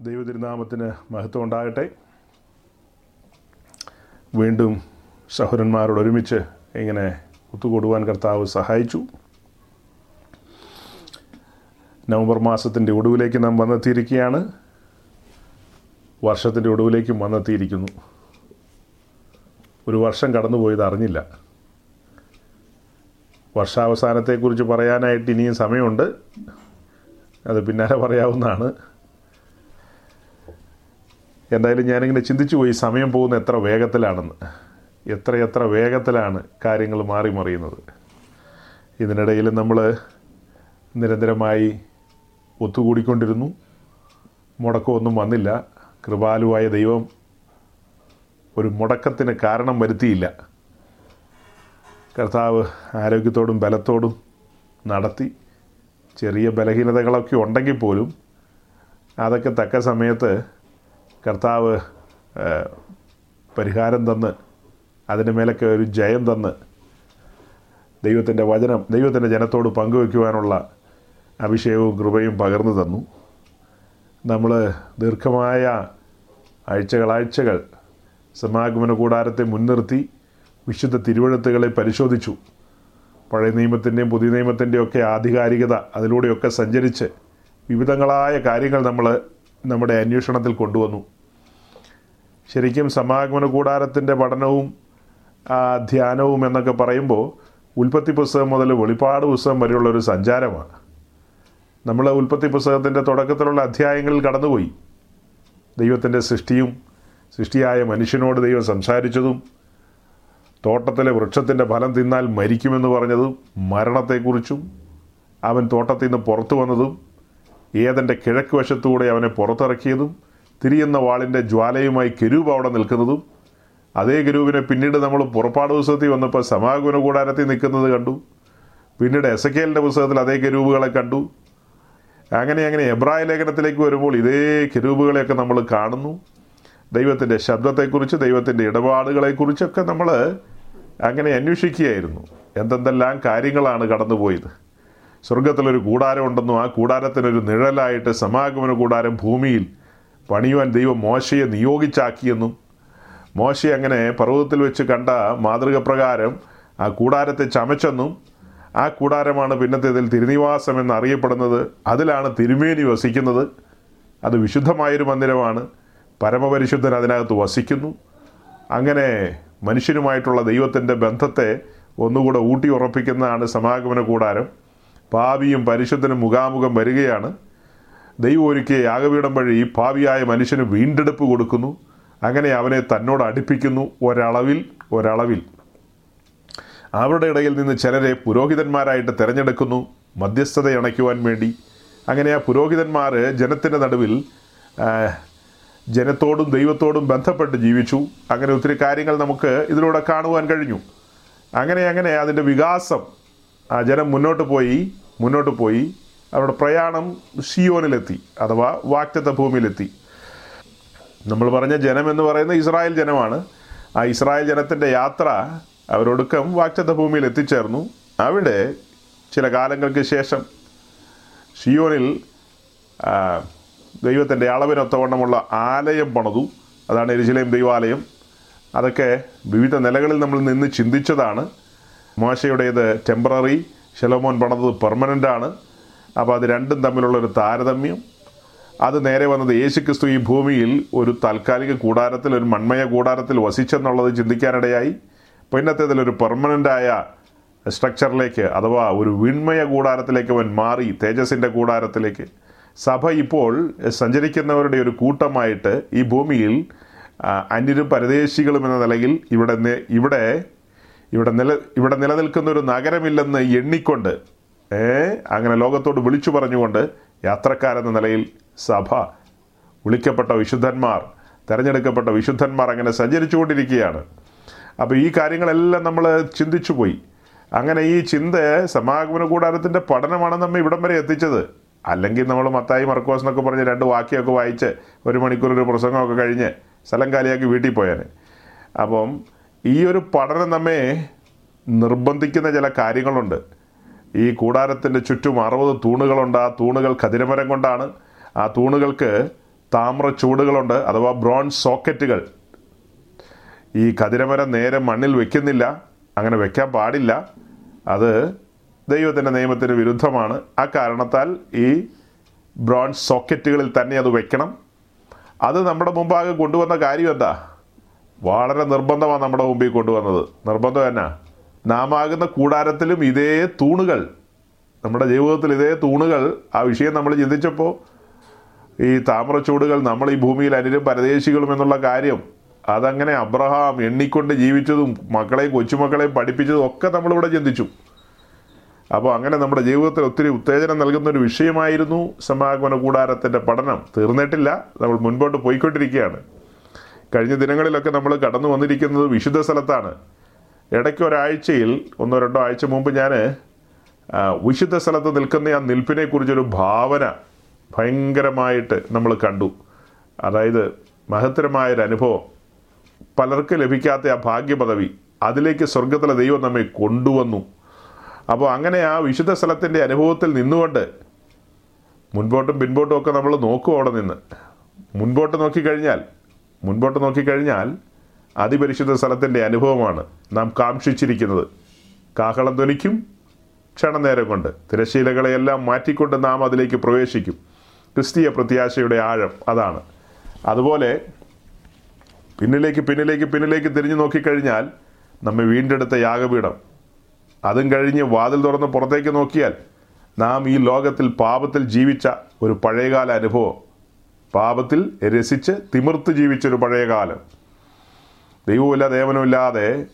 ദൈവതിരുനാമത്തിന് മഹത്വം ഉണ്ടാകട്ടെ. വീണ്ടും സഹോദരന്മാരോട് ഒരുമിച്ച് ഇങ്ങനെ ഒത്തുകൂടുവാൻ കർത്താവ് സഹായിച്ചു. നവംബർ മാസത്തിന്റെ ഒടുവിലേക്ക് നാം വന്നെത്തിയിരിക്കുകയാണ്. വർഷത്തിന്റെ ഒടുവിലേക്കും വന്നെത്തിയിരിക്കുന്നു. ഒരു വർഷം കടന്നുപോയത് അറിഞ്ഞില്ല. വർഷാവസാനത്തെക്കുറിച്ച് പറയാനായിട്ട് ഇനിയും സമയമുണ്ട്. അത് പിന്നാലെ പറയാവുന്നതാണ്. എന്തായാലും ഞാനിങ്ങനെ ചിന്തിച്ചു പോയി സമയം പോകുന്ന എത്ര വേഗത്തിലാണെന്ന്. എത്രയെത്ര എത്ര വേഗത്തിലാണ് കാര്യങ്ങൾ മാറി മറിയുന്നത്. ഇതിനിടയിൽ നമ്മൾ നിരന്തരമായി ഒത്തുകൂടിക്കൊണ്ടിരുന്നു. മുടക്കമൊന്നും വന്നില്ല. കൃപാലുവായ ദൈവം ഒരു മുടക്കത്തിന് കാരണം വരുത്തിയില്ല. കർത്താവ് ആരോഗ്യത്തോടും ബലത്തോടും നടത്തി ചെറിയ ബലഹീനതകളൊക്കെ ഉണ്ടെങ്കിൽ പോലും അതൊക്കെ തക്ക സമയത്ത് കർത്താവ് പരിഹാരം തന്ന് അതിന് മേലൊക്കെ ഒരു ജയം തന്ന് ദൈവത്തിന്റെ വചനം ദൈവത്തിന്റെ ജനത്തോട് പങ്കുവെക്കുവാനുള്ള അഭിഷേകവും കൃപയും പകർന്നു തന്നു. നമ്മൾ ദീർഘമായ ആഴ്ചകളാഴ്ചകൾ സമാഗമന കൂടാരത്തെ മുൻനിർത്തി വിശുദ്ധ തിരുവഴുത്തുകളെ പരിശോധിച്ചു. പഴയ നിയമത്തിന്റെയും പുതിയ നിയമത്തിന്റെയും ഒക്കെ ആധികാരികത അതിലൂടെയൊക്കെ സഞ്ചരിച്ച് വിവിധങ്ങളായ കാര്യങ്ങൾ നമ്മൾ നമ്മുടെ അന്വേഷണത്തിൽ കൊണ്ടുവന്നു. ശരിക്കും സമാഗമന കൂടാരത്തിന്റെ പഠനവും ധ്യാനവും എന്നൊക്കെ പറയുമ്പോൾ ഉൽപ്പത്തി പുസ്തകം മുതൽ വെളിപ്പാട് പുസ്തകം വരെയുള്ള ഒരു സഞ്ചാരമാണ്. നമ്മൾ ഉൽപ്പത്തി പുസ്തകത്തിന്റെ തുടക്കത്തിലുള്ള അധ്യായങ്ങളിൽ കടന്നുപോയി. ദൈവത്തിന്റെ സൃഷ്ടിയും സൃഷ്ടിയായ മനുഷ്യനോട് ദൈവം സംസാരിച്ചതും തോട്ടത്തിലെ വൃക്ഷത്തിന്റെ ഫലം തിന്നാൽ മരിക്കുമെന്ന് പറഞ്ഞതും മരണത്തെക്കുറിച്ചും അവൻ തോട്ടത്തിൽ നിന്ന് പുറത്തു വന്നതും ഏതന്റെ കിഴക്ക് വശത്തൂടെ അവനെ പുറത്തിറക്കിയതും തിരിയുന്ന വാളിന്റെ ജ്വാലയുമായി കെരൂപ് അവിടെ നിൽക്കുന്നതും അതേ കെരൂപിനെ പിന്നീട് നമ്മൾ പുറപ്പാട് പുസ്തകത്തിൽ വന്നപ്പോൾ സമാഗമന കൂടാരത്തിൽ നിൽക്കുന്നത് കണ്ടു. പിന്നീട് എസക്കേലിന്റെ പുസ്തകത്തിൽ അതേ കെരൂപുകളെ കണ്ടു. അങ്ങനെ അങ്ങനെ എബ്രായ ലേഖനത്തിലേക്ക് വരുമ്പോൾ ഇതേ കെരൂപുകളെയൊക്കെ നമ്മൾ കാണുന്നു. ദൈവത്തിന്റെ ശബ്ദത്തെക്കുറിച്ച് ദൈവത്തിന്റെ ഇടപാടുകളെക്കുറിച്ചൊക്കെ നമ്മൾ അങ്ങനെ അന്വേഷിക്കുകയായിരുന്നു. എന്തെന്തെല്ലാം കാര്യങ്ങളാണ് കടന്നുപോയത്? സ്വർഗത്തിലൊരു കൂടാരം ഉണ്ടെന്നും ആ കൂടാരത്തിനൊരു നിഴലായിട്ട് സമാഗമന കൂടാരം ഭൂമിയിൽ പണിയുവാൻ ദൈവം മോശയെ നിയോഗിച്ചാക്കിയെന്നും മോശ അങ്ങനെ പർവതത്തിൽ വെച്ച് കണ്ട മാതൃക പ്രകാരം ആ കൂടാരത്തെ ചമച്ചെന്നും ആ കൂടാരമാണ് പിന്നത്തേതിൽ തിരുനിവാസം എന്നറിയപ്പെടുന്നത് അതിലാണ് തിരുമേനി വസിക്കുന്നത്. അത് വിശുദ്ധമായൊരു മന്ദിരമാണ്. പരമപരിശുദ്ധൻ അതിനകത്ത് വസിക്കുന്നു. അങ്ങനെ മനുഷ്യനുമായിട്ടുള്ള ദൈവത്തിന്റെ ബന്ധത്തെ ഒന്നുകൂടെ ഊട്ടി ഉറപ്പിക്കുന്നതാണ് സമാഗമന കൂടാരം. പാപിയും പരിശുദ്ധനും മുഖാമുഖം വരികയാണ്. ദൈവം ഒരുക്കിയ യാഗപീഠം വഴി ഈ പാപിയായ മനുഷ്യന് വീണ്ടെടുപ്പ് കൊടുക്കുന്നു. അങ്ങനെ അവനെ തന്നോട് അടുപ്പിക്കുന്നു ഒരളവിൽ ഒരളവിൽ. അവരുടെ ഇടയിൽ നിന്ന് ചിലരെ പുരോഹിതന്മാരായിട്ട് തിരഞ്ഞെടുക്കുന്നു മധ്യസ്ഥത അണയ്ക്കുവാൻ വേണ്ടി. അങ്ങനെ ആ പുരോഹിതന്മാർ ജനത്തിന്റെ നടുവിൽ ജനത്തോടും ദൈവത്തോടും ബന്ധപ്പെട്ട് ജീവിച്ചു. അങ്ങനെ ഒത്തിരി കാര്യങ്ങൾ നമുക്ക് ഇതിലൂടെ കാണുവാൻ കഴിഞ്ഞു. അങ്ങനെ അങ്ങനെ അതിന്റെ വികാസം ആ ജനം മുന്നോട്ട് പോയി. മുന്നോട്ട് പോയി. അവരുടെ പ്രയാണം ഷിയോനിലെത്തി അഥവാ വാക്റ്റത്ത ഭൂമിയിലെത്തി. നമ്മൾ പറഞ്ഞ ജനം എന്ന് പറയുന്നത് ഇസ്രായേൽ ജനമാണ്. ആ ഇസ്രായേൽ ജനത്തിന്റെ യാത്ര അവരൊടുക്കം വാക്റ്റത്ത ഭൂമിയിൽ എത്തിച്ചേർന്നു. അവിടെ ചില കാലങ്ങൾക്ക് ശേഷം ഷിയോനിൽ ദൈവത്തിന്റെ അളവിനൊത്തവണ്ണമുള്ള ആലയം പണിതു. അതാണ് എരിശിലേം ദൈവാലയം. അതൊക്കെ വിവിധ നിലകളിൽ നമ്മൾ നിന്ന് ചിന്തിച്ചതാണ്. മോശയുടേത് ടെമ്പററി ശലോമോൻ പണത് ആണ്. അപ്പോൾ അത് രണ്ടും തമ്മിലുള്ള ഒരു താരതമ്യം. അത് നേരെ വന്നത് യേശുക്രിസ്തു ഈ ഭൂമിയിൽ ഒരു താൽക്കാലിക കൂടാരത്തിൽ ഒരു മൺമയ കൂടാരത്തിൽ വസിച്ചെന്നുള്ളത് ചിന്തിക്കാനിടയായി. പിന്നത്തേതിൽ ഒരു പെർമനന്റായ സ്ട്രക്ചറിലേക്ക് അഥവാ ഒരു വിൺമയ കൂടാരത്തിലേക്ക് അവൻ മാറി തേജസിന്റെ കൂടാരത്തിലേക്ക്. സഭ ഇപ്പോൾ സഞ്ചരിക്കുന്നവരുടെ ഒരു കൂട്ടമായിട്ട് ഈ ഭൂമിയിൽ അന്യരും പരദേശികളും എന്ന നിലയിൽ ഇവിടെ ഇവിടെ ഇവിടെ നില ഇവിടെ നിലനിൽക്കുന്ന ഒരു നഗരമില്ലെന്ന് എണ്ണിക്കൊണ്ട് അങ്ങനെ ലോകത്തോട് വിളിച്ചു പറഞ്ഞുകൊണ്ട് യാത്രക്കാരെന്ന നിലയിൽ സഭ വിളിക്കപ്പെട്ട വിശുദ്ധന്മാർ തിരഞ്ഞെടുക്കപ്പെട്ട വിശുദ്ധന്മാർ അങ്ങനെ സഞ്ചരിച്ചുകൊണ്ടിരിക്കുകയാണ്. അപ്പോൾ ഈ കാര്യങ്ങളെല്ലാം നമ്മൾ ചിന്തിച്ചു പോയി. അങ്ങനെ ഈ ചിന്ത സമാഗമന കൂടാരത്തിന്റെ പഠനമാണ് നമ്മൾ ഇവിടം വരെ എത്തിച്ചത്. അല്ലെങ്കിൽ നമ്മൾ മത്തായി മർക്കോസ് എന്നൊക്കെ പറഞ്ഞ് രണ്ട് വാക്യമൊക്കെ വായിച്ച് ഒരു മണിക്കൂർ ഒരു പ്രസംഗമൊക്കെ കഴിഞ്ഞ് സ്ഥലം കാലിയാക്കി വീട്ടിൽ പോയാൽ അപ്പം ഈ ഒരു പഠനം നമ്മെ നിർബന്ധിക്കുന്ന ചില കാര്യങ്ങളുണ്ട്. ഈ കൂടാരത്തിന്റെ ചുറ്റും അറുപത് തൂണുകളുണ്ട്. ആ തൂണുകൾ ഖതിരമരം കൊണ്ടാണ്. ആ തൂണുകൾക്ക് താമ്ര ചൂടുകളുണ്ട് അഥവാ ബ്രോൺസ് സോക്കറ്റുകൾ. ഈ കതിരമരം നേരെ മണ്ണിൽ വെക്കുന്നില്ല. അങ്ങനെ വെക്കാൻ പാടില്ല. അത് ദൈവത്തിന്റെ നിയമത്തിന് വിരുദ്ധമാണ്. ആ കാരണത്താൽ ഈ ബ്രോൺസ് സോക്കറ്റുകളിൽ തന്നെ അത് വെക്കണം. അത് നമ്മുടെ മുമ്പാകെ കൊണ്ടുവന്ന കാര്യം എന്താ? വളരെ നിർബന്ധമാണ് നമ്മുടെ മുമ്പിൽ കൊണ്ടുവന്നത്. നിർബന്ധം എന്നാ? നാമാകുന്ന കൂടാരത്തിലും ഇതേ തൂണുകൾ. നമ്മുടെ ജീവിതത്തിൽ ഇതേ തൂണുകൾ. ആ വിഷയം നമ്മൾ ചിന്തിച്ചപ്പോൾ ഈ താമ്രച്ചൂടുകൾ നമ്മൾ ഈ ഭൂമിയിൽ അനിരും പരദേശികളും എന്നുള്ള കാര്യം അതങ്ങനെ അബ്രഹാം എണ്ണിക്കൊണ്ട് ജീവിച്ചതും മക്കളെയും കൊച്ചുമക്കളെയും പഠിപ്പിച്ചതും ഒക്കെ നമ്മളിവിടെ ചിന്തിച്ചു. അപ്പോൾ അങ്ങനെ നമ്മുടെ ജീവിതത്തിൽ ഒത്തിരി ഉത്തേജനം നൽകുന്ന ഒരു വിഷയമായിരുന്നു സമാഗമന കൂടാരത്തിന്റെ പഠനം. തീർന്നിട്ടില്ല. നമ്മൾ മുൻപോട്ട് പോയിക്കൊണ്ടിരിക്കുകയാണ്. കഴിഞ്ഞ ദിനങ്ങളിലൊക്കെ നമ്മൾ കടന്നു വന്നിരിക്കുന്നത് വിശുദ്ധ സ്ഥലത്താണ്. ഇടയ്ക്ക് ഒരാഴ്ചയിൽ ഒന്നോ രണ്ടോ ആഴ്ച മുമ്പ് ഞാൻ വിശുദ്ധ സ്ഥലത്ത് നിൽക്കുന്ന ആ നിൽപ്പിനെ കുറിച്ചൊരു ഭാവന ഭയങ്കരമായിട്ട് നമ്മൾ കണ്ടു. അതായത് മഹത്തരമായൊരു അനുഭവം പലർക്ക് ലഭിക്കാത്ത ആ ഭാഗ്യപദവി. അതിലേക്ക് സ്വർഗത്തിലെ ദൈവം നമ്മെ കൊണ്ടുവന്നു. അപ്പോൾ അങ്ങനെ ആ വിശുദ്ധ സ്ഥലത്തിന്റെ അനുഭവത്തിൽ നിന്നുകൊണ്ട് മുൻപോട്ടും പിൻപോട്ടും ഒക്കെ നമ്മൾ നോക്കും അവിടെ നിന്ന്. മുൻപോട്ട് നോക്കിക്കഴിഞ്ഞാൽ മുൻപോട്ട് നോക്കിക്കഴിഞ്ഞാൽ അതിപരിശുദ്ധ സ്ഥലത്തിന്റെ അനുഭവമാണ് നാം കാക്ഷിച്ചിരിക്കുന്നത്. കാഹളം ധ്വനിക്കും ക്ഷണനേരം കൊണ്ട് തിരശീലകളെയെല്ലാം മാറ്റിക്കൊണ്ട് നാം അതിലേക്ക് പ്രവേശിക്കും. ക്രിസ്തീയ പ്രത്യാശയുടെ ആഴം അതാണ്. അതുപോലെ പിന്നിലേക്ക് പിന്നിലേക്ക് പിന്നിലേക്ക് തിരിഞ്ഞു നോക്കിക്കഴിഞ്ഞാൽ നമ്മെ വീണ്ടെടുത്ത യാഗപീഠം. അതും കഴിഞ്ഞ് വാതിൽ തുറന്ന് പുറത്തേക്ക് നോക്കിയാൽ നാം ഈ ലോകത്തിൽ പാപത്തിൽ ജീവിച്ച ഒരു പഴയകാല അനുഭവം. പാപത്തിൽ രസിച്ച് തിമിർത്ത് ജീവിച്ചൊരു പഴയ കാലം. ദൈവമില്ല ദേവനുമില്ലാതെ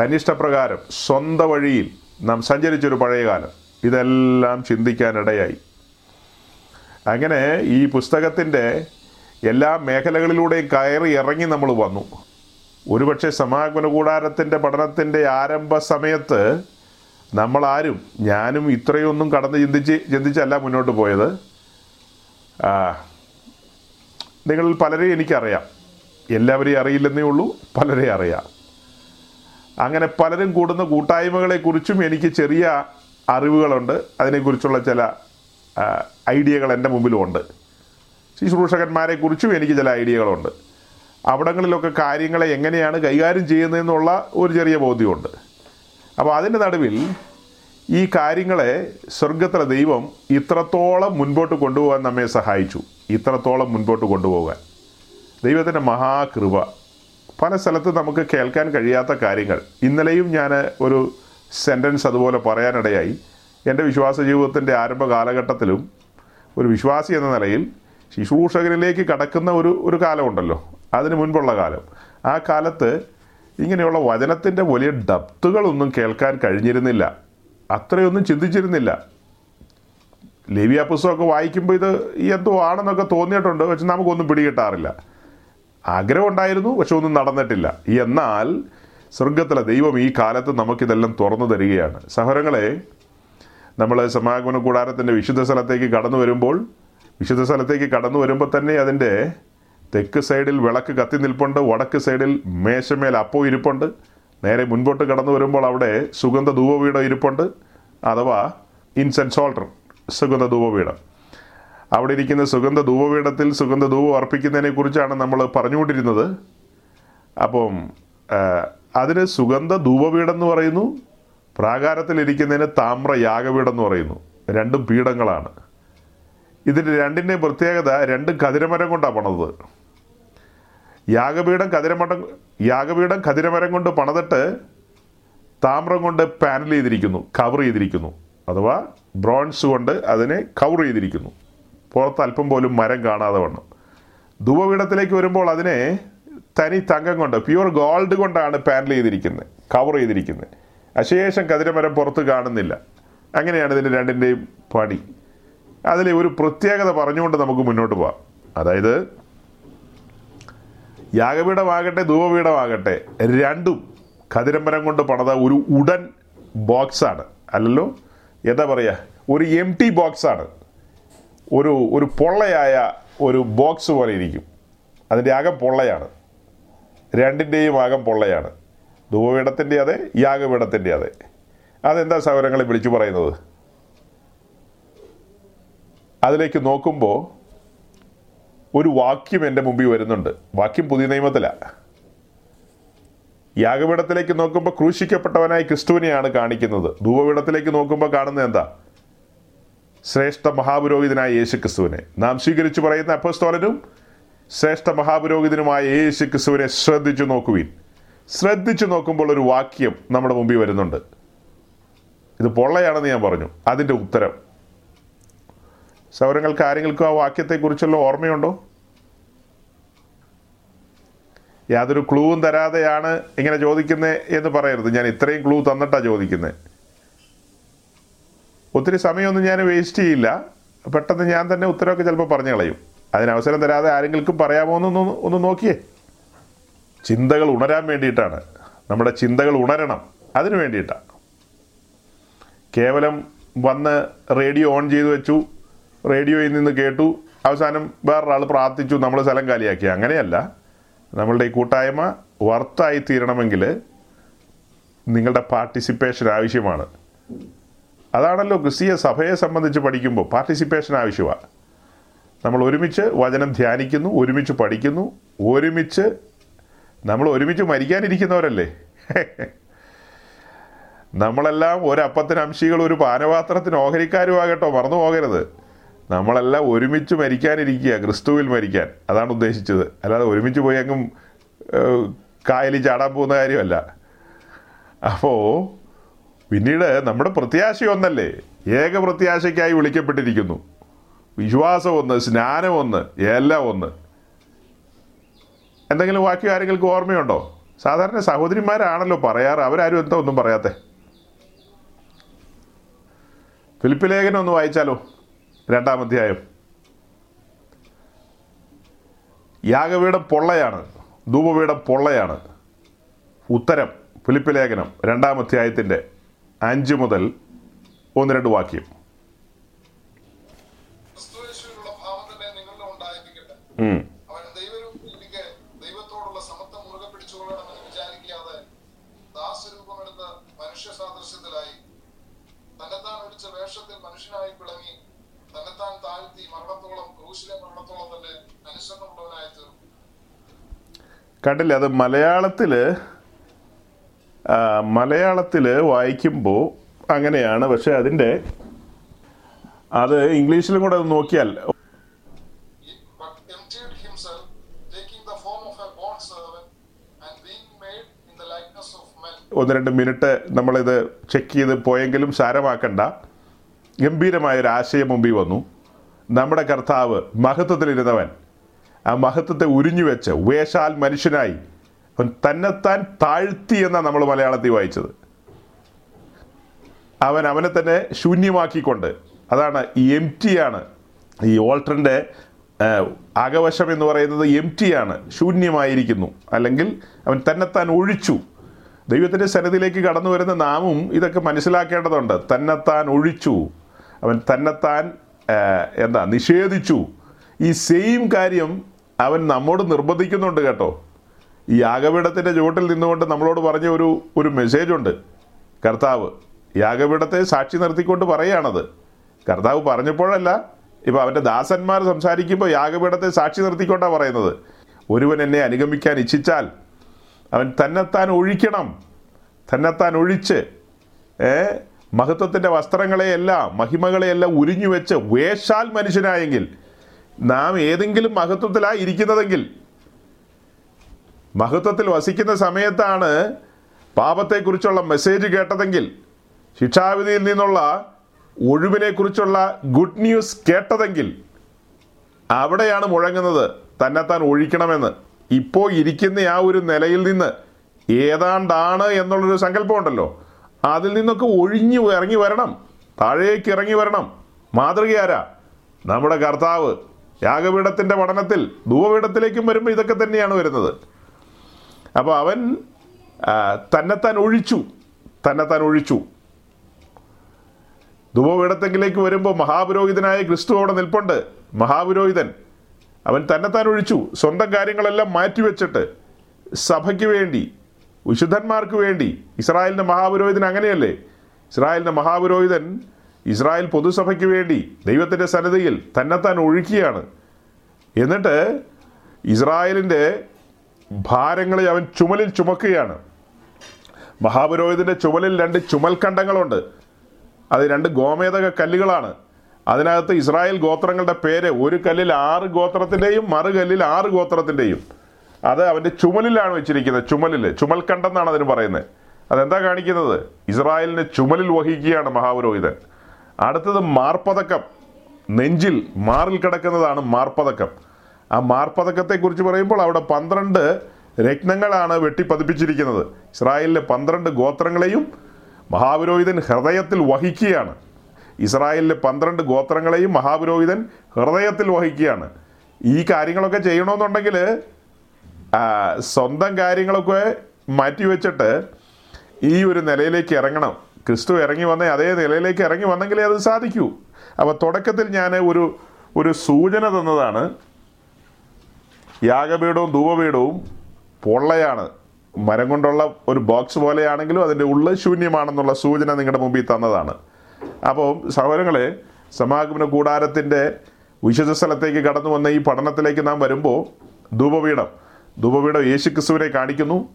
തനിഷ്ടപ്രകാരം സ്വന്തം വഴിയിൽ നാം സഞ്ചരിച്ചൊരു പഴയ കാലം. ഇതെല്ലാം ചിന്തിക്കാനിടയായി. അങ്ങനെ ഈ പുസ്തകത്തിന്റെ എല്ലാ മേഖലകളിലൂടെയും കയറി ഇറങ്ങി നമ്മൾ വന്നു. ഒരുപക്ഷെ സമാഗമന കൂടാരത്തിന്റെ പഠനത്തിന്റെ ആരംഭ സമയത്ത് നമ്മളാരും ഞാനും ഇത്രയൊന്നും കടന്ന് ചിന്തിച്ച് ചിന്തിച്ചല്ല മുന്നോട്ട് പോയത്. നിങ്ങളിൽ പലരെയും എനിക്കറിയാം. എല്ലാവരെയും അറിയില്ലെന്നേ ഉള്ളൂ പലരെ അറിയാം. അങ്ങനെ പലരും കൂടുന്ന കൂട്ടായ്മകളെക്കുറിച്ചും എനിക്ക് ചെറിയ അറിവുകളുണ്ട്. അതിനെക്കുറിച്ചുള്ള ചില ഐഡിയകൾ എന്റെ മുമ്പിലുമുണ്ട്. ശുശ്രൂഷകന്മാരെക്കുറിച്ചും എനിക്ക് ചില ഐഡിയകളുണ്ട്. അവിടങ്ങളിലൊക്കെ കാര്യങ്ങളെ എങ്ങനെയാണ് കൈകാര്യം ചെയ്യുന്നതെന്നുള്ള ഒരു ചെറിയ ബോധ്യമുണ്ട്. അപ്പോൾ അതിന്റെ നടുവിൽ ഈ കാര്യങ്ങളെ സ്വർഗത്തിലെ ദൈവം ഇത്രത്തോളം മുൻപോട്ട് കൊണ്ടുപോകാൻ നമ്മെ സഹായിച്ചു. ഇത്രത്തോളം മുൻപോട്ട് കൊണ്ടുപോകാൻ. ദൈവത്തിന്റെ മഹാകൃപ. പല സ്ഥലത്ത് നമുക്ക് കേൾക്കാൻ കഴിയാത്ത കാര്യങ്ങൾ. ഇന്നലെയും ഞാൻ ഒരു സെന്റൻസ് അതുപോലെ പറയാനിടയായി. എന്റെ വിശ്വാസ ജീവിതത്തിന്റെ ആരംഭ കാലഘട്ടത്തിലും ഒരു വിശ്വാസി എന്ന നിലയിൽ ശുശ്രൂഷകനിലേക്ക് കടക്കുന്ന ഒരു ഒരു കാലമുണ്ടല്ലോ. അതിന് മുൻപുള്ള കാലം. ആ കാലത്ത് ഇങ്ങനെയുള്ള വചനത്തിന്റെ വലിയ ഡപ്തുകളൊന്നും കേൾക്കാൻ കഴിഞ്ഞിരുന്നില്ല. അത്രയൊന്നും ചിന്തിച്ചിരുന്നില്ല. ലേവിയ പുസ്തകമൊക്കെ വായിക്കുമ്പോൾ ഇത് എന്തോ ആണെന്നൊക്കെ തോന്നിയിട്ടുണ്ട്. പക്ഷെ നമുക്കൊന്നും പിടികിട്ടാറില്ല. ആഗ്രഹം ഉണ്ടായിരുന്നു പക്ഷെ ഒന്നും നടന്നിട്ടില്ല. എന്നാൽ സ്വർഗത്തിലെ ദൈവം ഈ കാലത്ത് നമുക്കിതെല്ലാം തുറന്നു തരികയാണ്. സഹോരങ്ങളെ നമ്മൾ സമാഗമന കൂടാരത്തിന്റെ വിശുദ്ധ സ്ഥലത്തേക്ക് കടന്നു വരുമ്പോൾ വിശുദ്ധ സ്ഥലത്തേക്ക് കടന്നു വരുമ്പോൾ തന്നെ അതിന്റെ തെക്ക് സൈഡിൽ വിളക്ക് കത്തി നിൽപ്പുണ്ട് വടക്ക് സൈഡിൽ മേശമേൽ അപ്പോ ഇരിപ്പുണ്ട്. നേരെ മുൻപോട്ട് കടന്നു വരുമ്പോൾ അവിടെ സുഗന്ധ ധൂപപീഠം ഇരിപ്പുണ്ട് അഥവാ ഇൻസെൻസ് ഓൾട്ടർ സുഗന്ധ ധൂപപീഠം അവിടെ ഇരിക്കുന്ന സുഗന്ധ ധൂപപീഠത്തിൽ സുഗന്ധ ധൂപം അർപ്പിക്കുന്നതിനെ കുറിച്ചാണ് നമ്മൾ പറഞ്ഞുകൊണ്ടിരുന്നത്. അപ്പം അതിന് സുഗന്ധ ധൂപപീഠം എന്ന് പറയുന്നു പ്രാകാരത്തിലിരിക്കുന്നതിന് താമ്ര യാഗപീഠം എന്ന് പറയുന്നു. രണ്ടും പീഠങ്ങളാണ്. ഇതിന്റെ രണ്ടിന്റെയും പ്രത്യേകത രണ്ട് കതിരമരം കൊണ്ടാണ് പണിതത്. യാഗപീഠം കതിരമഠം യാഗപീഠം കതിരമരം കൊണ്ട് പണിതിട്ട് താമ്രം കൊണ്ട് പാനൽ ചെയ്തിരിക്കുന്നു കവർ ചെയ്തിരിക്കുന്നു. അഥവാ ബ്രോൺസ് കൊണ്ട് അതിനെ കവർ ചെയ്തിരിക്കുന്നു. പുറത്ത് അല്പം പോലും മരം കാണാതെ വണ്ണം ധൂപപീഠത്തിലേക്ക് വരുമ്പോൾ അതിനെ തനി തങ്കം കൊണ്ട് പ്യുവർ ഗോൾഡ് കൊണ്ടാണ് പാനൽ ചെയ്തിരിക്കുന്നത് കവർ ചെയ്തിരിക്കുന്നത്. അശേഷം കതിരമരം പുറത്ത് കാണുന്നില്ല. അങ്ങനെയാണ് ഇതിന്റെ രണ്ടിന്റെയും പണി. അതിലെ ഒരു പ്രത്യേകത പറഞ്ഞുകൊണ്ട് നമുക്ക് മുന്നോട്ട് പോകാം. അതായത് യാഗപീഠമാകട്ടെ ധൂപപീഠമാകട്ടെ രണ്ടും കതിരമ്പരം കൊണ്ട് പണിത ഒരു ഉടൻ ബോക്സാണ്. അല്ലല്ലോ? എന്താ പറയുക ഒരു എം ടി ബോക്സാണ്. ഒരു ഒരു പൊള്ളയായ ഒരു ബോക്സ് പോലെ ഇരിക്കും. അതിന്റെ അകം പൊള്ളയാണ്. രണ്ടിന്റെയും അകം പൊള്ളയാണ്. ധൂപപീഠത്തിന്റെ അതെ യാഗപീഠത്തിന്റെ അതെ. അതെന്താ സൗരങ്ങളെ വിളിച്ചു പറയുന്നത്? അതിലേക്ക് നോക്കുമ്പോൾ ഒരു വാക്യം എന്റെ മുമ്പിൽ വരുന്നുണ്ട്. വാക്യം പുതിയ നിയമത്തിലാണ് യാഗപീഠത്തിലേക്ക് നോക്കുമ്പോൾ ക്രൂശിക്കപ്പെട്ടവനായി ക്രിസ്തുവിനെയാണ് കാണിക്കുന്നത്. ധൂപപീഠത്തിലേക്ക് നോക്കുമ്പോൾ കാണുന്നത് എന്താ? ശ്രേഷ്ഠ മഹാപുരോഹിതനായ യേശു ക്രിസ്തുവിനെ നാം സ്വീകരിച്ചു പറയുന്ന അപ്പസ്തോലനും ശ്രേഷ്ഠ മഹാപുരോഹിതനുമായ യേശു ക്രിസ്തുവിനെ ശ്രദ്ധിച്ചു നോക്കുവിൻ. ശ്രദ്ധിച്ചു നോക്കുമ്പോൾ ഒരു വാക്യം നമ്മുടെ മുമ്പിൽ വരുന്നുണ്ട്. ഇത് പൊള്ളയാണെന്ന് ഞാൻ പറഞ്ഞു. അതിന്റെ ഉത്തരം സൗരങ്ങൾക്ക് ആരെങ്കിലും ആ വാക്യത്തെക്കുറിച്ചുള്ള ഓർമ്മയുണ്ടോ? യാതൊരു ക്ലൂവും തരാതെയാണ് ഇങ്ങനെ ചോദിക്കുന്നത് എന്ന് പറയരുത്. ഞാൻ ഇത്രയും ക്ലൂ തന്നിട്ടാണ് ചോദിക്കുന്നത് ഒത്തിരി സമയമൊന്നും ഞാൻ വേസ്റ്റ് ചെയ്യില്ല. പെട്ടെന്ന് ഞാൻ തന്നെ ഉത്തരവൊക്കെ ചിലപ്പോൾ പറഞ്ഞു കളയും. അതിനവസരം തരാതെ ആരെങ്കിലും പറയാമോ എന്നൊന്ന് ഒന്ന് നോക്കിയേ. ചിന്തകൾ ഉണരാൻ വേണ്ടിയിട്ടാണ്. നമ്മുടെ ചിന്തകൾ ഉണരണം അതിനു വേണ്ടിയിട്ടാണ് കേവലം വന്ന് റേഡിയോ ഓൺ ചെയ്തു വെച്ചു. റേഡിയോയിൽ നിന്ന് കേട്ടു. അവസാനം വേറൊരാൾ പ്രാർത്ഥിച്ചു നമ്മൾ സ്ഥലം കാലിയാക്കി. അങ്ങനെയല്ല. നമ്മളുടെ ഈ കൂട്ടായ്മ വർത്തായി തീരണമെങ്കിൽ നിങ്ങളുടെ പാർട്ടിസിപ്പേഷൻ ആവശ്യമാണ്. അതാണല്ലോ ക്രിസ്തീയ സഭയെ സംബന്ധിച്ച് പഠിക്കുമ്പോൾ പാർട്ടിസിപ്പേഷൻ ആവശ്യമാണ് നമ്മൾ ഒരുമിച്ച് വചനം ധ്യാനിക്കുന്നു ഒരുമിച്ച് പഠിക്കുന്നു ഒരുമിച്ച് നമ്മൾ ഒരുമിച്ച് മരിക്കാനിരിക്കുന്നവരല്ലേ? നമ്മളെല്ലാം ഒരപ്പത്തിന് അംശികൾ ഒരു പാനപാത്രത്തിന് ഓഹരിക്കാരുമാകട്ടോ മറന്നു പോകരുത് നമ്മളെല്ലാം ഒരുമിച്ച് മരിക്കാനിരിക്കുക ക്രിസ്തുവിൽ മരിക്കാൻ. അതാണ് ഉദ്ദേശിച്ചത്. അല്ലാതെ ഒരുമിച്ച് പോയി അങ്ങും കായലിൽ ചാടാൻ പോകുന്ന കാര്യമല്ല. അപ്പോൾ പിന്നീട് നമ്മുടെ പ്രത്യാശ ഒന്നല്ലേ? ഏക പ്രത്യാശയ്ക്കായി വിളിക്കപ്പെട്ടിരിക്കുന്നു. വിശ്വാസം ഒന്ന് സ്നാനം ഒന്ന് എല്ലാം ഒന്ന്. എന്തെങ്കിലും വാക്യം ആരെങ്കിലും ഓർമ്മയുണ്ടോ? സാധാരണ സഹോദരിമാരാണല്ലോ പറയാറ്. അവരാരും എന്താ ഒന്നും പറയാത്തെ? ഫിലിപ്പ് ലേഖനം ഒന്ന് വായിച്ചാലോ? രണ്ടാം അധ്യായം യാഗപീഠം പൊള്ളയാണ്. ധൂപപീഠം പൊള്ളയാണ്. ഉത്തരം ഫിലിപ്പ് ലേഖനം രണ്ടാം അധ്യായത്തിന്റെ അഞ്ച് മുതൽ ഒന്ന് രണ്ട് വാക്യം. ഉം. കണ്ടില്ലേ അത് മലയാളത്തിൽ മലയാളത്തിൽ വായിക്കുമ്പോൾ അങ്ങനെയാണ് പക്ഷെ അതിന്റെ അത് ഇംഗ്ലീഷിലും കൂടെ അത് നോക്കിയാൽ. ഒന്ന് രണ്ട് മിനിറ്റ് നമ്മളിത് ചെക്ക് ചെയ്ത് പോയെങ്കിലും സാരമാക്കണ്ട. ഗംഭീരമായൊരു ആശയം മുമ്പിൽ വന്നു. നമ്മുടെ കർത്താവ് മഹത്വത്തിലിരുന്നവൻ. ആ മഹത്വത്തെ ഉരിഞ്ഞു വെച്ച് വേഷാൽ മനുഷ്യനായി അവൻ തന്നെത്താൻ താഴ്ത്തി എന്നാണ് നമ്മൾ മലയാളത്തിൽ വായിച്ചത്. അവൻ അവനെ തന്നെ ശൂന്യമാക്കിക്കൊണ്ട് അതാണ് എം ആണ്. ഈ ഓൾട്ടറിന്റെ അകവശം എന്ന് പറയുന്നത് എം ആണ് ശൂന്യമായിരിക്കുന്നു. അല്ലെങ്കിൽ അവൻ തന്നെത്താൻ ഒഴിച്ചു. ദൈവത്തിന്റെ സന്നിധിയിലേക്ക് കടന്നു വരുന്ന നാമും ഇതൊക്കെ മനസ്സിലാക്കേണ്ടതുണ്ട്. തന്നെത്താൻ ഒഴിച്ചു. അവൻ തന്നെത്താൻ എന്താ നിഷേധിച്ചു. ഈ സെയിം കാര്യം അവൻ നമ്മോട് നിർബന്ധിക്കുന്നുണ്ട് കേട്ടോ. ഈ യാഗപീഠത്തിന്റെ ചുവട്ടിൽ നിന്നുകൊണ്ട് നമ്മളോട് പറഞ്ഞ ഒരു ഒരു മെസ്സേജ് ഉണ്ട്. കർത്താവ് യാഗപീഠത്തെ സാക്ഷി നിർത്തിക്കൊണ്ട് പറയുകയാണത് കർത്താവ് പറഞ്ഞപ്പോഴല്ല ഇപ്പം അവന്റെ ദാസന്മാർ സംസാരിക്കുമ്പോൾ യാഗപീഠത്തെ സാക്ഷി നിർത്തിക്കൊണ്ടാണ് പറയുന്നത്. ഒരുവൻ എന്നെ അനുഗമിക്കാൻ ഇച്ഛിച്ചാൽ അവൻ തന്നെത്താൻ ഒഴിക്കണം. തന്നെത്താൻ ഒഴിച്ച് ഏ മഹത്വത്തിന്റെ വസ്ത്രങ്ങളെയെല്ലാം മഹിമകളെയെല്ലാം ഉരിഞ്ഞു വെച്ച് വേഷാൽ മനുഷ്യനായെങ്കിൽ നാം ഏതെങ്കിലും മഹത്വത്തിലായി ഇരിക്കുന്നതെങ്കിൽ മഹത്വത്തിൽ വസിക്കുന്ന സമയത്താണ് പാപത്തെക്കുറിച്ചുള്ള മെസ്സേജ് കേട്ടതെങ്കിൽ ശിക്ഷാവിധിയിൽ നിന്നുള്ള ഒഴിവിനെക്കുറിച്ചുള്ള ഗുഡ് ന്യൂസ് കേട്ടതെങ്കിൽ അവിടെയാണ് മുഴങ്ങുന്നത് തന്നെത്താൻ ഒഴിക്കണമെന്ന്. ഇപ്പോൾ ഇരിക്കുന്ന ആ ഒരു നിലയിൽ നിന്ന് ഏതാണ്ടാണ് എന്നുള്ളൊരു സങ്കല്പമുണ്ടല്ലോ. അതിൽ നിന്നൊക്കെ ഒഴിഞ്ഞു ഇറങ്ങി വരണം. താഴേക്ക് ഇറങ്ങി വരണം. മാതൃകയാരാ? നമ്മുടെ കർത്താവ്. യാഗപീഠത്തിന്റെ പഠനത്തിൽ ധൂപപീഠത്തിലേക്കും വരുമ്പോൾ ഇതൊക്കെ തന്നെയാണ് വരുന്നത്. അപ്പോൾ അവൻ തന്നെത്താൻ ഒഴിച്ചു തന്നെത്താൻ ഒഴിച്ചു. ധൂപപീഠത്തെങ്കിലേക്ക് വരുമ്പോൾ മഹാപുരോഹിതനായ ക്രിസ്തു അവിടെ നിൽപ്പുണ്ട്. മഹാപുരോഹിതൻ അവൻ തന്നെത്താൻ ഒഴിച്ചു സ്വന്തം കാര്യങ്ങളെല്ലാം മാറ്റിവെച്ചിട്ട് സഭയ്ക്ക് വേണ്ടി വിശുദ്ധന്മാർക്ക് വേണ്ടി. ഇസ്രായേലിന്റെ മഹാപുരോഹിതൻ അങ്ങനെയല്ലേ? ഇസ്രായേലിന്റെ മഹാപുരോഹിതൻ ഇസ്രായേൽ പൊതുസഭയ്ക്ക് വേണ്ടി ദൈവത്തിന്റെ സന്നിധിയിൽ തന്നെത്താൻ ഒഴുക്കിയാണ് എന്നിട്ട് ഇസ്രായേലിന്റെ ഭാരങ്ങളെ അവൻ ചുമലിൽ ചുമക്കുകയാണ്. മഹാപുരോഹിതന്റെ ചുമലിൽ രണ്ട് ചുമൽക്കണ്ടങ്ങളുണ്ട്. അത് രണ്ട് ഗോമേതക കല്ലുകളാണ്. അതിനകത്ത് ഇസ്രായേൽ ഗോത്രങ്ങളുടെ പേര് ഒരു കല്ലിൽ ആറ് ഗോത്രത്തിന്റെയും മറുകല്ലിൽ ആറ് ഗോത്രത്തിന്റെയും അത് അവന്റെ ചുമലിലാണ് വെച്ചിരിക്കുന്നത്. ചുമലിൽ ചുമൽക്കണ്ടെന്നാണ് അതിന് പറയുന്നത്. അതെന്താ കാണിക്കുന്നത്? ഇസ്രായേലിനെ ചുമലിൽ വഹിക്കുകയാണ് മഹാപുരോഹിതൻ. അടുത്തത് മാർപ്പതക്കം. നെഞ്ചിൽ മാറിൽ കിടക്കുന്നതാണ് മാർപ്പതക്കം. ആ മാർപ്പതക്കത്തെക്കുറിച്ച് പറയുമ്പോൾ അവിടെ പന്ത്രണ്ട് രത്നങ്ങളാണ് വെട്ടിപ്പതിപ്പിച്ചിരിക്കുന്നത്. ഇസ്രായേലിലെ പന്ത്രണ്ട് ഗോത്രങ്ങളെയും മഹാപുരോഹിതൻ ഹൃദയത്തിൽ വഹിക്കുകയാണ്. ഇസ്രായേലിലെ പന്ത്രണ്ട് ഗോത്രങ്ങളെയും മഹാപുരോഹിതൻ ഹൃദയത്തിൽ വഹിക്കുകയാണ്. ഈ കാര്യങ്ങളൊക്കെ ചെയ്യണമെന്നുണ്ടെങ്കിൽ സ്വന്തം കാര്യങ്ങളൊക്കെ മാറ്റിവെച്ചിട്ട് ഈ ഒരു നിലയിലേക്ക് ഇറങ്ങണം. ക്രിസ്തു ഇറങ്ങി വന്ന അതേ നിലയിലേക്ക് ഇറങ്ങി വന്നെങ്കിലേ അത് സാധിക്കൂ. അപ്പോൾ തുടക്കത്തിൽ ഞാൻ ഒരു ഒരു സൂചന തന്നതാണ്. യാഗപീഠവും ധൂപപീഠവും പൊള്ളയാണ്. മരം കൊണ്ടുള്ള ഒരു ബോക്സ് പോലെയാണെങ്കിലും അതിന്റെ ഉള്ളിൽ ശൂന്യമാണെന്നുള്ള സൂചന നിങ്ങളുടെ മുമ്പിൽ തന്നതാണ്. അപ്പോൾ സഹോദരങ്ങളെ സമാഗമന കൂടാരത്തിന്റെ വിശുദ്ധ സ്ഥലത്തേക്ക് കടന്നു വന്ന ഈ പഠനത്തിലേക്ക് നാം വരുമ്പോൾ ധൂപപീഠം. ധൂപപീഠം യേശു ക്രിസ്തുവിനെ കാണിക്കുന്നു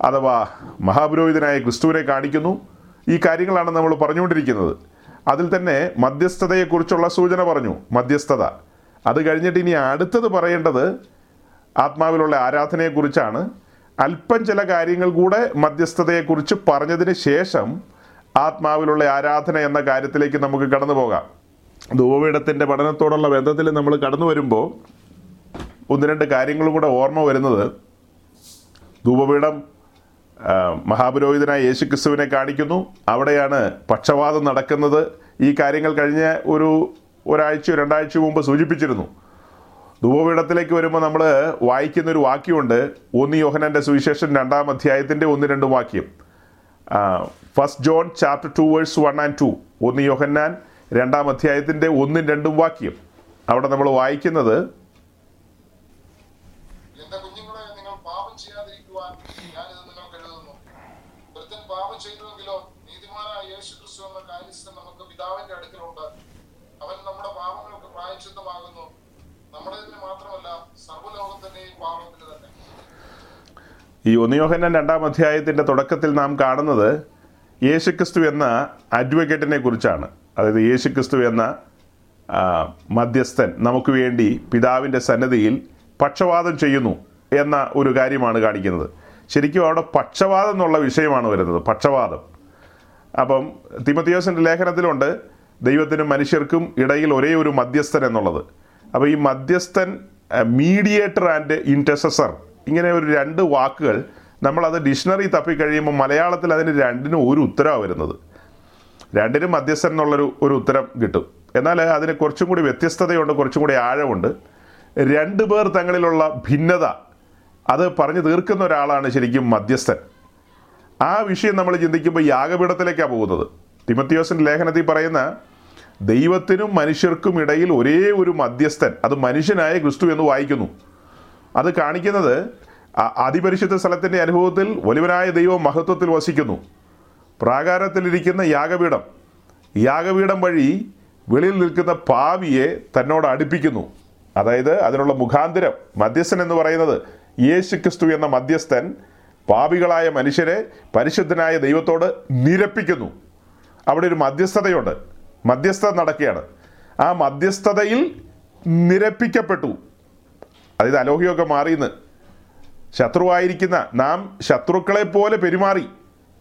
അഥവാ മഹാപുരോഹിതനായ ക്രിസ്തുവിനെ കാണിക്കുന്നു. ഈ കാര്യങ്ങളാണ് നമ്മൾ പറഞ്ഞുകൊണ്ടിരിക്കുന്നത്. അതിൽ തന്നെ മധ്യസ്ഥതയെക്കുറിച്ചുള്ള സൂചന പറഞ്ഞു. മധ്യസ്ഥത. അത് കഴിഞ്ഞിട്ട് ഇനി അടുത്തത് പറയേണ്ടത് ആത്മാവിലുള്ള ആരാധനയെക്കുറിച്ചാണ്. അല്പം ചില കാര്യങ്ങൾ കൂടെ മധ്യസ്ഥതയെക്കുറിച്ച് പറഞ്ഞതിന് ശേഷം ആത്മാവിലുള്ള ആരാധന എന്ന കാര്യത്തിലേക്ക് നമുക്ക് കടന്നു പോകാം. ധൂവപീഠത്തിന്റെ പഠനത്തോടുള്ള ബന്ധത്തിൽ നമ്മൾ കടന്നു വരുമ്പോൾ ഒന്ന് രണ്ട് കാര്യങ്ങളും കൂടെ ഓർമ്മ വരുന്നത്. ധൂപപീഠം മഹാപുരോഹിതനായ യേശു ക്രിസ്തുവിനെ കാണിക്കുന്നു. അവിടെയാണ് പക്ഷവാദം നടക്കുന്നത്. ഈ കാര്യങ്ങൾ കഴിഞ്ഞ ഒരു ഒരാഴ്ച രണ്ടാഴ്ച മുമ്പ് സൂചിപ്പിച്ചിരുന്നു. ധൂപപീഠത്തിലേക്ക് വരുമ്പോൾ നമ്മൾ വായിക്കുന്ന ഒരു വാക്യമുണ്ട്. ഒന്ന് യോഹനന്റെ സുവിശേഷം രണ്ടാം അധ്യായത്തിന്റെ ഒന്ന് രണ്ട് വാക്യം. First John chapter two verse one and two ഒന്ന് യോഹന്നാൻ രണ്ടാം അധ്യായത്തിന്റെ ഒന്നും രണ്ടും വാക്യം. അവിടെ നമ്മൾ വായിക്കുന്നത് എന്റെ കുഞ്ഞുങ്ങളെ നിങ്ങൾ പാപം ചെയ്യാതിരിക്കുവാൻ ഞാനിത് നിങ്ങൾക്ക് എഴുതുന്നു ഒരുത്തൻ പാപം ചെയ്തുവെങ്കിലോ നീതിമാനായ യേശു ക്രിസ്തു എന്ന കാര്യസ്ഥൻ നമുക്ക് പിതാവിന്റെ അടുക്കലുണ്ട് അവൻ നമ്മുടെ പാപങ്ങൾക്ക് പ്രായച്ചിത്തമാകുന്നു നമ്മുടേതിന് മാത്രമല്ല സർവലോകത്തിന്റെയും പാപത്തിന് തന്നെ ഈ ഒന്നിയോഹന്നൻ രണ്ടാം അധ്യായത്തിന്റെ തുടക്കത്തിൽ നാം കാണുന്നത് യേശുക്രിസ്തു എന്ന അഡ്വക്കേറ്റിനെ കുറിച്ചാണ്. അതായത് യേശുക്രിസ്തു എന്ന മധ്യസ്ഥൻ നമുക്ക് വേണ്ടി പിതാവിന്റെ സന്നദ്ധിയിൽ പക്ഷവാദം ചെയ്യുന്നു എന്ന ഒരു കാര്യമാണ് കാണിക്കുന്നത്. ശരിക്കും അവിടെ പക്ഷവാദം എന്നുള്ള വിഷയമാണ് വരുന്നത് പക്ഷവാദം. അപ്പം തിമത്തിയോസിന്റെ ലേഖനത്തിലുണ്ട് ദൈവത്തിനും മനുഷ്യർക്കും ഇടയിൽ ഒരേ ഒരു മധ്യസ്ഥൻ എന്നുള്ളത്. അപ്പോൾ ഈ മധ്യസ്ഥൻ മീഡിയേറ്റർ ആൻഡ് ഇന്റസസർ ഇങ്ങനെ ഒരു രണ്ട് വാക്കുകൾ നമ്മളത് ഡിക്ഷണറി തപ്പിക്കഴിയുമ്പോൾ മലയാളത്തിൽ അതിന് രണ്ടിനും ഒരു ഉത്തരമാണ് വരുന്നത്. രണ്ടിനും മധ്യസ്ഥൻ എന്നുള്ളൊരു ഒരു ഉത്തരം കിട്ടും. എന്നാൽ അതിന് കുറച്ചും കൂടി വ്യത്യസ്തതയുണ്ട് കുറച്ചും കൂടി ആഴമുണ്ട്. രണ്ട് പേർ തങ്ങളിലുള്ള ഭിന്നത അത് പറഞ്ഞു തീർക്കുന്ന ഒരാളാണ് ശരിക്കും മധ്യസ്ഥൻ. ആ വിഷയം നമ്മൾ ചിന്തിക്കുമ്പോൾ യാഗപീഠത്തിലേക്കാണ് പോകുന്നത്. തിമത്തിയോസിന്റെ ലേഖനത്തിൽ പറയുന്ന ദൈവത്തിനും മനുഷ്യർക്കും ഇടയിൽ ഒരേ ഒരു മധ്യസ്ഥൻ അത് മനുഷ്യനായ ക്രിസ്തു എന്ന് വായിക്കുന്നു. അത് കാണിക്കുന്നത് അതിപരിശുദ്ധ സ്ഥലത്തിന്റെ അനുഭവത്തിൽ വലുവനായ ദൈവം മഹത്വത്തിൽ വസിക്കുന്നു. പ്രാകാരത്തിലിരിക്കുന്ന യാഗപീഠം യാഗപീഠം വഴി വെളിയിൽ നിൽക്കുന്ന പാവിയെ തന്നോട് അടുപ്പിക്കുന്നു. അതായത് അതിനുള്ള മുഖാന്തരം മധ്യസ്ഥൻ എന്ന് പറയുന്നത് യേശു ക്രിസ്തു എന്ന മധ്യസ്ഥൻ പാപികളായ മനുഷ്യരെ പരിശുദ്ധനായ ദൈവത്തോട് നിരപ്പിക്കുന്നു. അവിടെ ഒരു മധ്യസ്ഥതയുണ്ട്. മധ്യസ്ഥത നടക്കുകയാണ്. ആ മധ്യസ്ഥതയിൽ നിരപ്പിക്കപ്പെട്ടു. അതായത് അലോഹ്യമൊക്കെ മാറിയെന്ന്. ശത്രുവായിരിക്കുന്ന നാം ശത്രുക്കളെ പോലെ പെരുമാറി.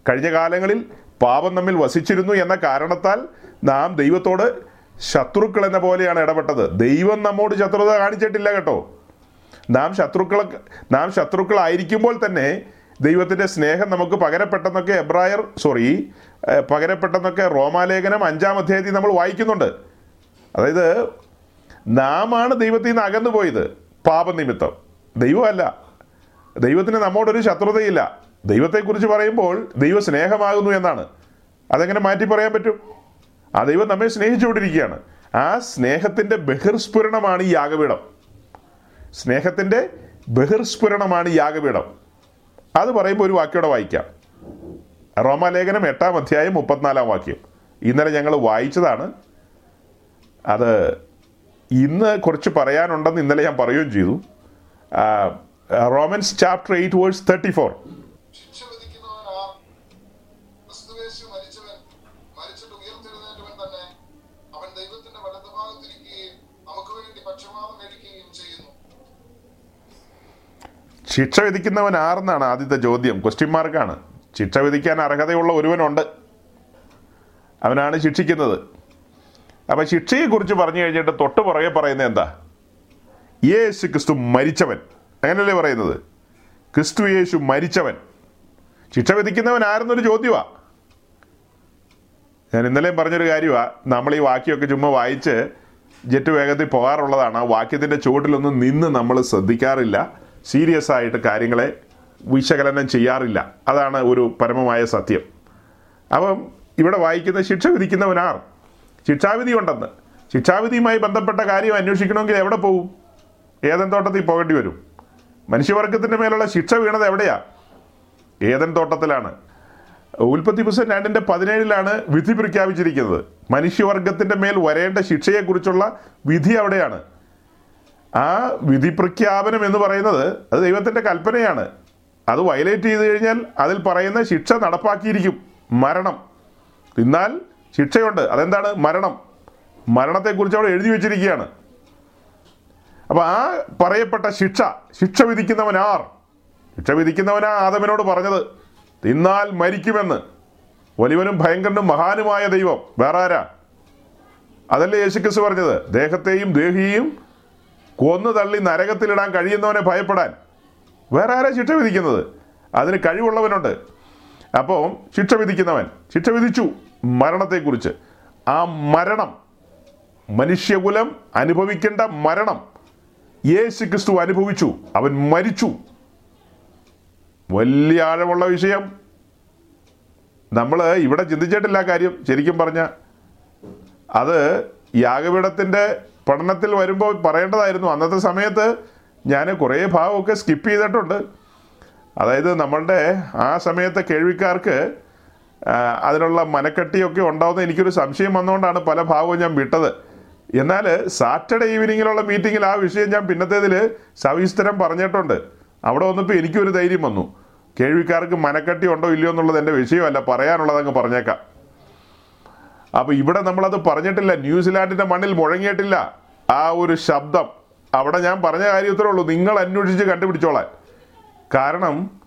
കഴിഞ്ഞ കാലങ്ങളിൽ പാപം നമ്മിൽ വസിച്ചിരുന്നു എന്ന കാരണത്താൽ നാം ദൈവത്തോട് ശത്രുക്കൾ എന്ന പോലെയാണ് ഇടപെട്ടത്. ദൈവം നമ്മോട് ശത്രുത കാണിച്ചിട്ടില്ല കേട്ടോ. നാം ശത്രുക്കളെ നാം ശത്രുക്കളായിരിക്കുമ്പോൾ തന്നെ ദൈവത്തിന്റെ സ്നേഹം നമുക്ക് പകരപ്പെട്ടെന്നൊക്കെ എബ്രായർ സോറി പകരപ്പെട്ടെന്നൊക്കെ റോമാലേഖനം അഞ്ചാം അധ്യായത്തിൽ നമ്മൾ വായിക്കുന്നുണ്ട്. അതായത് നാമാണ് ദൈവത്തിൽ നിന്ന് അകന്നു പോയത് പാപനിമിത്തം. ദൈവമല്ല. ദൈവത്തിന് നമ്മോടൊരു ശത്രുതയില്ല. ദൈവത്തെക്കുറിച്ച് പറയുമ്പോൾ ദൈവ സ്നേഹമാകുന്നു എന്നാണ്. അതെങ്ങനെ മാറ്റി പറയാൻ പറ്റും? ആ ദൈവം നമ്മെ സ്നേഹിച്ചുകൊണ്ടിരിക്കുകയാണ് ആ സ്നേഹത്തിന്റെ ബഹിർസ്ഫുരണമാണ് ഈ യാഗപീഠം. സ്നേഹത്തിന്റെ ബഹിർസ്ഫുരണമാണ് യാഗപീഠം. അത് പറയുമ്പോൾ ഒരു വാക്യോടെ വായിക്കാം. റോമാലേഖനം എട്ടാം അധ്യായം മുപ്പത്തിനാലാം വാക്യം. ഇന്നലെ ഞങ്ങൾ വായിച്ചതാണ്. അത് ഇന്ന് കുറച്ച് പറയാനുണ്ടെന്ന് ഇന്നലെ ഞാൻ പറയുകയും ചെയ്തു. Romans chapter eight verse thirty four ശിക്ഷ വിധിക്കുന്നവൻ ആരെന്നാണ് ആദ്യത്തെ ചോദ്യം? ക്വസ്റ്റ്യൻ മാർക്കാണ് ശിക്ഷ വിധിക്കാൻ അർഹതയുള്ള ഒരുവനുണ്ട്. അവനാണ് ശിക്ഷിക്കുന്നത്. അപ്പം ശിക്ഷയെക്കുറിച്ച് പറഞ്ഞു കഴിഞ്ഞിട്ട് തൊട്ട് പുറകെ പറയുന്നത് എന്താ? യേശു ക്രിസ്തു മരിച്ചവൻ. അങ്ങനല്ലേ പറയുന്നത്? ക്രിസ്തു യേശു മരിച്ചവൻ. ശിക്ഷ വിധിക്കുന്നവൻ ആരെന്നൊരു ചോദ്യമാ ഞാൻ ഇന്നലെയും പറഞ്ഞൊരു കാര്യമാണ് നമ്മൾ ഈ വാക്യമൊക്കെ ചുമ്മാ വായിച്ച് ജെറ്റ് വേഗത്തിൽ പോകാറുള്ളതാണ്. ആ വാക്യത്തിന്റെ ചുവട്ടിലൊന്നും നിന്ന് നമ്മൾ ശ്രദ്ധിക്കാറില്ല. സീരിയസ് ആയിട്ട് കാര്യങ്ങളെ വിശകലനം ചെയ്യാറില്ല. അതാണ് ഒരു പരമമായ സത്യം. അപ്പം ഇവിടെ വായിക്കുന്ന ശിക്ഷ വിധിക്കുന്നവനാർ ശിക്ഷാവിധി ഉണ്ടെന്ന്. ശിക്ഷാവിധിയുമായി ബന്ധപ്പെട്ട കാര്യം അന്വേഷിക്കണമെങ്കിൽ എവിടെ പോകും ഏതൻ തോട്ടത്തിൽ പോകേണ്ടി വരും? മനുഷ്യവർഗത്തിന്റെ മേലുള്ള ശിക്ഷ വീണത് എവിടെയാ? ഏതൻ തോട്ടത്തിലാണ്. ഉൽപ്പത്തി പുസ്തകം രണ്ടിന്റെ പതിനേഴിലാണ് വിധി പ്രഖ്യാപിച്ചിരിക്കുന്നത്. മനുഷ്യവർഗത്തിന്റെ മേൽ വരേണ്ട ശിക്ഷയെക്കുറിച്ചുള്ള വിധി അവിടെയാണ്. ആ വിധി പ്രഖ്യാപനം എന്ന് പറയുന്നത് അത് ദൈവത്തിന്റെ കൽപ്പനയാണ്. അത് വയലേറ്റ് ചെയ്ത് കഴിഞ്ഞാൽ അതിൽ പറയുന്ന ശിക്ഷ നടപ്പാക്കിയിരിക്കും. മരണം. എന്നാൽ ശിക്ഷയുണ്ട്. അതെന്താണ്? മരണം. മരണത്തെക്കുറിച്ച് അവിടെ എഴുതി വെച്ചിരിക്കുകയാണ്. അപ്പൊ ആ പറയപ്പെട്ട ശിക്ഷ ശിക്ഷ വിധിക്കുന്നവനാർ ശിക്ഷ വിധിക്കുന്നവനാ ആദമിനോട് പറഞ്ഞത് തിന്നാൽ മരിക്കുമെന്ന്. വലിയവനും ഭയങ്കരനും മഹാനുമായ ദൈവം. വേറെ ആരാ? അതല്ലേ യേശുക്രിസ്തു പറഞ്ഞത്? ദേഹത്തെയും ദേഹിയെയും കൊന്നു തള്ളി നരകത്തിലിടാൻ കഴിയുന്നവനെ ഭയപ്പെടാൻ. വേറെ ആരാ ശിക്ഷ വിധിക്കുന്നത്? അതിന് കഴിവുള്ളവനുണ്ട്. അപ്പോൾ ശിക്ഷ വിധിക്കുന്നവൻ. ശിക്ഷ വിധിച്ചു. മരണത്തെക്കുറിച്ച്. ആ മരണം മനുഷ്യകുലം അനുഭവിക്കേണ്ട മരണം യേശു ക്രിസ്തു അനുഭവിച്ചു അവൻ മരിച്ചു. വലിയ ആഴമുള്ള വിഷയം. നമ്മൾ ഇവിടെ ചിന്തിച്ചിട്ടില്ല കാര്യം ശരിക്കും പറഞ്ഞ. അത് യാഗപീഠത്തിന്റെ പഠനത്തിൽ വരുമ്പോൾ പറയേണ്ടതായിരുന്നു. അന്നത്തെ സമയത്ത് ഞാൻ കുറേ ഭാഗമൊക്കെ സ്കിപ്പ് ചെയ്തിട്ടുണ്ട്. അതായത് നമ്മളുടെ ആ സമയത്തെ കേൾവിക്കാർക്ക് അതിനുള്ള മനക്കെട്ടിയൊക്കെ ഉണ്ടാവുന്ന എനിക്കൊരു സംശയം വന്നുകൊണ്ടാണ് പല ഭാഗവും ഞാൻ വിട്ടത്. എന്നാൽ സാറ്റർഡേ ഈവനിങ്ങിലുള്ള മീറ്റിങ്ങിൽ ആ വിഷയം ഞാൻ പിന്നത്തേതിൽ സവിസ്തരം പറഞ്ഞിട്ടുണ്ട്. അവിടെ വന്നപ്പോൾ എനിക്കൊരു ധൈര്യം വന്നു. കേൾവിക്കാർക്ക് മനക്കെട്ടി ഉണ്ടോ ഇല്ലയോ എന്നുള്ളത് എന്റെ വിഷയമല്ല പറയാനുള്ളത് അങ്ങ് പറഞ്ഞേക്കാം. അപ്പോൾ ഇവിടെ നമ്മളത് പറഞ്ഞിട്ടില്ല ന്യൂസിലാൻഡിന്റെ മണ്ണിൽ മുഴങ്ങിയിട്ടില്ല. ആ ഒരു ശബ്ദം. അവിടെ ഞാൻ പറഞ്ഞ കാര്യത്തേ ഉള്ളൂ നിങ്ങൾ അന്വേഷിച്ച് കണ്ടുപിടിച്ചോളാൻ. കാരണം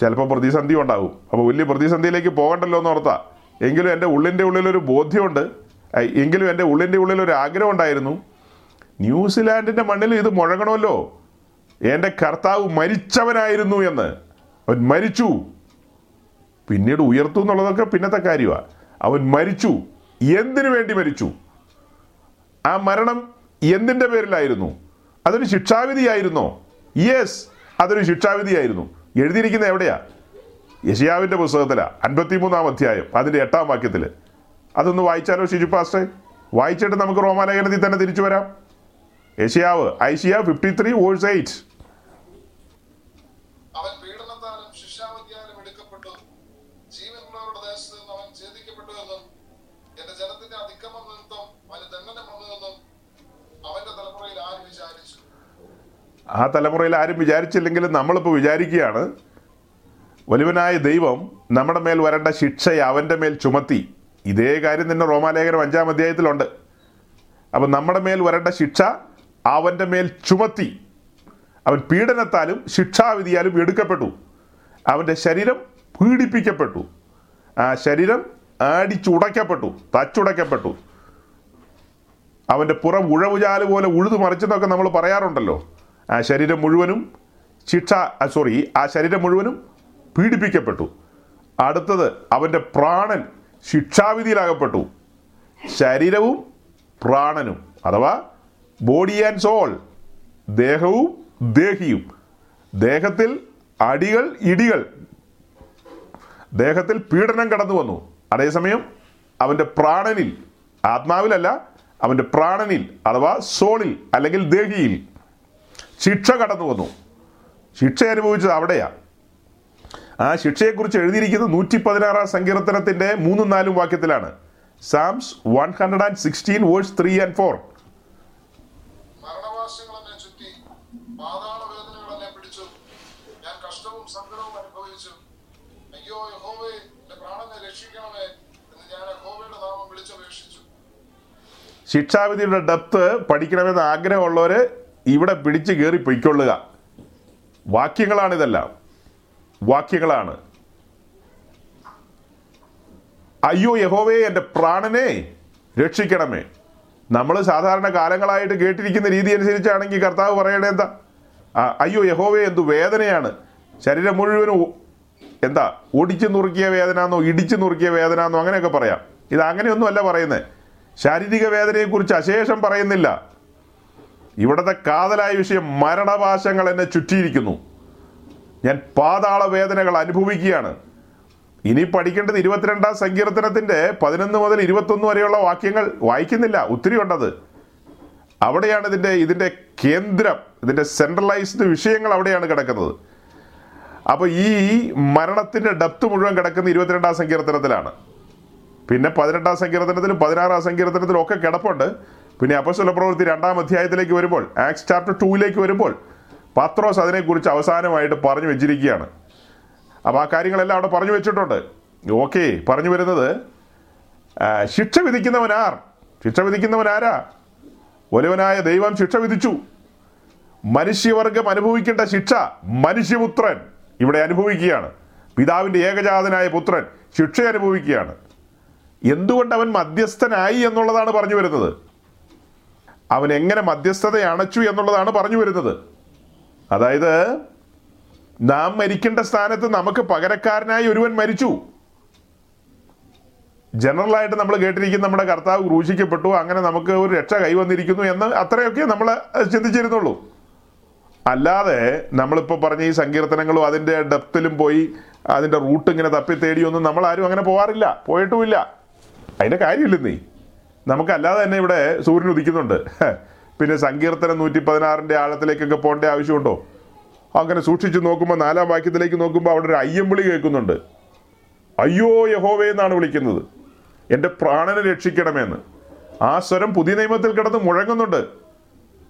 ചിലപ്പോൾ പ്രതിസന്ധി ഉണ്ടാവും. അപ്പോൾ വലിയ പ്രതിസന്ധിയിലേക്ക് പോകണ്ടല്ലോ എന്ന് ഓർത്താ. എങ്കിലും എന്റെ ഉള്ളിന്റെ ഉള്ളിലൊരു ബോധ്യമുണ്ട്. എങ്കിലും എന്റെ ഉള്ളിന്റെ ഉള്ളിലൊരു ആഗ്രഹം ഉണ്ടായിരുന്നു ന്യൂസിലാൻഡിന്റെ മണ്ണിൽ ഇത് മുഴങ്ങണമല്ലോ. എന്റെ കർത്താവ് മരിച്ചവനായിരുന്നു എന്ന്. അവൻ മരിച്ചു. പിന്നീട് ഉയർത്തു എന്നുള്ളതൊക്കെ പിന്നത്തെ കാര്യമാണ് അവൻ മരിച്ചു. എന്തിനു വേണ്ടി മരിച്ചു? ആ മരണം എന്തിന്റെ പേരിലായിരുന്നു? അതൊരു ശിക്ഷാവിധിയായിരുന്നോ? യെസ് അതൊരു ശിക്ഷാവിധിയായിരുന്നു. എഴുതിയിരിക്കുന്ന എവിടെയാ? യഷിയാവിന്റെ പുസ്തകത്തിലാണ് അൻപത്തിമൂന്നാം അധ്യായം അതിന്റെ എട്ടാം വാക്യത്തിൽ അതൊന്ന് വായിച്ചാലോ ഷിജു പാസ്റ്റേ? വായിച്ചിട്ട് നമുക്ക് റോമാലേഖനത്തിൽ തന്നെ തിരിച്ചു വരാം. യഷിയാവ് Isaiah fifty three verse eight അവൻ പീഡനത്താലും ശിക്ഷാവിധിയാലും എടുക്കപ്പെട്ടു ജീവനുള്ളവരുടെ ദേശത്ത് നിന്ന് അവൻ ഛേദിക്കപ്പെട്ടു എന്നും എന്റെ ജനത്തിന്റെ അതിക്രമം നിമിത്തം അവന് ദണ്ഡനം വന്നുവെന്നും അവന്റെ തലമുറയിൽ ആര് വിചാരിച്ചു ആ തലമുറയിൽ ആരും വിചാരിച്ചില്ലെങ്കിലും നമ്മളിപ്പോൾ വിചാരിക്കുകയാണ് വലുവനായ ദൈവം നമ്മുടെ മേൽ വരേണ്ട ശിക്ഷയെ അവന്റെ മേൽ ചുമത്തി. ഇതേ കാര്യം തന്നെ റോമാലേഖനം അഞ്ചാം അധ്യായത്തിലുണ്ട്. അപ്പം നമ്മുടെ മേൽ വരേണ്ട ശിക്ഷ അവന്റെ മേൽ ചുമത്തി. അവൻ പീഡനത്താലും ശിക്ഷാവിധിയാലും എടുക്കപ്പെട്ടു. അവന്റെ ശരീരം പീഡിപ്പിക്കപ്പെട്ടു. ആ ശരീരം ആടിച്ചുടയ്ക്കപ്പെട്ടു തച്ചുടയ്ക്കപ്പെട്ടു. അവന്റെ പുറം ഉഴവുചാൽ പോലെ ഉഴുതു മറിച്ചെന്നൊക്കെ നമ്മൾ പറയാറുണ്ടല്ലോ. ആ ശരീരം മുഴുവനും ശിക്ഷ സോറി ആ ശരീരം മുഴുവനും പീഡിപ്പിക്കപ്പെട്ടു. അടുത്തത് അവന്റെ പ്രാണൻ ശിക്ഷാവിധിയിലാകപ്പെട്ടു. ശരീരവും പ്രാണനും അഥവാ ബോഡി ആൻഡ് സോൾ ദേഹവും ദേഹിയും. ദേഹത്തിൽ അടികൾ ഇടികൾ. ദേഹത്തിൽ പീഡനം കടന്നു വന്നു. അതേസമയം അവന്റെ പ്രാണനിൽ ആത്മാവിലല്ല അവന്റെ പ്രാണനിൽ അഥവാ സോളിൽ അല്ലെങ്കിൽ ദേഹിയിൽ ശിക്ഷ കടന്നു വന്നു. ശിക്ഷ അനുഭവിച്ചത് അവിടെയാ. ആ ശിക്ഷയെക്കുറിച്ച് എഴുതിയിരിക്കുന്നത് നൂറ്റി പതിനാറാം സങ്കീർത്തനത്തിന്റെ മൂന്നും നാലും വാക്യത്തിലാണ്. Psalms one hundred and sixteen verse three and four. ശിക്ഷാവിധിയുടെ depth പഠിക്കണമെന്ന് ആഗ്രഹമുള്ളവർ ഇവിടെ പിടിച്ച് കയറി പൊയ്ക്കൊള്ളുക. വാക്യങ്ങളാണിതെല്ലാം. വാക്യങ്ങളാണ്. അയ്യോ യഹോവേ എന്റെ പ്രാണനെ രക്ഷിക്കണമേ. നമ്മൾ സാധാരണ കാലങ്ങളായിട്ട് കേട്ടിരിക്കുന്ന രീതി അനുസരിച്ചാണെങ്കിൽ കർത്താവ് പറയണേ എന്താ? അയ്യോ യഹോവേ എന്തു വേദനയാണ്. ശരീരം മുഴുവനും എന്താ ഒടിച്ചു നുറുക്കിയ വേദന ഇടിച്ചു നുറുക്കിയ വേദന എന്നോ അങ്ങനെയൊക്കെ പറയാം. ഇത് അങ്ങനെയൊന്നും അല്ല പറയുന്നത്. ശാരീരിക വേദനയെക്കുറിച്ച് അശേഷം പറയുന്നില്ല. ഇവിടുത്തെ കാതലായ വിഷയം മരണപാശങ്ങൾ എന്നെ ചുറ്റിയിരിക്കുന്നു. ഞാൻ പാതാള വേദനകൾ അനുഭവിക്കുകയാണ്. ഇനി പഠിക്കേണ്ടത് ഇരുപത്തിരണ്ടാം സങ്കീർത്തനത്തിന്റെ പതിനൊന്ന് മുതൽ ഇരുപത്തൊന്ന് വരെയുള്ള വാക്യങ്ങൾ വായിക്കുന്നില്ല ഒത്തിരി ഉണ്ടത്. അവിടെയാണ് ഇതിന്റെ ഇതിന്റെ കേന്ദ്രം ഇതിന്റെ സെൻട്രലൈസ്ഡ് വിഷയങ്ങൾ അവിടെയാണ് കിടക്കുന്നത്. അപ്പോൾ ഈ മരണത്തിന്റെ ഡെപ്ത് മുഴുവൻ കിടക്കുന്ന ഇരുപത്തിരണ്ടാം സങ്കീർത്തനത്തിലാണ്. പിന്നെ പതിനെട്ടാം സങ്കീർത്തനത്തിലും പതിനാറാം സങ്കീർത്തനത്തിലും ഒക്കെ കിടപ്പുണ്ട്. പിന്നെ അപ്പസ്വല പ്രവൃത്തി രണ്ടാം അധ്യായത്തിലേക്ക് വരുമ്പോൾ ആക്സ് ചാപ്റ്റർ ടൂയിലേക്ക് വരുമ്പോൾ പത്രോസ് അതിനെക്കുറിച്ച് അവസാനമായിട്ട് പറഞ്ഞു വെച്ചിരിക്കുകയാണ്. അപ്പോൾ ആ കാര്യങ്ങളെല്ലാം അവിടെ പറഞ്ഞു വെച്ചിട്ടുണ്ട്. ഓക്കെ പറഞ്ഞു വരുന്നത് ശിക്ഷ വിധിക്കുന്നവനാർ ശിക്ഷ വിധിക്കുന്നവൻ ആരാ? ദൈവം ശിക്ഷ വിധിച്ചു. മനുഷ്യവർഗം അനുഭവിക്കേണ്ട ശിക്ഷ മനുഷ്യപുത്രൻ ഇവിടെ അനുഭവിക്കുകയാണ്. പിതാവിന്റെ ഏകജാതനായ പുത്രൻ ശിക്ഷ അനുഭവിക്കുകയാണ്. എന്തുകൊണ്ട് അവൻ മധ്യസ്ഥനായി എന്നുള്ളതാണ് പറഞ്ഞു വരുന്നത്? അവൻ എങ്ങനെ മധ്യസ്ഥത അണച്ചു എന്നുള്ളതാണ് പറഞ്ഞു വരുന്നത്. അതായത് നാം മരിക്കേണ്ട സ്ഥാനത്ത് നമുക്ക് പകരക്കാരനായി ഒരുവൻ മരിച്ചു. ജനറലായിട്ട് നമ്മൾ കേട്ടിരിക്കുന്ന നമ്മുടെ കർത്താവ് ക്രൂശിക്കപ്പെട്ടു അങ്ങനെ നമുക്ക് ഒരു രക്ഷ കൈവന്നിരിക്കുന്നു എന്ന് അത്രയൊക്കെ നമ്മൾ ചിന്തിച്ചിരുന്നുള്ളൂ. അല്ലാതെ നമ്മളിപ്പോൾ പറഞ്ഞ ഈ സങ്കീർത്തനങ്ങളും അതിന്റെ ഡെപ്തിലും പോയി അതിന്റെ റൂട്ട് ഇങ്ങനെ തപ്പി തേടിയൊന്നും നമ്മൾ ആരും അങ്ങനെ പോകാറില്ല പോയിട്ടുമില്ല. അതിന്റെ കാര്യമില്ല നീ നമുക്കല്ലാതെ തന്നെ ഇവിടെ സൂര്യൻ ഉദിക്കുന്നുണ്ട്. പിന്നെ സങ്കീർത്തനം നൂറ്റി പതിനാറിന്റെ ആഴത്തിലേക്കൊക്കെ പോകേണ്ട ആവശ്യമുണ്ടോ? അങ്ങനെ സൂക്ഷിച്ച് നോക്കുമ്പോൾ നാലാം വാക്യത്തിലേക്ക് നോക്കുമ്പോൾ അവിടെ ഒരു അയ്യം വിളി കേൾക്കുന്നുണ്ട്. അയ്യോ യഹോവേ എന്നാണ് വിളിക്കുന്നത്. എന്റെ പ്രാണനെ രക്ഷിക്കണമെന്ന്. ആ സ്വരം പുതിയ നിയമത്തിൽ കിടന്ന് മുഴങ്ങുന്നുണ്ട്.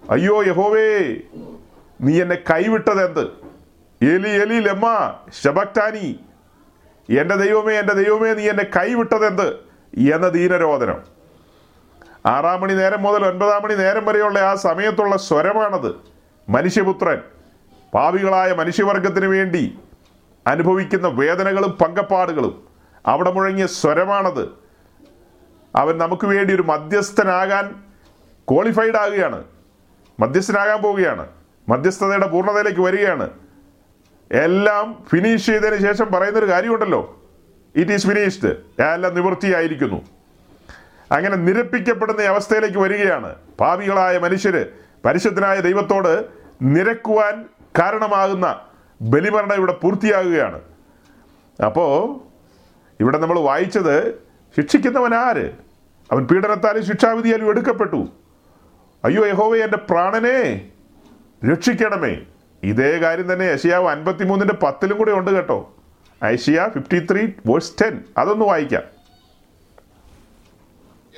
അയ്യോ യഹോവേ നീ എന്നെ കൈവിട്ടത് എന്ത് എലി എലി ലമ്മ ശബക്താനി. എന്റെ ദൈവമേ എന്റെ ദൈവമേ നീ എന്നെ കൈവിട്ടത് എന്ത് എന്ന ദീനരോധനം ആറാം മണി നേരം മുതൽ ഒൻപതാം മണി നേരം വരെയുള്ള ആ സമയത്തുള്ള സ്വരമാണത്. മനുഷ്യപുത്രൻ പാവികളായ മനുഷ്യവർഗത്തിന് വേണ്ടി അനുഭവിക്കുന്ന വേദനകളും പങ്കപ്പാടുകളും അവിടെ മുഴങ്ങിയ സ്വരമാണത്. അവൻ നമുക്ക് വേണ്ടി ഒരു മധ്യസ്ഥനാകാൻ ക്വാളിഫൈഡ് ആകുകയാണ്. മധ്യസ്ഥനാകാൻ പോവുകയാണ്. മധ്യസ്ഥതയുടെ പൂർണതയിലേക്ക് വരികയാണ്. എല്ലാം ഫിനിഷ് ചെയ്തതിന് ശേഷം പറയുന്നൊരു കാര്യമുണ്ടല്ലോ. ഇറ്റ് ഈസ് ഫിനിഷ്ഡ് എല്ലാം നിവൃത്തിയായിരിക്കുന്നു. അങ്ങനെ നിരപ്പിക്കപ്പെടുന്ന അവസ്ഥയിലേക്ക് വരികയാണ്. പാപികളായ മനുഷ്യര് പരിശുദ്ധനായ ദൈവത്തോട് നിരക്കുവാൻ കാരണമാകുന്ന ബലിമരണം ഇവിടെ പൂർത്തിയാകുകയാണ്. അപ്പോൾ ഇവിടെ നമ്മൾ വായിച്ചത് ശിക്ഷിക്കുന്നവൻ ആര്? അവൻ പീഡനത്താലും ശിക്ഷാവിധിയാലും എടുക്കപ്പെട്ടു. അയ്യോ യഹോവേ എന്റെ പ്രാണനെ രക്ഷിക്കണമേ. ഇതേ കാര്യം തന്നെ യശയാവ് അൻപത്തിമൂന്നിന്റെ പത്തിലും കൂടെ ഉണ്ട് കേട്ടോ. Isaiah fifty three verse ten അതൊന്ന് വായിക്കാം.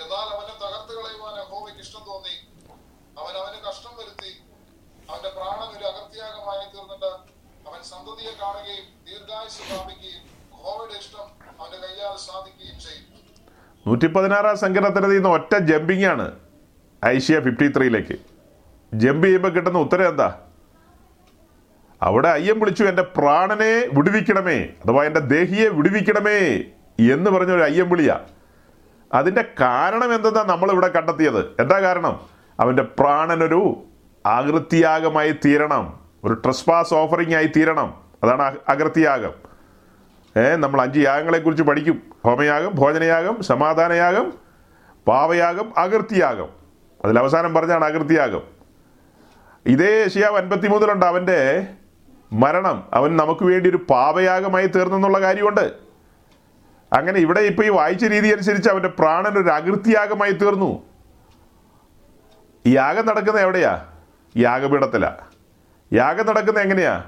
എന്നാൽ അവനെ തകർത്ത് കളയുവാൻ യഹോവയ്ക്ക് ഇഷ്ടം തോന്നി. അവൻ അവന് കഷ്ടം വരുത്തി. അവന്റെ പ്രാണൻ ഒരു അകത്യാഗമായി തീർന്നിട്ട് അവൻ സന്തതിയെ കാണുകയും ദീർഘായുസ് പ്രാപിക്കുകയും യഹോവയുടെ ഇഷ്ടം അവന്റെ കയ്യാൽ സാധിക്കുകയും ചെയ്യും. നൂറ്റി പതിനാറാം സങ്കീർണത്തിന് നിന്ന് ഒറ്റ ജമ്പിങ് ആണ് ഐഷ്യ ഫിഫ്റ്റി ത്രീയിലേക്ക്. ജമ്പ് ചെയ്യുമ്പോൾ കിട്ടുന്ന ഉത്തരം എന്താ? അവിടെ അയ്യം വിളിച്ചു എന്റെ പ്രാണനെ വിടുവിക്കണമേ അഥവാ എന്റെ ദേഹിയെ വിടുവിക്കണമേ എന്ന് പറഞ്ഞ ഒരു അയ്യം വിളിയാ. അതിന്റെ കാരണം എന്തെന്നാ നമ്മളിവിടെ കണ്ടെത്തിയത്? എന്താ കാരണം? അവന്റെ പ്രാണനൊരു ആകൃത്യാഗമായി തീരണം. ഒരു ട്രസ്പാസ് ഓഫറിംഗ് ആയി തീരണം. അതാണ് അകൃത്യാഗം. ഏ നമ്മൾ അഞ്ച് യാഗങ്ങളെക്കുറിച്ച് പഠിക്കും. ഹോമയാഗം ഭോജനയാഗം സമാധാനയാഗം പാവയാഗം അകൃത്യാഗം. അതിൽ അവസാനം പറഞ്ഞാണ് അകൃത്യാഗം. ഇതേ യശയാവ് അൻപത്തിമൂന്നിലുണ്ട്. അവന്റെ മരണം അവൻ നമുക്ക് വേണ്ടി ഒരു പാവയാഗമായി തീർന്നെന്നുള്ള കാര്യമുണ്ട്. അങ്ങനെ ഇവിടെ ഇപ്പൊ ഈ വായിച്ച രീതി അനുസരിച്ച് അവന്റെ പ്രാണൻ ഒരു അകൃത്യാഗമായി തീർന്നു. യാഗം നടക്കുന്ന എവിടെയാ? യാഗപീഠത്തിലാ. യാഗം നടക്കുന്ന എങ്ങനെയാ?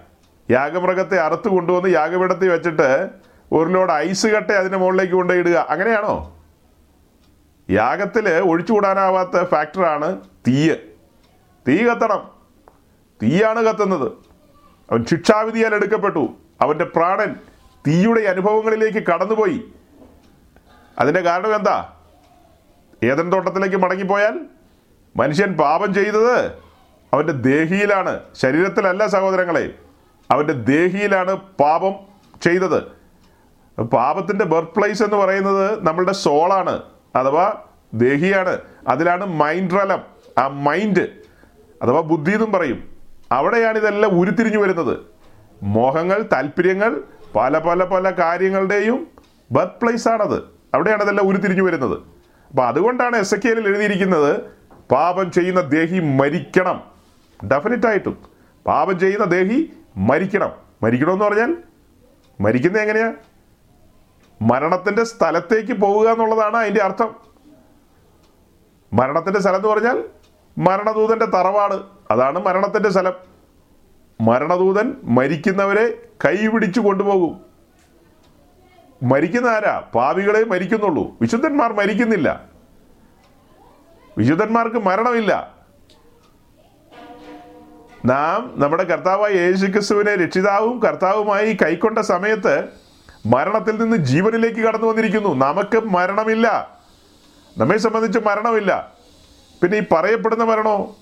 യാഗമൃഗത്തെ അറുത്ത് കൊണ്ടുവന്ന് യാഗപീഠത്തിൽ വെച്ചിട്ട് ഒരു ലോഡ് ഐസ് കട്ടെ അതിന്റെ മുകളിലേക്ക് കൊണ്ടുപോയി ഇടുക അങ്ങനെയാണോ? യാഗത്തിൽ ഒഴിച്ചുകൂടാനാവാത്ത ഫാക്ടറാണ് തീയ്. തീ കത്തണം. തീയാണ് കത്തുന്നത്. അവൻ ശിക്ഷാവിധിയാൽ എടുക്കപ്പെട്ടു. അവന്റെ പ്രാണൻ തീയുടെ അനുഭവങ്ങളിലേക്ക് കടന്നുപോയി. അതിന്റെ കാരണം എന്താ? ഏതൻ തോട്ടത്തിലേക്ക് മടങ്ങിപ്പോയാൽ മനുഷ്യൻ പാപം ചെയ്തത് അവന്റെ ദേഹിയിലാണ് ശരീരത്തിലല്ല സഹോദരങ്ങളെ അവന്റെ ദേഹിയിലാണ് പാപം ചെയ്തത്. പാപത്തിന്റെ ബർത്ത് പ്ലേസ് എന്ന് പറയുന്നത് നമ്മളുടെ സോളാണ് അഥവാ ദേഹിയാണ്. അതിലാണ് മൈൻഡ് റലം. ആ മൈൻഡ് അഥവാ ബുദ്ധി എന്നും പറയും. അവിടെയാണ് ഇതെല്ലാം ഉരുത്തിരിഞ്ഞു വരുന്നത്. മോഹങ്ങൾ താല്പര്യങ്ങൾ പല പല പല കാര്യങ്ങളുടെയും ബർത്ത് പ്ലേസ് ആണത്. അവിടെയാണ് ഇതെല്ലാം ഉരുത്തിരിഞ്ഞു വരുന്നത്. അപ്പൊ അതുകൊണ്ടാണ് എസ് എ കെയിലിൽ എഴുതിയിരിക്കുന്നത് പാപം ചെയ്യുന്ന ദേഹി മരിക്കണം. ഡെഫിനറ്റ് ആയിട്ടും. പാപം ചെയ്യുന്ന ദേഹി മരിക്കണം. മരിക്കണമെന്ന് പറഞ്ഞാൽ മരിക്കുന്നത് എങ്ങനെയാ? മരണത്തിന്റെ സ്ഥലത്തേക്ക് പോവുക എന്നുള്ളതാണ് അതിന്റെ അർത്ഥം. മരണത്തിന്റെ സ്ഥലം എന്ന് പറഞ്ഞാൽ മരണദൂതന്റെ തറവാട്. അതാണ് മരണത്തിന്റെ സ്ഥലം. മരണദൂതൻ മരിക്കുന്നവരെ കൈപിടിച്ചു കൊണ്ടുപോകും. മരിക്കുന്ന ആരാ പാവികളെ മരിക്കുന്നുള്ളൂ. വിശുദ്ധന്മാർ മരിക്കുന്നില്ല. വിശുദ്ധന്മാർക്ക് മരണമില്ല. നാം നമ്മുടെ കർത്താവായ യേശുക്രിസ്തുവിനെ രക്ഷിതാവും കർത്താവുമായി കൈക്കൊണ്ട സമയത്ത് മരണത്തിൽ നിന്ന് ജീവനിലേക്ക് കടന്നു വന്നിരിക്കുന്നു. നമുക്ക് മരണമില്ല. നമ്മെ സംബന്ധിച്ച് മരണമില്ല. പിന്നെ ഈ പറയപ്പെടുന്ന മരണോ?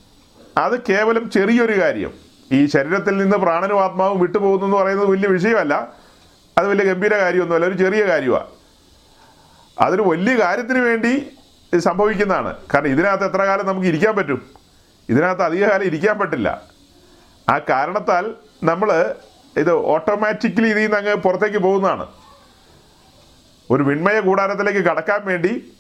അത് കേവലം ചെറിയൊരു കാര്യം. ഈ ശരീരത്തിൽ നിന്ന് പ്രാണനും ആത്മാവും വിട്ടുപോകുന്നു എന്ന് പറയുന്നത് വലിയ വിഷയമല്ല. അത് വലിയ ഗംഭീര കാര്യമൊന്നുമല്ല ഒരു ചെറിയ കാര്യമാണ് അതൊരു വലിയ കാര്യത്തിന് വേണ്ടി സംഭവിക്കുന്നതാണ്. കാരണം ഇതിനകത്ത് എത്ര കാലം നമുക്ക് ഇരിക്കാൻ പറ്റും? ഇതിനകത്ത് അധികകാലം ഇരിക്കാൻ പറ്റില്ല. ആ കാരണത്താൽ നമ്മൾ ഇത് ഓട്ടോമാറ്റിക്കലി ഇതിൽ നിന്ന് അങ്ങ് പുറത്തേക്ക് പോകുന്നതാണ്. ഒരു വിൺമയ കൂടാരത്തിലേക്ക് കടക്കാൻ വേണ്ടി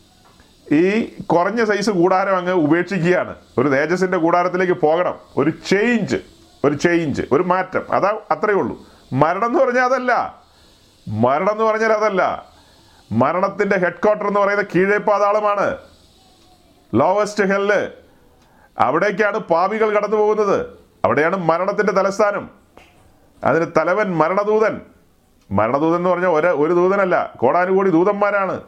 ഈ കുറഞ്ഞ സൈസ് കൂടാരം അങ്ങ് ഉപേക്ഷിക്കുകയാണ്. ഒരു തേജസിന്റെ കൂടാരത്തിലേക്ക് പോകണം. ഒരു ചേഞ്ച് ഒരു ചേഞ്ച് ഒരു മാറ്റം. അതാ അത്രയേ ഉള്ളൂ. മരണം എന്ന് പറഞ്ഞാൽ അതല്ല. മരണം എന്ന് പറഞ്ഞാൽ അതല്ല. മരണത്തിന്റെ ഹെഡ് ക്വാർട്ടർ എന്ന് പറയുന്നത് കീഴേ പാതാളമാണ്. ലോവസ്റ്റ് ഹെല്ല് അവിടേക്കാണ് പാപികൾ കടന്നു പോകുന്നത്. അവിടെയാണ് മരണത്തിന്റെ തലസ്ഥാനം. അതിന് തലവൻ മരണദൂതൻ. മരണദൂതൻ എന്ന് പറഞ്ഞാൽ ഒരു ഒരു ദൂതനല്ല. കോടാനുകോടി ദൂതന്മാരാണ്.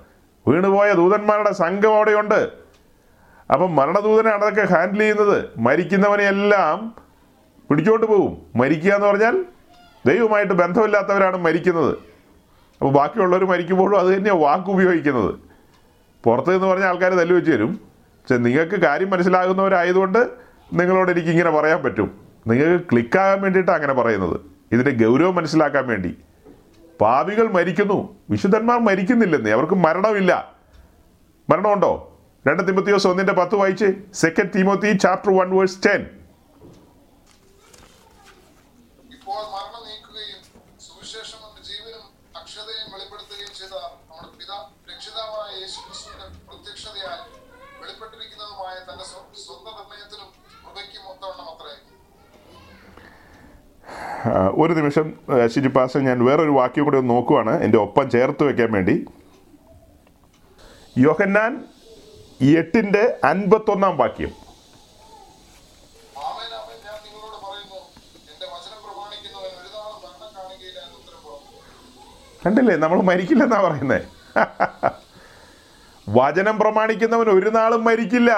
വീണുപോയ ദൂതന്മാരുടെ സംഘം അവിടെയുണ്ട്. അപ്പം മരണദൂതനാണ് അതൊക്കെ ഹാൻഡിൽ ചെയ്യുന്നത്. മരിക്കുന്നവനെയെല്ലാം പിടിച്ചോണ്ട് പോകും മരിക്കുക എന്ന് പറഞ്ഞാൽ ദൈവമായിട്ട് ബന്ധമില്ലാത്തവരാണ് മരിക്കുന്നത്. അപ്പോൾ ബാക്കിയുള്ളവർ മരിക്കുമ്പോഴും അത് തന്നെയാണ് വാക്ക് ഉപയോഗിക്കുന്നത്. പുറത്ത് എന്ന് പറഞ്ഞാൽ ആൾക്കാർ തല്ലു വെച്ച് തരും. പക്ഷെ നിങ്ങൾക്ക് കാര്യം മനസ്സിലാകുന്നവരായതുകൊണ്ട് നിങ്ങളോട് എനിക്ക് ഇങ്ങനെ പറയാൻ പറ്റും. നിങ്ങൾക്ക് ക്ലിക്കാകാൻ വേണ്ടിയിട്ടാണ് അങ്ങനെ പറയുന്നത്. ഇതിന്റെ ഗൗരവം മനസ്സിലാക്കാൻ വേണ്ടി. പാവികൾ മരിക്കുന്നു. വിശുദ്ധന്മാർ മരിക്കുന്നില്ലെന്നേ. അവർക്ക് മരണമില്ല. മരണമുണ്ടോ? രണ്ട് തിമത്തിയോസ് ഒന്നിന്റെ പത്ത് വായിച്ച് second Timothy chapter one verse ten ഇപ്പോൾ മരണം നീക്കുകയും സുവിശേഷം കൊണ്ട് ജീവനും അക്ഷതയും വെളിപ്പെടുത്തുകയും ചെയ്ത നമ്മുടെ പിതാ രക്ഷിതാവായ യേശുക്രിസ്തുവിന്റെ പ്രത്യക്ഷതയാൽ വെളിപ്പെട്ടിരിക്കുന്നതുമായ തന്റെ സ്വ- സ്വന്തം നിർണയത്തിനും കൃപയ്ക്കും ഒത്തവണ്ണം അത്രേ ആ, ഒരു നിമിഷം ശിരിപ്പാസ് ഞാൻ വേറൊരു വാക്യം കൂടി ഒന്ന് നോക്കുവാണ്. എന്റെ ഒപ്പം ചേർത്ത് വെക്കാൻ വേണ്ടി. യോഹന്നാൻ എട്ടിന്റെ അൻപത്തൊന്നാം വാക്യം. കണ്ടില്ലേ? നമ്മൾ മരിക്കില്ലെന്നാ പറയുന്നേ. വചനം പ്രമാണിക്കുന്നവൻ ഒരു നാളും മരിക്കില്ല.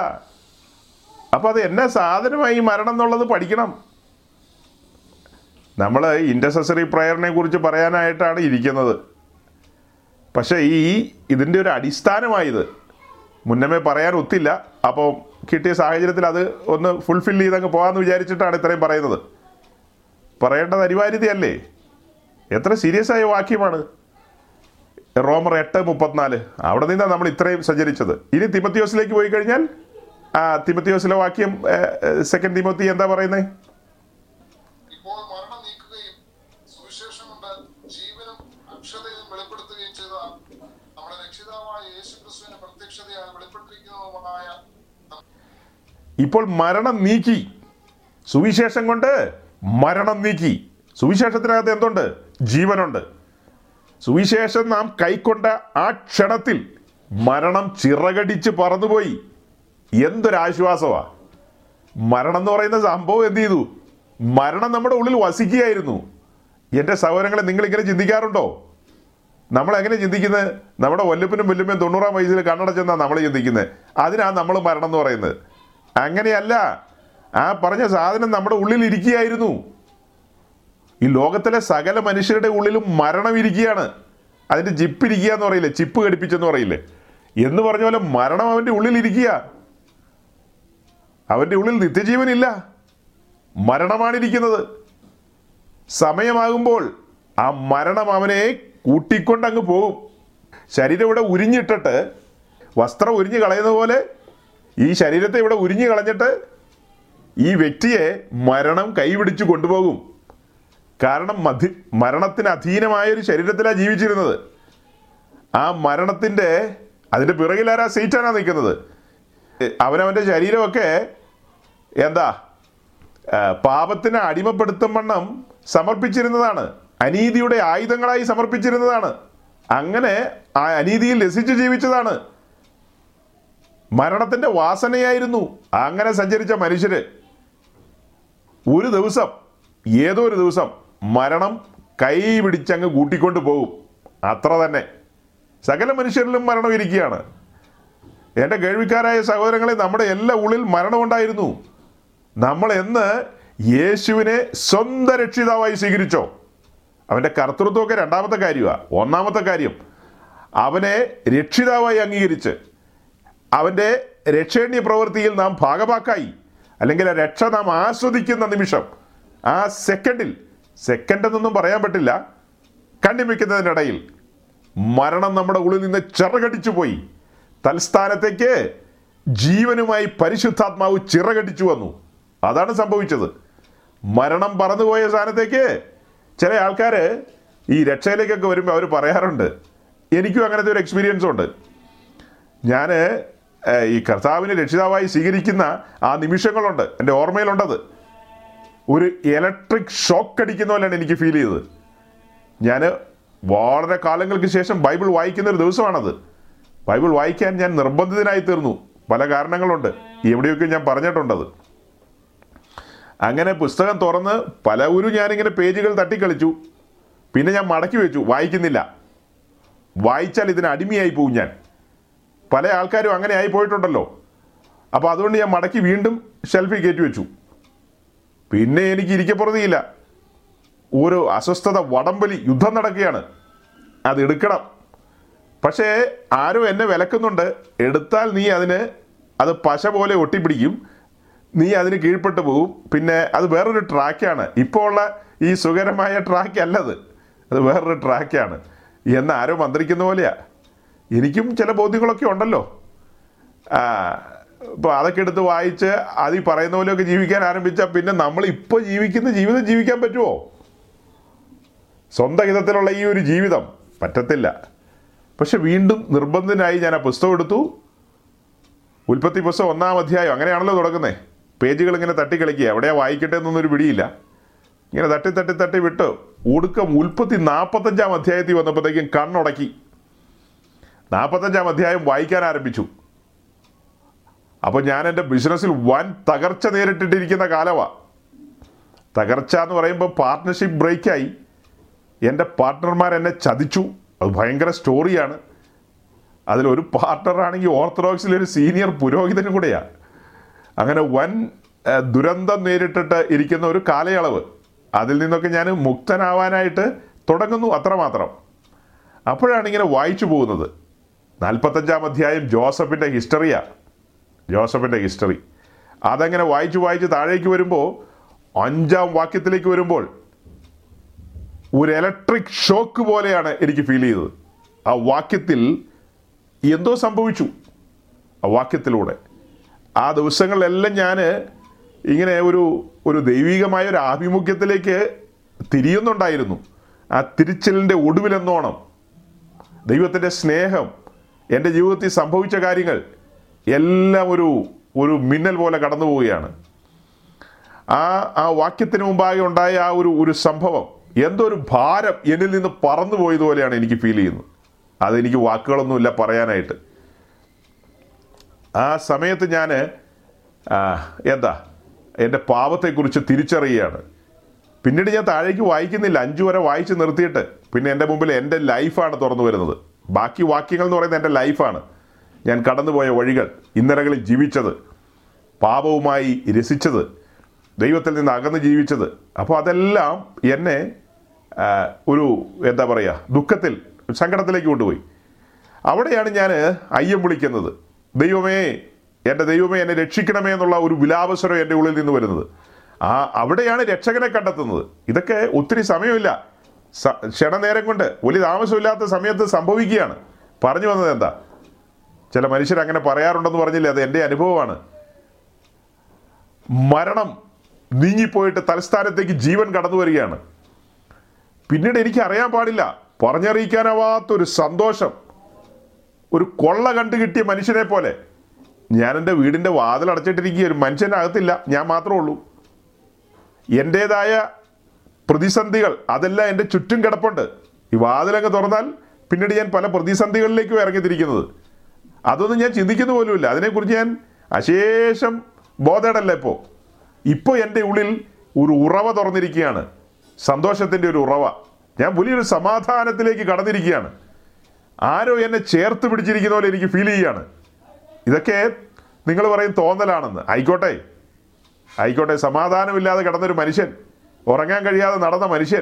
അപ്പൊ അത് എന്നെ സാധനമായി മരണം എന്നുള്ളത് പഠിക്കണം. നമ്മൾ ഇന്റസസറി പ്രയറിനെ കുറിച്ച് പറയാനായിട്ടാണ് ഇരിക്കുന്നത്. പക്ഷേ ഈ ഇതിന്റെ ഒരു അടിസ്ഥാനമായത് മുന്നമേ പറയാൻ ഒത്തില്ല. അപ്പോൾ കിട്ടിയ സാഹചര്യത്തിൽ അത് ഒന്ന് ഫുൾഫിൽ ചെയ്തങ്ങ് പോകാമെന്ന് വിചാരിച്ചിട്ടാണ് ഇത്രയും പറയുന്നത്. പറയേണ്ടത് അനിവാര്യതയല്ലേ? എത്ര സീരിയസ് ആയ വാക്യമാണ്. റോമർ എട്ട് മുപ്പത്തിനാല്. അവിടെ നിന്നാണ് നമ്മൾ ഇത്രയും സഞ്ചരിച്ചത്. ഇനി തിമത്തിയോസിലേക്ക് പോയി കഴിഞ്ഞാൽ ആ തിമത്തിയോസിലെ വാക്യം സെക്കൻഡ് തിമത്തി എന്താ പറയുന്നത് ഇപ്പോൾ മരണം നീക്കുകയും സുവിശേഷം കൊണ്ട് ജീവനും അക്ഷതയും വെളിപ്പെടുത്തുകയും ചെയ്ത നമ്മുടെ രക്ഷിതാവായ യേശു ക്രിസ്തുവിന്റെ പ്രത്യക്ഷതയാണ് വെളിപ്പെട്ടിരിക്കുന്നതുമായ ഇപ്പോൾ മരണം നീക്കി. സുവിശേഷം കൊണ്ട് മരണം നീക്കി. സുവിശേഷത്തിനകത്ത് എന്തുണ്ട്? ജീവനുണ്ട്. സുവിശേഷം നാം കൈക്കൊണ്ട ആ ക്ഷണത്തിൽ മരണം ചിറകടിച്ച് പറന്നുപോയി. എന്തൊരാശ്വാസമാ. മരണം എന്ന് പറയുന്ന സംഭവം എന്ത് ചെയ്തു? മരണം നമ്മുടെ ഉള്ളിൽ വസിക്കുകയായിരുന്നു. എന്റെ സഹോദരങ്ങളെ നിങ്ങളിങ്ങനെ ചിന്തിക്കാറുണ്ടോ? നമ്മൾ എങ്ങനെ ചിന്തിക്കുന്നത് നമ്മുടെ വല്യപ്പനും വല്യമ്മയും തൊണ്ണൂറാം വയസ്സിൽ കണ്ണടച്ചെന്നാണ് നമ്മൾ ചിന്തിക്കുന്നത് അതിനാണ് നമ്മൾ മരണം എന്ന് പറയുന്നത്. അങ്ങനെയല്ല. ആ പറഞ്ഞ സാധനം നമ്മുടെ ഉള്ളിൽ ഇരിക്കുകയായിരുന്നു. ഈ ലോകത്തിലെ സകല മനുഷ്യരുടെ ഉള്ളിലും മരണം ഇരിക്കുകയാണ്. അതിന്റെ ജിപ്പ് ഇരിക്കുക എന്ന് പറയില്ലേ? ചിപ്പ് ഘടിപ്പിച്ചെന്ന് പറയില്ലേ? എന്ന് പറഞ്ഞ പോലെ മരണം അവന്റെ ഉള്ളിൽ ഇരിക്കുക. അവന്റെ ഉള്ളിൽ നിത്യജീവനില്ല. മരണമാണിരിക്കുന്നത്. സമയമാകുമ്പോൾ ആ മരണം അവനെ കൂട്ടിക്കൊണ്ടങ്ങ് പോകും. ശരീരം ഇവിടെ ഉരിഞ്ഞിട്ടിട്ട് വസ്ത്രം ഉരിഞ്ഞു കളയുന്ന പോലെ ഈ ശരീരത്തെ ഇവിടെ ഉരിഞ്ഞു കളഞ്ഞിട്ട് ഈ വ്യക്തിയെ മരണം കൈപിടിച്ച് കൊണ്ടുപോകും. കാരണം മധി മരണത്തിന് അധീനമായ ഒരു ശരീരത്തിലാണ് ജീവിച്ചിരുന്നത്. ആ മരണത്തിന്റെ അതിന്റെ പിറകിലാരാ സീറ്റാണ് നിൽക്കുന്നത്? അവനവന്റെ ശരീരമൊക്കെ എന്താ? പാപത്തിന് അടിമപ്പെടുത്തും വണ്ണം സമർപ്പിച്ചിരുന്നതാണ്. അനീതിയുടെ ആയുധങ്ങളായി സമർപ്പിച്ചിരുന്നതാണ്. അങ്ങനെ ആ അനീതിയിൽ രസിച്ച് ജീവിച്ചതാണ്. മരണത്തിന്റെ വാസനയായിരുന്നു അങ്ങനെ സഞ്ചരിച്ച മനുഷ്യര്. ഒരു ദിവസം ഏതോ ഒരു ദിവസം മരണം കൈ പിടിച്ചങ്ങ് കൂട്ടിക്കൊണ്ട് പോകും. അത്ര തന്നെ. സകല മനുഷ്യരിലും മരണം ഇരിക്കുകയാണ്. എന്റെ കേൾവിക്കാരായ സഹോദരങ്ങളെ നമ്മുടെ എല്ലാ ഉള്ളിൽ മരണമുണ്ടായിരുന്നു നമ്മൾ എന്ന് യേശുവിനെ സ്വന്തം രക്ഷിതാവായി സ്വീകരിച്ചോ? അവന്റെ കർത്തൃത്വമൊക്കെ രണ്ടാമത്തെ കാര്യമാണ് ഒന്നാമത്തെ കാര്യം അവനെ രക്ഷിതാവായി അംഗീകരിച്ച് അവന്റെ രക്ഷേണ്യ പ്രവൃത്തിയിൽ നാം ഭാഗമാക്കായി അല്ലെങ്കിൽ ആ രക്ഷ നാം ആസ്വദിക്കുന്ന നിമിഷം ആ സെക്കൻഡിൽ സെക്കൻഡ് എന്നൊന്നും പറയാൻ പറ്റില്ല കണ്ണിമിക്കുന്നതിനിടയിൽ മരണം നമ്മുടെ ഉള്ളിൽ നിന്ന് ചിറകടിച്ചു പോയി. തൽസ്ഥാനത്തേക്ക് ജീവനുമായി പരിശുദ്ധാത്മാവ് ചിറകടിച്ചു വന്നു. അതാണ് സംഭവിച്ചത്. മരണം പറന്നുപോയ സ്ഥാനത്തേക്ക് ചില ആൾക്കാർ ഈ രക്ഷയിലേക്കൊക്കെ വരുമ്പോൾ അവർ പറയാറുണ്ട്. എനിക്കും അങ്ങനത്തെ ഒരു എക്സ്പീരിയൻസ് ഉണ്ട്. ഞാൻ ഈ കർത്താവിനെ രക്ഷിതാവായി സ്വീകരിക്കുന്ന ആ നിമിഷങ്ങളുണ്ട്. എന്റെ ഓർമ്മയിലുണ്ടത്. ഒരു ഇലക്ട്രിക് ഷോക്ക് അടിക്കുന്ന പോലെയാണ് എനിക്ക് ഫീൽ ചെയ്തത്. ഞാൻ വളരെ കാലങ്ങൾക്ക് ശേഷം ബൈബിൾ വായിക്കുന്ന ഒരു ദിവസമാണത്. ബൈബിൾ വായിക്കാൻ ഞാൻ നിർബന്ധിതനായി തീർന്നു. പല കാരണങ്ങളുണ്ട്. എവിടെയൊക്കെ ഞാൻ പറഞ്ഞിട്ടുണ്ടത്. അങ്ങനെ പുസ്തകം തുറന്ന് പല ഒരു ഞാനിങ്ങനെ പേജുകൾ തട്ടിക്കളിച്ചു. പിന്നെ ഞാൻ മടക്കി വെച്ചു. വായിക്കുന്നില്ല. വായിച്ചാൽ ഇതിന് അടിമയായി പോകും ഞാൻ. പല ആൾക്കാരും അങ്ങനെ ആയി പോയിട്ടുണ്ടല്ലോ. അപ്പോൾ അതുകൊണ്ട് ഞാൻ മടക്കി വീണ്ടും ഷെൽഫിൽ കയറ്റി വെച്ചു. പിന്നെ എനിക്ക് ഇരിക്കപ്പുറതിയില്ല ഒരു അസ്വസ്ഥത വടംവലി യുദ്ധം നടക്കുകയാണ്. അത് എടുക്കണം. പക്ഷേ ആരും എന്നെ വിലക്കുന്നുണ്ട്. എടുത്താൽ നീ അതിന് അത് പശ പോലെ ഒട്ടിപ്പിടിക്കും. നീ അതിന് കീഴ്പ്പെട്ടു പോകും പിന്നെ അത് വേറൊരു ട്രാക്കാണ് ഇപ്പോൾ ഉള്ള ഈ സുഖകരമായ ട്രാക്ക് അല്ലത്. അത് വേറൊരു ട്രാക്കാണ് എന്ന് ആരോ മന്ത്രിക്കുന്ന പോലെയാ. എനിക്കും ചില ബോധ്യങ്ങളൊക്കെ ഉണ്ടല്ലോ. ഇപ്പോൾ അതൊക്കെ എടുത്ത് വായിച്ച് അത് ഈ പറയുന്ന പോലെയൊക്കെ ജീവിക്കാൻ ആരംഭിച്ചാൽ പിന്നെ നമ്മൾ ഇപ്പോൾ ജീവിക്കുന്ന ജീവിതം ജീവിക്കാൻ പറ്റുമോ സ്വന്തം ഹിതത്തിലുള്ള ഈ ഒരു ജീവിതം പറ്റത്തില്ല. പക്ഷെ വീണ്ടും നിർബന്ധനായി ഞാൻ ആ പുസ്തകം എടുത്തു. ഉൽപ്പത്തി പുസ്തകം ഒന്നാം അധ്യായം. അങ്ങനെയാണല്ലോ തുടങ്ങുന്നത് പേജുകൾ ഇങ്ങനെ തട്ടിക്കളിക്കുക. എവിടെയാ വായിക്കട്ടെ എന്നൊന്നൊരു പിടിയില്ല. ഇങ്ങനെ തട്ടി തട്ടി തട്ടി വിട്ട് ഒടുക്കം ഉൽപ്പത്തി നാൽപ്പത്തഞ്ചാം അധ്യായത്തിൽ വന്നപ്പോഴത്തേക്കും കണ്ണുടക്കി. നാൽപ്പത്തഞ്ചാം അധ്യായം വായിക്കാൻ ആരംഭിച്ചു. അപ്പോൾ ഞാൻ എന്റെ ബിസിനസ്സിൽ വൻ തകർച്ച നേരിട്ടിട്ടിരിക്കുന്ന കാലമാണ് തകർച്ച എന്ന് പറയുമ്പോൾ പാർട്ട്ണർഷിപ്പ് ബ്രേക്കായി എന്റെ പാർട്ട്ണർമാർ എന്നെ ചതിച്ചു. അത് ഭയങ്കര സ്റ്റോറിയാണ് അതിലൊരു പാർട്ട്ണറാണെങ്കിൽ ഓർത്തഡോക്സിലെ ഒരു സീനിയർ പുരോഹിതനും കൂടെയാണ് അങ്ങനെ വൻ ദുരന്തം നേരിട്ടിട്ട് ഇരിക്കുന്ന ഒരു കാലയളവ്. അതിൽ നിന്നൊക്കെ ഞാൻ മുക്തനാവാനായിട്ട് തുടങ്ങുന്നു അത്രമാത്രം. അപ്പോഴാണ് ഇങ്ങനെ വായിച്ചു പോകുന്നത്. നാൽപ്പത്തഞ്ചാം അധ്യായം ജോസഫിന്റെ ഹിസ്റ്ററിയാണ് ജോസഫിന്റെ ഹിസ്റ്ററി. അതങ്ങനെ വായിച്ച് വായിച്ച് താഴേക്ക് വരുമ്പോൾ അഞ്ചാം വാക്യത്തിലേക്ക് വരുമ്പോൾ ഒരു ഇലക്ട്രിക് ഷോക്ക് പോലെയാണ് എനിക്ക് ഫീൽ ചെയ്തത്. ആ വാക്യത്തിൽ എന്തോ സംഭവിച്ചു. ആ വാക്യത്തിലൂടെ. ആ ദിവസങ്ങളിലെല്ലാം ഞാൻ ഇങ്ങനെ ഒരു ഒരു ദൈവികമായ ഒരു ആഭിമുഖ്യത്തിലേക്ക് തിരിയുന്നുണ്ടായിരുന്നു. ആ തിരിച്ചലിന്റെ ഒടുവിലെന്നോണം ദൈവത്തിന്റെ സ്നേഹം എന്റെ ജീവിതത്തിൽ സംഭവിച്ച കാര്യങ്ങൾ എല്ലാം ഒരു ഒരു മിന്നൽ പോലെ കടന്നു പോവുകയാണ്. ആ ആ വാക്യത്തിന് മുമ്പാകെ ഉണ്ടായ ആ ഒരു ഒരു സംഭവം എന്തോ ഒരു ഭാരം എന്നിൽ നിന്ന് പറന്നു പോയതുപോലെയാണ് എനിക്ക് ഫീൽ ചെയ്യുന്നത്. അതെനിക്ക് വാക്കുകളൊന്നുമില്ല പറയാനായിട്ട്. ആ സമയത്ത് ഞാൻ എന്താ എന്റെ പാപത്തെക്കുറിച്ച് തിരിച്ചറിയുകയാണ്. പിന്നീട് ഞാൻ താഴേക്ക് വായിക്കുന്നില്ല. അഞ്ചു വരെ വായിച്ച് നിർത്തിയിട്ട് പിന്നെ എന്റെ മുമ്പിൽ എന്റെ ലൈഫാണ് തുറന്നു വരുന്നത്. ബാക്കി വാക്യങ്ങൾ എന്ന് പറയുന്നത് എന്റെ ലൈഫാണ്. ഞാൻ കടന്നുപോയ വഴികൾ ഇന്നലകളിൽ ജീവിച്ചത് പാപവുമായി രസിച്ചത് ദൈവത്തിൽ നിന്ന് അകന്ന് ജീവിച്ചത്. അപ്പോൾ അതെല്ലാം എന്നെ ഒരു എന്താ പറയുക ദുഃഖത്തിൽ സങ്കടത്തിലേക്ക് കൊണ്ടുപോയി. അവിടെയാണ് ഞാൻ അയ്യം വിളിക്കുന്നത്. ദൈവമേ എന്റെ ദൈവമേ എന്നെ രക്ഷിക്കണമേ എന്നുള്ള ഒരു വിലാപസ്വരം എന്റെ ഉള്ളിൽ നിന്ന് വരുന്നത്. ആ അവിടെയാണ് രക്ഷകനെ കണ്ടെത്തുന്നത്. ഇതൊക്കെ ഒത്തിരി സമയമില്ല. ക്ഷണനേരം കൊണ്ട് വലിയ താമസമില്ലാത്ത സമയത്ത് സംഭവിക്കുകയാണ്. പറഞ്ഞു വന്നത് എന്താ? ചില മനുഷ്യർ അങ്ങനെ പറയാറുണ്ടെന്ന് പറഞ്ഞില്ലേ? അത് എന്റെ അനുഭവമാണ്. മരണം നീങ്ങിപ്പോയിട്ട് തലസ്ഥാനത്തേക്ക് ജീവൻ കടന്നു വരികയാണ്. പിന്നീട് എനിക്ക് അറിയാൻ പാടില്ല. പറഞ്ഞറിയിക്കാനാവാത്തൊരു സന്തോഷം. ഒരു കൊള്ള കണ്ടു കിട്ടിയ മനുഷ്യനെ പോലെ. ഞാൻ എന്റെ വീടിന്റെ വാതിൽ അടച്ചിട്ടിരിക്കുക ഒരു മനുഷ്യന്റെ അകത്തില്ല. ഞാൻ മാത്രമേ ഉള്ളൂ. എന്റേതായ പ്രതിസന്ധികൾ അതെല്ലാം എന്റെ ചുറ്റും കിടപ്പുണ്ട്. ഈ വാതിലങ്ങ് തുറന്നാൽ പിന്നീട് ഞാൻ പല പ്രതിസന്ധികളിലേക്കും ഇറങ്ങിത്തിരിക്കുന്നത്. അതൊന്നും ഞാൻ ചിന്തിക്കുന്ന പോലുമില്ല. അതിനെക്കുറിച്ച് ഞാൻ അശേഷം ബോധേടല്ല ഇപ്പോൾ ഇപ്പോൾ എന്റെ ഉള്ളിൽ ഒരു ഉറവ തുറന്നിരിക്കുകയാണ്. സന്തോഷത്തിന്റെ ഒരു ഉറവ. ഞാൻ വലിയൊരു സമാധാനത്തിലേക്ക് കടന്നിരിക്കുകയാണ്. ആരോ എന്നെ ചേർത്ത് പിടിച്ചിരിക്കുന്ന പോലെ എനിക്ക് ഫീൽ ചെയ്യാണ് ഇതൊക്കെ നിങ്ങൾ പറയും തോന്നലാണെന്ന്. ആയിക്കോട്ടെ. ആയിക്കോട്ടെ. സമാധാനമില്ലാതെ കിടന്നൊരു മനുഷ്യൻ. ഉറങ്ങാൻ കഴിയാതെ നടന്ന മനുഷ്യൻ.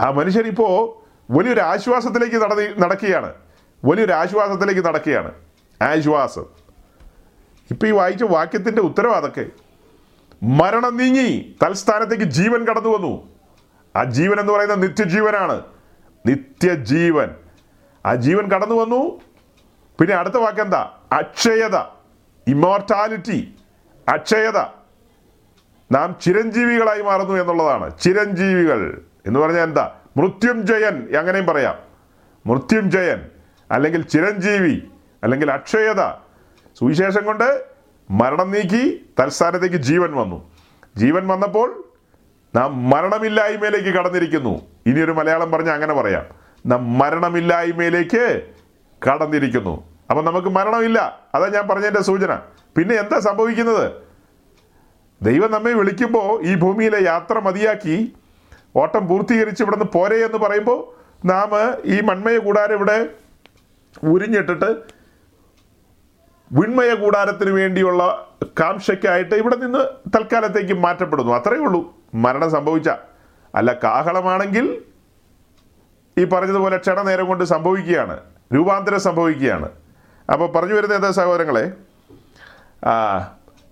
ആ മനുഷ്യൻ ഇപ്പോൾ വലിയൊരു ആശ്വാസത്തിലേക്ക് നടന്ന് നടക്കുകയാണ്. വലിയൊരു ആശ്വാസത്തിലേക്ക് നടക്കുകയാണ്. ആശ്വാസം. ഇപ്പം ഈ വായിച്ച വാക്യത്തിന്റെ ഉത്തരവ് അതൊക്കെ. മരണം നീങ്ങി തൽസ്ഥാനത്തേക്ക് ജീവൻ കടന്നു വന്നു ആ ജീവൻ എന്ന് പറയുന്നത് നിത്യജീവനാണ്. നിത്യജീവൻ. ആ ജീവൻ കടന്നു വന്നു. പിന്നെ അടുത്ത വാക്ക് എന്താ? അക്ഷയത. ഇമോർട്ടാലിറ്റി അക്ഷയത. നാം ചിരഞ്ജീവികളായി മാറുന്നു എന്നുള്ളതാണ്. ചിരഞ്ജീവികൾ എന്ന് പറഞ്ഞാൽ എന്താ? മൃത്യുഞ്ജയൻ അങ്ങനെയും പറയാം. മൃത്യുഞ്ജയൻ അല്ലെങ്കിൽ ചിരഞ്ജീവി അല്ലെങ്കിൽ അക്ഷയത. സുവിശേഷം കൊണ്ട് മരണം നീക്കി തൽസ്ഥാനത്തേക്ക് ജീവൻ വന്നു. ജീവൻ വന്നപ്പോൾ നാം മരണമില്ലായ്മയിലേക്ക് കടന്നിരിക്കുന്നു. ഇനിയൊരു മലയാളം പറഞ്ഞ് അങ്ങനെ പറയാം. മരണമില്ലായ്മയിലേക്ക് കടന്നിരിക്കുന്നു. അപ്പം നമുക്ക് മരണമില്ല. അതാ ഞാൻ പറഞ്ഞതിന്റെ സൂചന. പിന്നെ എന്താ സംഭവിക്കുന്നത്? ദൈവം നമ്മെ വിളിക്കുമ്പോൾ ഈ ഭൂമിയിലെ യാത്ര മതിയാക്കി ഓട്ടം പൂർത്തീകരിച്ച് ഇവിടെ നിന്ന് പോരെ എന്ന് പറയുമ്പോൾ നാം ഈ മൺമയ കൂടാരം ഇവിടെ ഉരിഞ്ഞിട്ടിട്ട് വിൺമയ കൂടാരത്തിന് വേണ്ടിയുള്ള കാംക്ഷയ്ക്കായിട്ട് ഇവിടെ നിന്ന് തൽക്കാലത്തേക്ക് മാറ്റപ്പെടുന്നു. അത്രയേ ഉള്ളൂ. മരണം സംഭവിച്ച. അല്ല കാഹളമാണെങ്കിൽ ഈ പറഞ്ഞതുപോലെ ക്ഷണനേരം കൊണ്ട് സംഭവിക്കുകയാണ്. രൂപാന്തരം സംഭവിക്കുകയാണ്. അപ്പോൾ പറഞ്ഞു വരുന്ന എന്താ സഹോദരങ്ങളെ?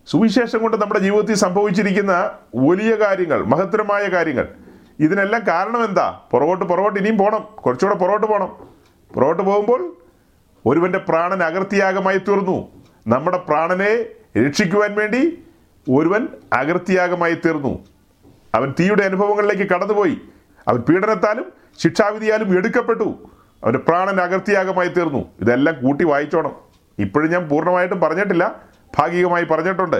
സുവിശേഷം കൊണ്ട് നമ്മുടെ ജീവിതത്തിൽ സംഭവിച്ചിരിക്കുന്ന വലിയ കാര്യങ്ങൾ മഹത്തരമായ കാര്യങ്ങൾ. ഇതിനെല്ലാം കാരണം എന്താ? പുറകോട്ട് പുറകോട്ട് ഇനിയും പോകണം കുറച്ചുകൂടെ പുറകോട്ട് പോകണം പുറകോട്ട് പോകുമ്പോൾ ഒരുവന്റെ പ്രാണൻ അകൃത്യാഗമായി തീർന്നു. നമ്മുടെ പ്രാണനെ രക്ഷിക്കുവാൻ വേണ്ടി ഒരുവൻ അകൃത്യാഗമായി തീർന്നു. അവൻ തീയുടെ അനുഭവങ്ങളിലേക്ക് കടന്നുപോയി. അവൻ പീഡനത്താലും ശിക്ഷാവിധിയാലും എടുക്കപ്പെട്ടു. അവന്റെ പ്രാണൻ അകർത്തിയാകമായി തീർന്നു. ഇതെല്ലാം കൂട്ടി വായിച്ചോണം. ഇപ്പോഴും ഞാൻ പൂർണമായിട്ടും പറഞ്ഞിട്ടില്ല. ഭാഗികമായി പറഞ്ഞിട്ടുണ്ട്.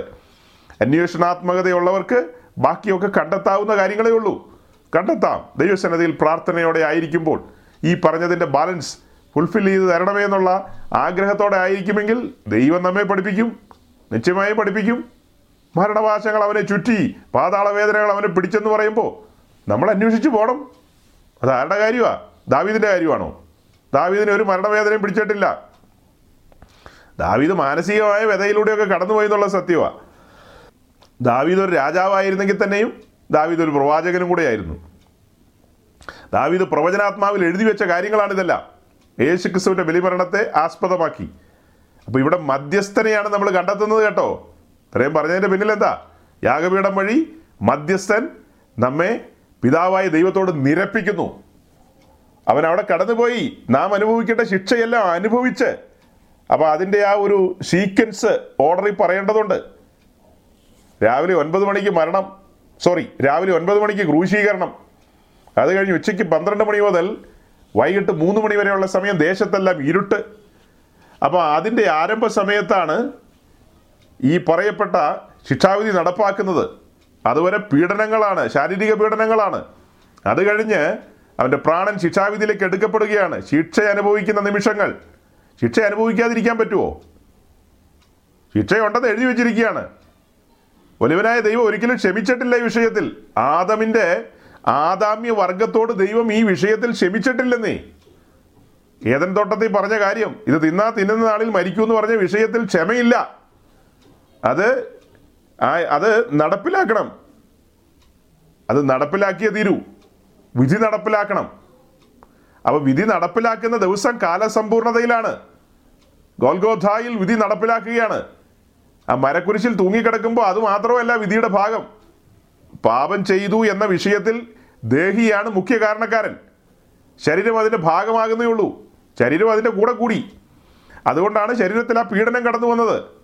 അന്വേഷണാത്മകതയുള്ളവർക്ക് ബാക്കിയൊക്കെ കണ്ടെത്താവുന്ന കാര്യങ്ങളേ ഉള്ളൂ. കണ്ടെത്താം. ദൈവസന്നതിയിൽ പ്രാർത്ഥനയോടെ ആയിരിക്കുമ്പോൾ ഈ പറഞ്ഞതിന്റെ ബാലൻസ് ഫുൾഫിൽ ചെയ്ത് തരണമേ എന്നുള്ള ആഗ്രഹത്തോടെ ആയിരിക്കുമെങ്കിൽ ദൈവം നമ്മെ പഠിപ്പിക്കും. നിശ്ചയമായും പഠിപ്പിക്കും. മരണവാശങ്ങൾ അവനെ ചുറ്റി പാതാളവേദനകൾ അവനെ പിടിച്ചെന്ന് പറയുമ്പോൾ നമ്മൾ അന്വേഷിച്ച് പോകണം അത് ആരുടെ കാര്യമാ ദാവീദിന്റെ കാര്യമാണോ? ദാവീദിന് ഒരു മരണവേദനയും പിടിച്ചിട്ടില്ല. ദാവീദ് മാനസികമായ വ്യതയിലൂടെയൊക്കെ കടന്നുപോയി എന്നുള്ള സത്യമാണ് ദാവീദ് ഒരു രാജാവായിരുന്നെങ്കിൽ തന്നെയും ദാവീദ് ഒരു പ്രവാചകനും കൂടെയായിരുന്നു. ദാവീദ് പ്രവചനാത്മാവിൽ എഴുതി വെച്ച കാര്യങ്ങളാണ് ഇതെല്ലാം. യേശു ക്രിസ്തുവിന്റെ ബലിമരണത്തെ ആസ്പദമാക്കി. അപ്പോൾ ഇവിടെ മധ്യസ്ഥനെയാണ് നമ്മൾ കണ്ടെത്തുന്നത് കേട്ടോ. ഇത്രയും പറഞ്ഞതിന്റെ പിന്നിൽ എന്താ യാഗപീഠം വഴി മധ്യസ്ഥൻ നമ്മെ പിതാവായ ദൈവത്തോട് നിരപ്പിക്കുന്നു. അവൻ അവിടെ കടന്നുപോയി. നാം അനുഭവിക്കേണ്ട ശിക്ഷയെല്ലാം അനുഭവിച്ച്. അപ്പോൾ അതിന്റെ ആ ഒരു സീക്വൻസ് ഓർഡറിൽ പറയേണ്ടതുണ്ട്. രാവിലെ ഒൻപത് മണിക്ക് മരണം. സോറി രാവിലെ ഒൻപത് മണിക്ക് ക്രൂശീകരണം. അത് കഴിഞ്ഞ് ഉച്ചയ്ക്ക് പന്ത്രണ്ട് മണി മുതൽ വൈകിട്ട് മൂന്ന് മണി വരെയുള്ള സമയം ദേശത്തെല്ലാം ഇരുട്ട്. അപ്പോൾ അതിന്റെ ആരംഭ സമയത്താണ് ഈ പറയപ്പെട്ട ശിക്ഷാവിധി നടപ്പാക്കുന്നത്. അതുവരെ പീഡനങ്ങളാണ് ശാരീരിക പീഡനങ്ങളാണ്. അത് കഴിഞ്ഞ് അവന്റെ പ്രാണൻ ശിക്ഷാവിധിയിലേക്ക് എടുക്കപ്പെടുകയാണ്. ശിക്ഷ അനുഭവിക്കുന്ന നിമിഷങ്ങൾ. ശിക്ഷ അനുഭവിക്കാതിരിക്കാൻ പറ്റുമോ ശിക്ഷയുണ്ടെന്ന് എഴുതി വെച്ചിരിക്കുകയാണ്. ഒലിവനായ ദൈവം ഒരിക്കലും ക്ഷമിച്ചിട്ടില്ല ഈ വിഷയത്തിൽ. ആദമിന്റെ ആദാമ്യ വർഗത്തോട് ദൈവം ഈ വിഷയത്തിൽ ക്ഷമിച്ചിട്ടില്ലെന്നേ. ഏതൻ തോട്ടത്തിൽ പറഞ്ഞ കാര്യം ഇത് തിന്നാ തിന്നുന്ന നാളിൽ മരിക്കൂ എന്ന് പറഞ്ഞ വിഷയത്തിൽ ക്ഷമയില്ല. അത് ആ അത് നടപ്പിലാക്കണം. അത് നടപ്പിലാക്കിയേ തീരൂ. വിധി നടപ്പിലാക്കണം. അപ്പോൾ വിധി നടപ്പിലാക്കുന്ന ദിവസം കാലസമ്പൂർണതയിലാണ്. ഗോൽഗോധായിൽ വിധി നടപ്പിലാക്കുകയാണ്. ആ മരക്കുരിശിൽ തൂങ്ങിക്കിടക്കുമ്പോൾ അത് മാത്രമല്ല വിധിയുടെ ഭാഗം. പാപം ചെയ്തു എന്ന വിഷയത്തിൽ ദേഹിയാണ് മുഖ്യ കാരണക്കാരൻ. ശരീരം അതിന്റെ ഭാഗമാകുന്നേ ഉള്ളൂ. ശരീരം അതിന്റെ കൂടെ കൂടി. അതുകൊണ്ടാണ് ശരീരത്തിൽ ആ പീഡനം കടന്നു വന്നത്.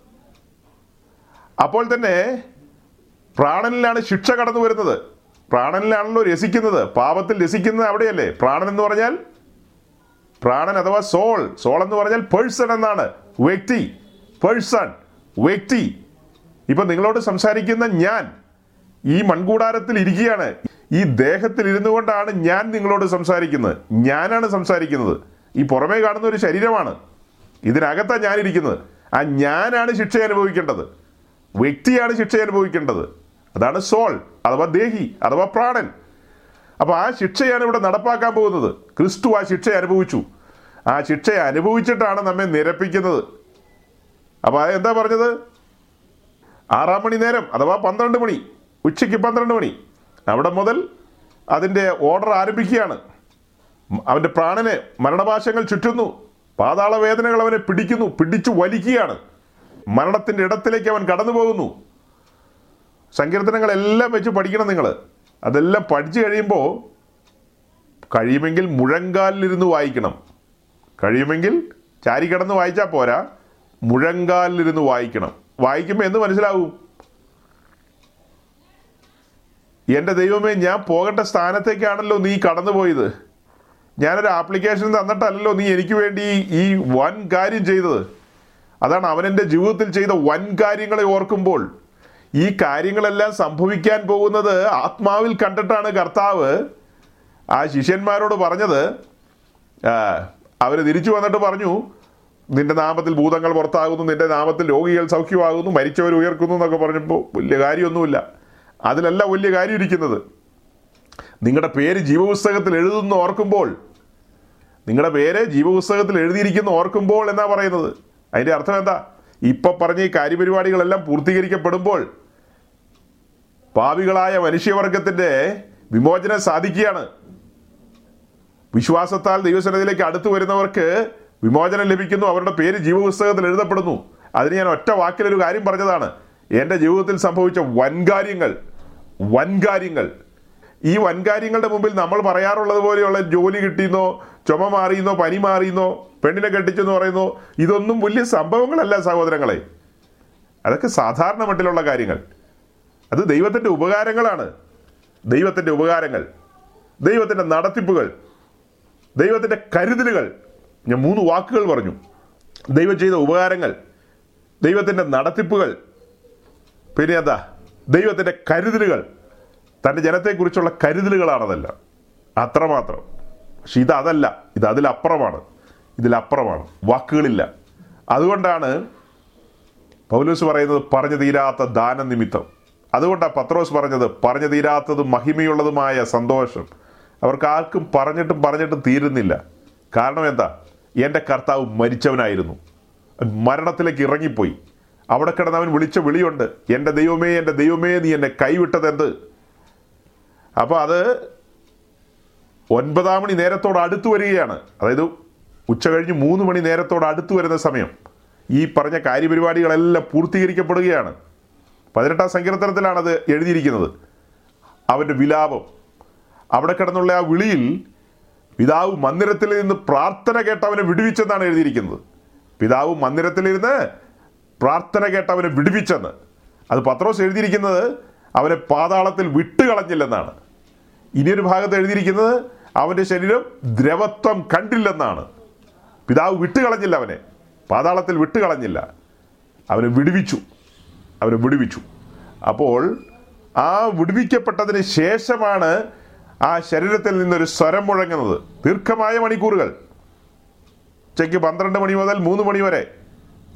അപ്പോൾ തന്നെ പ്രാണനിലാണ് ശിക്ഷ കടന്നു വരുന്നത്. പ്രാണനിലാണല്ലോ രസിക്കുന്നത്. പാപത്തിൽ രസിക്കുന്നത് അവിടെയല്ലേ? പ്രാണൻ എന്ന് പറഞ്ഞാൽ പ്രാണൻ അഥവാ സോൾ. സോൾ എന്ന് പറഞ്ഞാൽ പേഴ്സൺ എന്നാണ്. വ്യക്തി. പേഴ്സൺ. വ്യക്തി. ഇപ്പൊ നിങ്ങളോട് സംസാരിക്കുന്ന ഞാൻ ഈ മൺകൂടാരത്തിൽ ഇരിക്കുകയാണ്. ഈ ദേഹത്തിൽ ഇരുന്നു കൊണ്ടാണ് ഞാൻ നിങ്ങളോട് സംസാരിക്കുന്നത്. ഞാനാണ് സംസാരിക്കുന്നത്. ഈ പുറമേ കാണുന്ന ഒരു ശരീരമാണ്. ഇതിനകത്താണ് ഞാനിരിക്കുന്നത്. ആ ഞാനാണ് ശിക്ഷ അനുഭവിക്കേണ്ടത്. വ്യക്തിയാണ് ശിക്ഷ അനുഭവിക്കേണ്ടത്. അതാണ് സോൾ അഥവാ ദേഹി അഥവാ പ്രാണൻ. അപ്പോൾ ആ ശിക്ഷയാണ് ഇവിടെ നടപ്പാക്കാൻ പോകുന്നത്. ക്രിസ്തു ആ ശിക്ഷ അനുഭവിച്ചു. ആ ശിക്ഷ അനുഭവിച്ചിട്ടാണ് നമ്മെ നിരപ്പിക്കുന്നത്. അപ്പോൾ അത് എന്താ പറഞ്ഞത്? ആറാം മണി നേരം അഥവാ പന്ത്രണ്ട് മണി ഉച്ചയ്ക്ക് പന്ത്രണ്ട് മണി അവിടെ മുതൽ അതിന്റെ ഓർഡർ ആരംഭിക്കുകയാണ്. അവന്റെ പ്രാണനെ മരണപാശങ്ങൾ ചുറ്റുന്നു. പാതാള വേദനകൾ അവനെ പിടിക്കുന്നു പിടിച്ചു വലിക്കുകയാണ്. മരണത്തിന്റെ ഇടത്തിലേക്ക് അവൻ കടന്നു പോകുന്നു. സങ്കീർത്തനങ്ങളെല്ലാം വെച്ച് പഠിക്കണം നിങ്ങൾ അതെല്ലാം പഠിച്ചു കഴിയുമ്പോൾ കഴിയുമെങ്കിൽ മുഴങ്കാലിലിരുന്ന് വായിക്കണം. കഴിയുമെങ്കിൽ ചാരി കിടന്ന് വായിച്ചാൽ പോരാ. മുഴങ്കാലിലിരുന്ന് വായിക്കണം. വായിക്കുമ്പോൾ എന്ത് മനസ്സിലാവും? എന്റെ ദൈവമേ ഞാൻ പോകേണ്ട സ്ഥാനത്തേക്കാണല്ലോ നീ കടന്നുപോയത് ഞാനൊരു ആപ്ലിക്കേഷൻ തന്നിട്ടല്ലല്ലോ നീ എനിക്ക് വേണ്ടി ഈ വൻ കാര്യം ചെയ്തത്. അതാണ് അവൻ എന്റെ ജീവിതത്തിൽ ചെയ്ത വൻ കാര്യങ്ങളെ ഓർക്കുമ്പോൾ. ഈ കാര്യങ്ങളെല്ലാം സംഭവിക്കാൻ പോകുന്നത് ആത്മാവിൽ കണ്ടിട്ടാണ് കർത്താവ്. ആ ശിഷ്യന്മാരോട് പറഞ്ഞത് അവർ തിരിച്ചു വന്നിട്ട് പറഞ്ഞു നിന്റെ നാമത്തിൽ ഭൂതങ്ങൾ പുറത്താകുന്നു നിന്റെ നാമത്തിൽ രോഗികൾ സൗഖ്യമാകുന്നു മരിച്ചവർ ഉയർക്കുന്നു എന്നൊക്കെ പറഞ്ഞപ്പോൾ വലിയ കാര്യമൊന്നുമില്ല. അതിലല്ല വലിയ കാര്യം ഇരിക്കുന്നത്. നിങ്ങളുടെ പേര് ജീവപുസ്തകത്തിൽ എഴുതുന്ന ഓർക്കുമ്പോൾ നിങ്ങളുടെ പേര് ജീവപുസ്തകത്തിൽ എഴുതിയിരിക്കുന്ന ഓർക്കുമ്പോൾ എന്നാ പറയുന്നത്? അതിന്റെ അർത്ഥം എന്താ? ഇപ്പൊ പറഞ്ഞ ഈ കാര്യപരിപാടികളെല്ലാം പൂർത്തീകരിക്കപ്പെടുമ്പോൾ പാവികളായ മനുഷ്യവർഗത്തിന്റെ വിമോചനം സാധിക്കുകയാണ്. വിശ്വാസത്താൽ ദൈവസനത്തിലേക്ക് അടുത്തു വരുന്നവർക്ക് വിമോചനം ലഭിക്കുന്നു. അവരുടെ പേര് ജീവപുസ്തകത്തിൽ എഴുതപ്പെടുന്നു. അതിന് ഞാൻ ഒറ്റ വാക്കിലൊരു കാര്യം പറഞ്ഞതാണ്. എന്റെ ജീവിതത്തിൽ സംഭവിച്ച വൻകാര്യങ്ങൾ വൻകാര്യങ്ങൾ. ഈ വൻകാര്യങ്ങളുടെ മുമ്പിൽ നമ്മൾ പറയാറുള്ളത് പോലെയുള്ള ജോലി കിട്ടിയെന്നോ ചുമ മാറിയെന്നോ പനി മാറിയെന്നോ പെണ്ണിനെ കെട്ടിച്ചെന്ന് പറയുന്നു. ഇതൊന്നും വലിയ സംഭവങ്ങളല്ല സഹോദരങ്ങളെ. അതൊക്കെ സാധാരണ മട്ടിലുള്ള കാര്യങ്ങൾ. അത് ദൈവത്തിന്റെ ഉപകാരങ്ങളാണ്. ദൈവത്തിന്റെ ഉപകാരങ്ങൾ. ദൈവത്തിന്റെ നടത്തിപ്പുകൾ. ദൈവത്തിന്റെ കരുതലുകൾ. ഞാൻ മൂന്ന് വാക്കുകൾ പറഞ്ഞു. ദൈവം ചെയ്ത ഉപകാരങ്ങൾ. ദൈവത്തിന്റെ നടത്തിപ്പുകൾ. പിന്നെ എന്താ? ദൈവത്തിന്റെ കരുതലുകൾ. തന്റെ ജനത്തെക്കുറിച്ചുള്ള കരുതലുകളാണതല്ല. അത്രമാത്രം. പക്ഷെ അതല്ല ഇത് അതിലപ്പുറമാണ്. ഇതിലപ്പുറമാണ്. വാക്കുകളില്ല. അതുകൊണ്ടാണ് പൗലോസ് പറയുന്നത് പറഞ്ഞു തീരാത്ത ദാനനിമിത്തം. അതുകൊണ്ടാണ് പത്രോസ് പറഞ്ഞത് പറഞ്ഞു തീരാത്തതും മഹിമയുള്ളതുമായ സന്തോഷം. അവർക്ക് ആർക്കും പറഞ്ഞിട്ടും പറഞ്ഞിട്ടും തീരുന്നില്ല. കാരണം എന്താ? എന്റെ കർത്താവ് മരിച്ചവനായിരുന്നു. മരണത്തിലേക്ക് ഇറങ്ങിപ്പോയി. അവിടെ കിടന്നവൻ വിളിച്ച വിളിയുണ്ട്. എന്റെ ദൈവമേ എന്റെ ദൈവമേ നീ എന്നെ കൈവിട്ടതെന്ത്? അപ്പോൾ അത് ഒൻപതാം മണി നേരത്തോട് അടുത്തു വരികയാണ്. അതായത് ഉച്ച കഴിഞ്ഞ് മൂന്ന് മണി നേരത്തോട് അടുത്തു വരുന്ന സമയം. ഈ പറഞ്ഞ കാര്യപരിപാടികളെല്ലാം പൂർത്തീകരിക്കപ്പെടുകയാണ്. പതിനെട്ടാം സങ്കീർത്തനത്തിലാണ് അത് എഴുതിയിരിക്കുന്നത്. അവന്റെ വിലാപം. അവിടെ കിടന്നുള്ള ആ വിളിയിൽ പിതാവ് മന്ദിരത്തിൽ നിന്ന് പ്രാർത്ഥന കേട്ട് അവനെ വിടുവിച്ചെന്നാണ് എഴുതിയിരിക്കുന്നത്. പിതാവ് മന്ദിരത്തിലിരുന്ന് പ്രാർത്ഥന കേട്ട് അവനെ വിടുവിച്ചെന്ന്. അത് പത്രോസ് എഴുതിയിരിക്കുന്നത് അവനെ പാതാളത്തിൽ വിട്ടുകളഞ്ഞില്ലെന്നാണ്. ഇനിയൊരു ഭാഗത്ത് എഴുതിയിരിക്കുന്നത് അവന്റെ ശരീരം ദ്രവത്വം കണ്ടില്ലെന്നാണ്. പിതാവ് വിട്ടുകളഞ്ഞില്ല അവനെ. പാതാളത്തിൽ വിട്ടുകളഞ്ഞില്ല. അവനെ വിടുവിച്ചു. അവനെ വിടുവിച്ചു. അപ്പോൾ ആ വിടുവിക്കപ്പെട്ടതിന് ശേഷമാണ് ആ ശരീരത്തിൽ നിന്നൊരു സ്വരം മുഴങ്ങുന്നത്. ദീർഘമായ മണിക്കൂറുകൾ. ഉച്ചയ്ക്ക് പന്ത്രണ്ട് മണി മുതൽ മൂന്ന് മണി വരെ.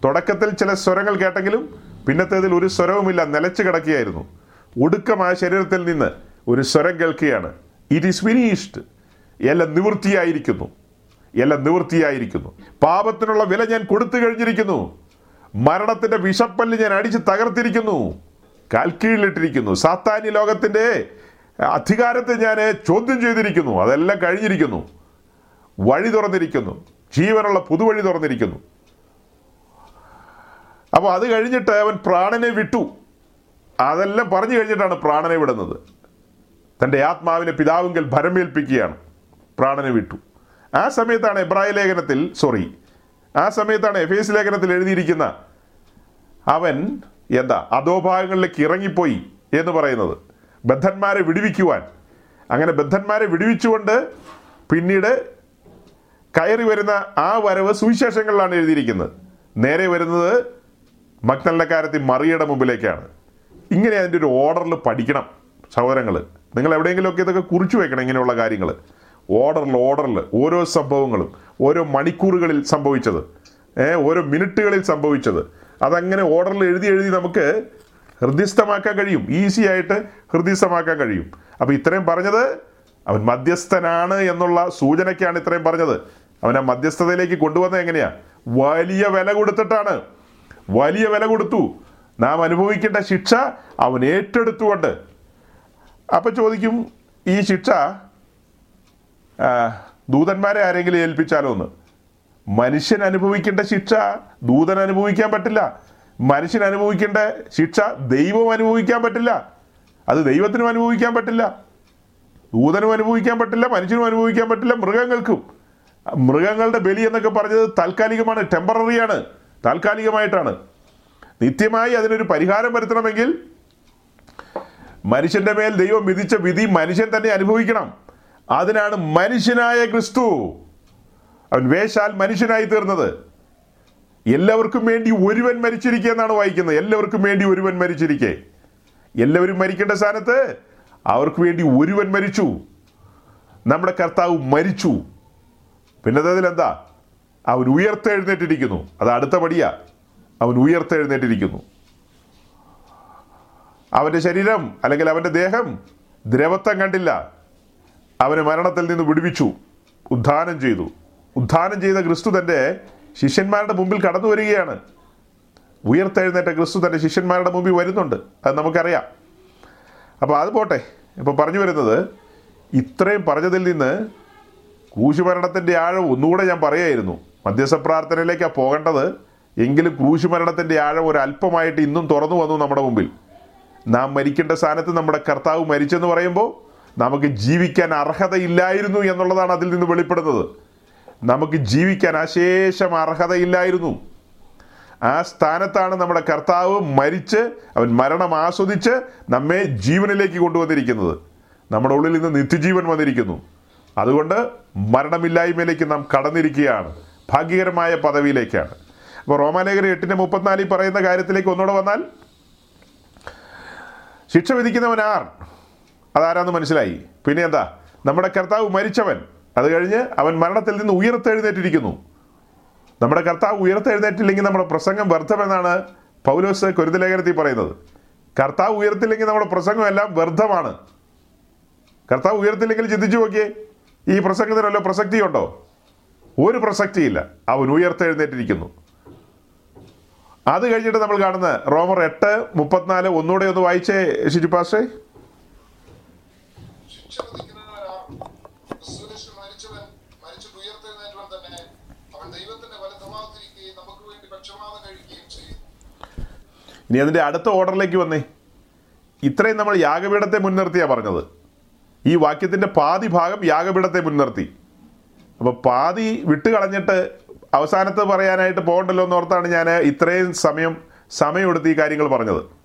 തുടക്കത്തിൽ ചില സ്വരങ്ങൾ കേട്ടെങ്കിലും പിന്നത്തേതിൽ ഒരു സ്വരവുമില്ല. നിലച്ചു കിടക്കുകയായിരുന്നു. ഒടുക്കമായ ശരീരത്തിൽ നിന്ന് ഒരു സ്വരം കേൾക്കുകയാണ്. ഇറ്റ് ഈസ് ഫിനിഷ്ഡ് എല്ലാം നിവൃത്തിയായിരിക്കുന്നു. എല്ലാം നിവൃത്തിയായിരിക്കുന്നു. പാപത്തിനുള്ള വില ഞാൻ കൊടുത്തു കഴിഞ്ഞിരിക്കുന്നു. മരണത്തിന്റെ വിഷപ്പല്ല് ഞാൻ അടിച്ച് തകർത്തിരിക്കുന്നു. കാൽക്കീഴിലിട്ടിരിക്കുന്നു. സാത്താനി ലോകത്തിന്റെ അധികാരത്തെ ഞാൻ ചോദ്യം ചെയ്തിരിക്കുന്നു. അതെല്ലാം കഴിഞ്ഞിരിക്കുന്നു. വഴി തുറന്നിരിക്കുന്നു. ജീവനുള്ള പുതുവഴി തുറന്നിരിക്കുന്നു. അപ്പോൾ അത് കഴിഞ്ഞിട്ട് അവൻ പ്രാണനെ വിട്ടു. അതെല്ലാം പറഞ്ഞു കഴിഞ്ഞിട്ടാണ് പ്രാണനെ വിടുന്നത്. തന്റെ ആത്മാവിനെ പിതാവിങ്കൽ ഭരമേൽപ്പിക്കുകയാണ്. പ്രാണനെ വിട്ടു. ആ സമയത്താണ് എബ്രായ ലേഖനത്തിൽ സോറി ആ സമയത്താണ് എഫ് എസ് ലേഖനത്തിൽ എഴുതിയിരിക്കുന്ന അവൻ എന്താ അധോഭാഗങ്ങളിലേക്ക് ഇറങ്ങിപ്പോയി എന്ന് പറയുന്നത്. ബദ്ധന്മാരെ വിടുവിക്കുവാൻ. അങ്ങനെ ബദ്ധന്മാരെ വിടുവിച്ചുകൊണ്ട് പിന്നീട് കയറി വരുന്ന ആ വരവ് സുവിശേഷങ്ങളിലാണ് എഴുതിയിരിക്കുന്നത്. നേരെ വരുന്നത് മക്നല്ലക്കാരത്തി മറിയുടെ മുമ്പിലേക്കാണ്. ഇങ്ങനെ അതിന്റെ ഒരു ഓർഡറിൽ പഠിക്കണം സഹോദരങ്ങൾ നിങ്ങൾ എവിടെയെങ്കിലുമൊക്കെ ഇതൊക്കെ കുറിച്ചു വെക്കണം ഇങ്ങനെയുള്ള കാര്യങ്ങൾ ഓർഡറിൽ ഓർഡറിൽ ഓരോ സംഭവങ്ങളും ഓരോ മണിക്കൂറുകളിൽ സംഭവിച്ചത്. ഓരോ മിനിറ്റുകളിൽ സംഭവിച്ചത്. അതങ്ങനെ ഓർഡറിൽ എഴുതി എഴുതി നമുക്ക് ഹൃദ്യസ്ഥമാക്കാൻ കഴിയും. ഈസി ആയിട്ട് ഹൃദ്യസ്ഥമാക്കാൻ കഴിയും. അപ്പോൾ ഇത്രയും പറഞ്ഞത് അവൻ മധ്യസ്ഥനാണ് എന്നുള്ള സൂചനയ്ക്കാണ് ഇത്രയും പറഞ്ഞത്. അവൻ ആ മധ്യസ്ഥതയിലേക്ക് കൊണ്ടുവന്നത് എങ്ങനെയാ? വലിയ വില കൊടുത്തിട്ടാണ്. വലിയ വില കൊടുത്തു. നാം അനുഭവിക്കേണ്ട ശിക്ഷ അവൻ ഏറ്റെടുത്തുകൊണ്ട്. അപ്പം ചോദിക്കും ഈ ശിക്ഷ ദൂതന്മാരെ ആരെങ്കിലും ഏൽപ്പിച്ചാലോ എന്ന്? മനുഷ്യൻ അനുഭവിക്കേണ്ട ശിക്ഷ ദൂതൻ അനുഭവിക്കാൻ പറ്റില്ല. മനുഷ്യൻ അനുഭവിക്കേണ്ട ശിക്ഷ ദൈവം അനുഭവിക്കാൻ പറ്റില്ല. അത് ദൈവത്തിനും അനുഭവിക്കാൻ പറ്റില്ല. ദൂതനും അനുഭവിക്കാൻ പറ്റില്ല മനുഷ്യനും അനുഭവിക്കാൻ പറ്റില്ല മൃഗങ്ങൾക്കും. മൃഗങ്ങളുടെ ബലി എന്നൊക്കെ പറഞ്ഞത് താൽക്കാലികമാണ് ടെമ്പററിയാണ് താൽക്കാലികമായിട്ടാണ്. നിത്യമായി അതിനൊരു പരിഹാരം വരുത്തണമെങ്കിൽ മനുഷ്യന്റെ മേൽ ദൈവം വിധിച്ച വിധി മനുഷ്യൻ തന്നെ അനുഭവിക്കണം. അതിനാണ് മനുഷ്യനായ ക്രിസ്തു. അവൻ വേശാൽ മനുഷ്യനായി തീർന്നത്. എല്ലാവർക്കും വേണ്ടി ഒരുവൻ മരിച്ചിരിക്കുക എന്നാണ് വായിക്കുന്നത്. എല്ലാവർക്കും വേണ്ടി ഒരുവൻ മരിച്ചിരിക്കെ. എല്ലാവരും മരിക്കേണ്ട സ്ഥാനത്ത് അവർക്ക് വേണ്ടി ഒരുവൻ മരിച്ചു. നമ്മുടെ കർത്താവ് മരിച്ചു. പിന്നെ അതിൽ എന്താ അവൻ ഉയർത്തെഴുന്നേറ്റിരിക്കുന്നു. അത് അടുത്ത പടിയാ. അവൻ ഉയർത്തെഴുന്നേറ്റിരിക്കുന്നു. അവന്റെ ശരീരം അല്ലെങ്കിൽ അവന്റെ ദേഹം ദ്രവത്വം കണ്ടില്ല. അവനെ മരണത്തിൽ നിന്ന് വിടുവിച്ചു. ഉദ്ധാനം ചെയ്തു. ഉദ്ധാനം ചെയ്ത ക്രിസ്തു തന്റെ ശിഷ്യന്മാരുടെ മുമ്പിൽ കടന്നു വരികയാണ്. ഉയർത്തെഴുന്നേറ്റ ക്രിസ്തു തന്റെ ശിഷ്യന്മാരുടെ മുമ്പിൽ വരുന്നുണ്ട്. അത് നമുക്കറിയാം. അപ്പോൾ അത് പോട്ടെ. ഇപ്പോൾ പറഞ്ഞു വരുന്നത് ഇത്രയും പറഞ്ഞതിൽ നിന്ന് ക്രൂശുമരണത്തിന്റെ ആഴം ഒന്നുകൂടെ ഞാൻ പറയായിരുന്നു. മധ്യസ്ഥ പ്രാർത്ഥനയിലേക്കാണ് പോകേണ്ടത്. എങ്കിലും ക്രൂശുമരണത്തിന്റെ ആഴം ഒരല്പമായിട്ട് ഇന്നും തുറന്നു വന്നു നമ്മുടെ മുമ്പിൽ. നാം മരിക്കേണ്ട സ്ഥാനത്ത് നമ്മുടെ കർത്താവ് മരിച്ചെന്ന് പറയുമ്പോൾ നമുക്ക് ജീവിക്കാൻ അർഹതയില്ലായിരുന്നു എന്നുള്ളതാണ് അതിൽ നിന്ന് വെളിപ്പെടുന്നത്. നമുക്ക് ജീവിക്കാൻ അശേഷം അർഹതയില്ലായിരുന്നു. ആ സ്ഥാനത്താണ് നമ്മുടെ കർത്താവ് മരിച്ച് അവൻ മരണം ആസ്വദിച്ച് നമ്മെ ജീവനിലേക്ക് കൊണ്ടുവന്നിരിക്കുന്നത്. നമ്മുടെ ഉള്ളിൽ നിന്ന് നിത്യജീവൻ വന്നിരിക്കുന്നു. അതുകൊണ്ട് മരണമില്ലായ്മയിലേക്ക് നാം കടന്നിരിക്കുകയാണ്. ഭാഗ്യകരമായ പദവിയിലേക്കാണ്. അപ്പോൾ റോമാലേഖന എട്ടിന്റെ മുപ്പത്തിനാലിൽ പറയുന്ന കാര്യത്തിലേക്ക് ഒന്നുകൂടെ വന്നാൽ ശിക്ഷ വിധിക്കുന്നവൻ ആർ? അതാരാന്ന് മനസ്സിലായി? പിന്നെ എന്താ? നമ്മുടെ കർത്താവ് മരിച്ചവൻ. അത് കഴിഞ്ഞ് അവൻ മരണത്തിൽ നിന്ന് ഉയർത്തെഴുന്നേറ്റിരിക്കുന്നു. നമ്മുടെ കർത്താവ് ഉയർത്തെഴുന്നേറ്റില്ലെങ്കിൽ നമ്മുടെ പ്രസംഗം വ്യർത്ഥമെന്നാണ് പൗലോസ് കുരുതലേഖനത്തിൽ പറയുന്നത്. കർത്താവ് ഉയർത്തില്ലെങ്കിൽ നമ്മുടെ പ്രസംഗം എല്ലാം വ്യർത്ഥമാണ്. കർത്താവ് ഉയർത്തില്ലെങ്കിൽ ചിന്തിച്ചു നോക്കിയേ ഈ പ്രസംഗത്തിന് വല്ല പ്രസക്തിയുണ്ടോ? ഒരു പ്രസക്തിയില്ല. അവൻ ഉയർത്തെഴുന്നേറ്റിരിക്കുന്നു. അത് കഴിഞ്ഞിട്ട് നമ്മൾ കാണുന്ന റോമർ എട്ട് മുപ്പത്തിനാല് ഒന്നുകൂടെ ഒന്ന് വായിച്ചേ ഷിജു തന്നെ. അവൻ ദൈവത്തിന്റെ വേണ്ടി ഇനി അതിന്റെ അടുത്ത ഓർഡറിലേക്ക് വന്നേ. ഇത്രയും നമ്മൾ യാഗപീഠത്തെ മുൻനിർത്തിയാ പറഞ്ഞത്. ഈ വാക്യത്തിന്റെ പാതി ഭാഗം യാഗപീഠത്തെ മുൻനിർത്തി. അപ്പോൾ പാതി വിട്ടുകളഞ്ഞിട്ട് അവസാനത്ത് പറയാനായിട്ട് പോകണ്ടല്ലോ എന്നോർത്താണ് ഞാൻ ഇത്രയും സമയം സമയമെടുത്ത് ഈ കാര്യങ്ങൾ പറഞ്ഞത്.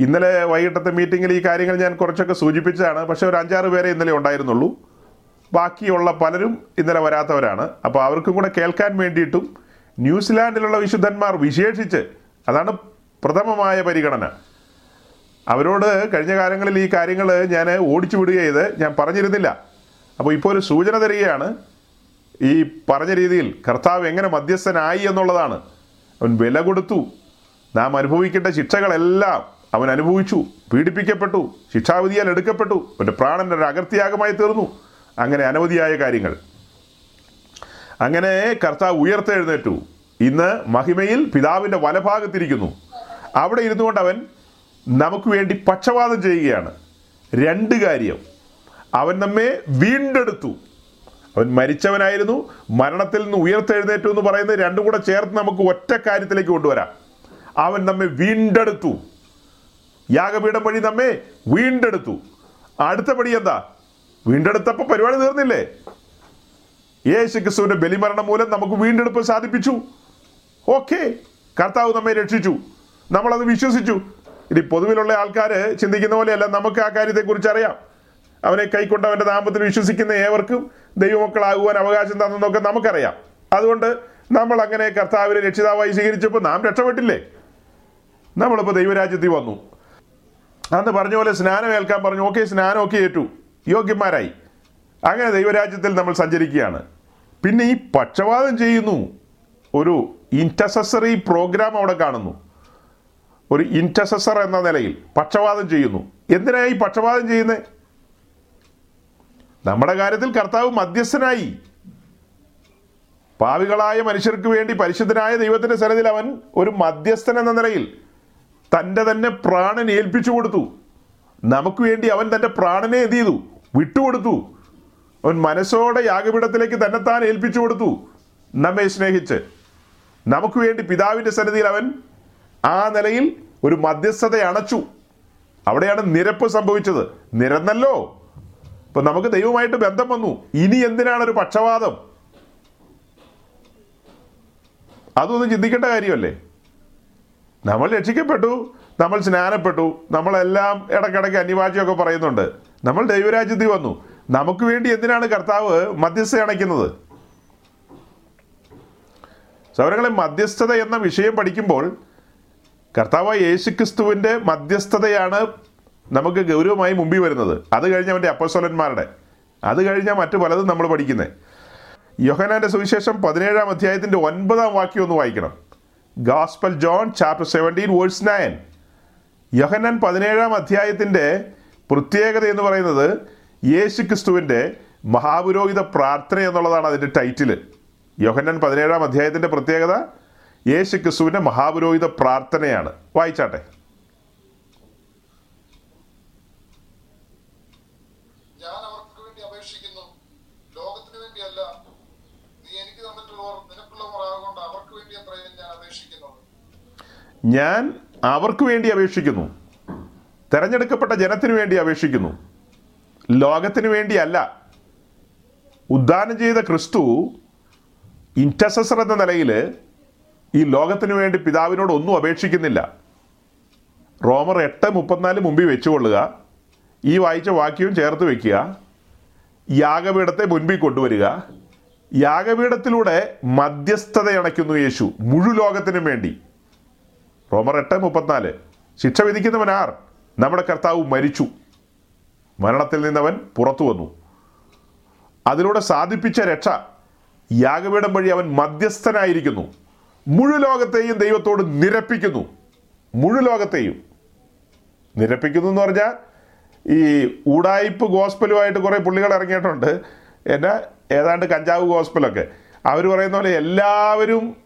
ഇന്നലെ വൈകിട്ടത്തെ മീറ്റിങ്ങിൽ ഈ കാര്യങ്ങൾ ഞാൻ കുറച്ചൊക്കെ സൂചിപ്പിച്ചതാണ്. പക്ഷേ ഒരു അഞ്ചാറ് പേരെ ഇന്നലെ ഉണ്ടായിരുന്നുള്ളൂ. ബാക്കിയുള്ള പലരും ഇന്നലെ വരാത്തവരാണ്. അപ്പോൾ അവർക്കും കൂടെ കേൾക്കാൻ വേണ്ടിയിട്ടും ന്യൂസിലാൻഡിലുള്ള വിശുദ്ധന്മാർ വിശേഷിച്ച് അതാണ് പ്രഥമമായ പരിഗണന. അവരോട് കഴിഞ്ഞ കാലങ്ങളിൽ ഈ കാര്യങ്ങൾ ഞാൻ ഓടിച്ചു വിടുക ചെയ്ത് ഞാൻ പറഞ്ഞിരുന്നില്ല. അപ്പോൾ ഇപ്പോൾ ഒരു സൂചന തരികയാണ്. ഈ പറഞ്ഞ രീതിയിൽ കർത്താവ് എങ്ങനെ മധ്യസ്ഥനായി എന്നുള്ളതാണ്. അവൻ വില കൊടുത്തു. നാം അനുഭവിക്കേണ്ട ശിക്ഷകളെല്ലാം അവൻ അനുഭവിച്ചു പീഡിപ്പിക്കപ്പെട്ടു ശിക്ഷാവിധിയാൽ എടുക്കപ്പെട്ടു അവന്റെ പ്രാണൻ ഒരു അകർത്തിയാഗമായി തീർന്നു. അങ്ങനെ അനവധിയായ കാര്യങ്ങൾ. അങ്ങനെ കർത്താവ് ഉയർത്തെഴുന്നേറ്റു. ഇന്ന് മഹിമയിൽ പിതാവിന്റെ വലഭാഗത്തിരിക്കുന്നു. അവിടെ ഇരുന്നു കൊണ്ട് അവൻ നമുക്ക് വേണ്ടി പക്ഷപാതം ചെയ്യുകയാണ്. രണ്ട് കാര്യം. അവൻ നമ്മെ വീണ്ടെടുത്തു. അവൻ മരിച്ചവനായിരുന്നു. മരണത്തിൽ നിന്ന് ഉയർത്തെഴുന്നേറ്റു എന്ന് പറയുന്നത് രണ്ടും കൂടെ ചേർത്ത് നമുക്ക് ഒറ്റ കാര്യത്തിലേക്ക് കൊണ്ടുവരാം. അവൻ നമ്മെ വീണ്ടെടുത്തു. യാഗപീഠം വഴി നമ്മെ വീണ്ടെടുത്തു. അടുത്ത പടി എന്താ? വീണ്ടെടുത്തപ്പോൾ പരിപാടി തീർന്നില്ലേ? യേശു ക്രിസ്തുവിന്റെ ബലിമരണം മൂലം നമുക്ക് വീണ്ടെടുപ്പ് സാധിപ്പിച്ചു. ഓക്കെ. കർത്താവ് നമ്മെ രക്ഷിച്ചു. നമ്മളത് വിശ്വസിച്ചു. ഇനി പൊതുവിലുള്ള ആൾക്കാർ ചിന്തിക്കുന്ന പോലെയല്ല നമുക്ക് ആ കാര്യത്തെക്കുറിച്ച് അറിയാം. അവനെ കൈക്കൊണ്ട് നാമത്തിൽ വിശ്വസിക്കുന്ന ഏവർക്കും ദൈവമക്കളാകുവാൻ അവകാശം തന്നെന്നൊക്കെ നമുക്കറിയാം. അതുകൊണ്ട് നമ്മൾ അങ്ങനെ കർത്താവിനെ രക്ഷിതാവായി സ്വീകരിച്ചപ്പോൾ നാം രക്ഷപ്പെട്ടില്ലേ? നമ്മളിപ്പോൾ ദൈവരാജ്യത്തിൽ വന്നു. അന്ന് പറഞ്ഞ പോലെ സ്നാനം ഏൽക്കാൻ പറഞ്ഞു. ഓക്കെ സ്നാനം ഒക്കെ ഏറ്റു. യോഗ്യന്മാരായി. അങ്ങനെ ദൈവരാജ്യത്തിൽ നമ്മൾ സഞ്ചരിക്കുകയാണ്. പിന്നെ ഈ പക്ഷപാതം ചെയ്യുന്നു. ഒരു ഇന്റസസറി പ്രോഗ്രാം അവിടെ കാണുന്നു. ഒരു ഇന്റസസർ എന്ന നിലയിൽ പക്ഷപാതം ചെയ്യുന്നു. എന്തിനായി പക്ഷപാതം ചെയ്യുന്നത് നമ്മുടെ കാര്യത്തിൽ കർത്താവ് മധ്യസ്ഥനായി. പാവികളായ മനുഷ്യർക്ക് വേണ്ടി പരിശുദ്ധനായ ദൈവത്തിന്റെ സ്ഥലത്തിൽ അവൻ ഒരു മധ്യസ്ഥൻ എന്ന നിലയിൽ തന്റെ തന്നെ പ്രാണൻ ഏൽപ്പിച്ചു കൊടുത്തു. നമുക്ക് വേണ്ടി അവൻ തന്റെ പ്രാണനെ എന്ത് ചെയ്തു? വിട്ടുകൊടുത്തു. അവൻ മനസ്സോടെ യാഗപീഠത്തിലേക്ക് തന്നെ താൻ ഏൽപ്പിച്ചു കൊടുത്തു. നമ്മെ സ്നേഹിച്ച്. നമുക്ക് വേണ്ടി പിതാവിന്റെ സന്നിധിയിൽ അവൻ ആ നിലയിൽ ഒരു മധ്യസ്ഥത അണച്ചു. അവിടെയാണ് നിരപ്പ് സംഭവിച്ചത്. നിരന്നല്ലോ. ഇപ്പൊ നമുക്ക് ദൈവമായിട്ട് ബന്ധം വന്നു. ഇനി എന്തിനാണ് ഒരു പക്ഷപാതം അതൊന്നും ചിന്തിക്കേണ്ട കാര്യമല്ലേ? നമ്മൾ രക്ഷിക്കപ്പെട്ടു നമ്മൾ സ്നാനപ്പെട്ടു നമ്മളെല്ലാം ഇടയ്ക്കിടയ്ക്ക് അനിവാര്യമൊക്കെ പറയുന്നുണ്ട്. നമ്മൾ ദൈവരാജ്യത്തിൽ വന്നു. നമുക്ക് വേണ്ടി എന്തിനാണ് കർത്താവ് മധ്യസ്ഥ അണയ്ക്കുന്നത്? സൗരങ്ങളെ മധ്യസ്ഥത എന്ന വിഷയം പഠിക്കുമ്പോൾ കർത്താവ് യേശുക്രിസ്തുവിന്റെ മധ്യസ്ഥതയാണ് നമുക്ക് ഗൗരവമായി മുമ്പിൽ വരുന്നത്. അത് കഴിഞ്ഞ അവന്റെ അപ്പസ്വലന്മാരുടെ അത് കഴിഞ്ഞാൽ മറ്റു പലതും നമ്മൾ പഠിക്കുന്നത് യോഹനാന്റെ സുവിശേഷം പതിനേഴാം അധ്യായത്തിന്റെ ഒൻപതാം വാക്യം ഒന്ന് വായിക്കണം. Gospel John chapter seventeen verse nine. Yohannan പതിനേഴാം അധ്യായത്തിന്റെ പ്രത്യേകത എന്ന് പറയുന്നത് യേശു ക്രിസ്തുവിന്റെ മഹാപുരോഹിത പ്രാർത്ഥന എന്നുള്ളതാണ് അതിന്റെ ടൈറ്റിൽ യോഹന്നൻ പതിനേഴാം അധ്യായത്തിന്റെ പ്രത്യേകത യേശു ക്രിസ്തുവിന്റെ മഹാപുരോഹിത പ്രാർത്ഥനയാണ്. വായിച്ചാട്ടെ ഞാൻ അവർക്ക് വേണ്ടി അപേക്ഷിക്കുന്നു ലോകത്തിന് വേണ്ടിയല്ല നീ എനിക്ക് തന്നിട്ടുള്ളവർ നിനക്കുള്ളവർ ആകൊണ്ട് അവർക്ക് വേണ്ടി അത്രയും ഞാൻ അപേക്ഷിക്കുന്നത് ഞാൻ അവർക്ക് വേണ്ടി അപേക്ഷിക്കുന്നു. തിരഞ്ഞെടുക്കപ്പെട്ട ജനത്തിനു വേണ്ടി അപേക്ഷിക്കുന്നു. ലോകത്തിന് വേണ്ടിയല്ല. ഉദ്ധാനം ചെയ്ത ക്രിസ്തു ഇന്റസസർ എന്ന നിലയിൽ ഈ ലോകത്തിന് വേണ്ടി പിതാവിനോട് ഒന്നും അപേക്ഷിക്കുന്നില്ല. റോമർ എട്ട് മുപ്പത്തിനാല് മുമ്പിൽ വെച്ചുകൊള്ളുക. ഈ വായിച്ച വാക്യവും ചേർത്ത് വെക്കുക. യാഗപീഠത്തെ മുൻപിൽ കൊണ്ടുവരിക. യാഗപീഠത്തിലൂടെ മധ്യസ്ഥത അണയ്ക്കുന്നു യേശു. മുഴു ലോകത്തിനും വേണ്ടി. റോമർ എട്ട് മുപ്പത്തിനാല്. ശിക്ഷ വിധിക്കുന്നവൻ ആർ? നമ്മുടെ കർത്താവ് മരിച്ചു. മരണത്തിൽ നിന്നവൻ പുറത്തു വന്നു. അതിലൂടെ സാധിപ്പിച്ച രക്ഷ യാഗപീഠം വഴി അവൻ മധ്യസ്ഥനായിരിക്കുന്നു. മുഴു ലോകത്തെയും ദൈവത്തോട് നിരപ്പിക്കുന്നു. മുഴു ലോകത്തെയും. നിരപ്പിക്കുന്നു എന്ന് പറഞ്ഞാൽ ഈ ഊടായ്പ് ഗോസ്പലുമായിട്ട് കുറേ പുള്ളികൾ ഇറങ്ങിയിട്ടുണ്ട്. എന്നാ ഏതാണ്ട് കഞ്ചാവ് ഗോസ്പലൊക്കെ. അവർ പറയുന്ന പോലെ എല്ലാവരും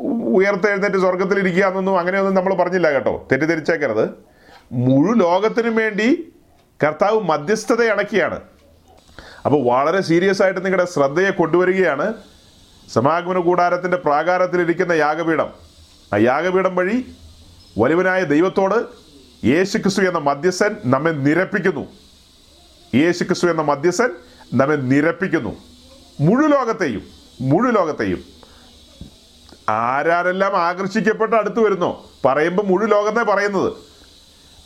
ഉയർത്തെഴുന്നേറ്റ് സ്വർഗത്തിലിരിക്കുക എന്നൊന്നും അങ്ങനെയൊന്നും നമ്മൾ പറഞ്ഞില്ല കേട്ടോ. തെറ്റിദ്ധരിച്ചേക്കരുത്. മുഴു ലോകത്തിനും വേണ്ടി കർത്താവ് മധ്യസ്ഥത അടക്കിയാണ്. അപ്പോൾ വളരെ സീരിയസ് ആയിട്ട് നിങ്ങളുടെ ശ്രദ്ധയെ കൊണ്ടുവരികയാണ് സമാഗമന കൂടാരത്തിന്റെ പ്രാകാരത്തിലിരിക്കുന്ന യാഗപീഠം. ആ യാഗപീഠം വഴി വലുവനായ ദൈവത്തോട് യേശു ക്രിസ്തു എന്ന മധ്യസ്ഥൻ നമ്മെ നിരപ്പിക്കുന്നു. യേശു ക്രിസ്തു എന്ന മധ്യസ്ഥൻ നമ്മെ നിരപ്പിക്കുന്നു. മുഴു ലോകത്തെയും മുഴു ലോകത്തെയും ആരാരെല്ലാം ആകർഷിക്കപ്പെട്ട് അടുത്ത് വരുന്നോ? പറയുമ്പോൾ മുഴു ലോകത്തെ പറയുന്നത്.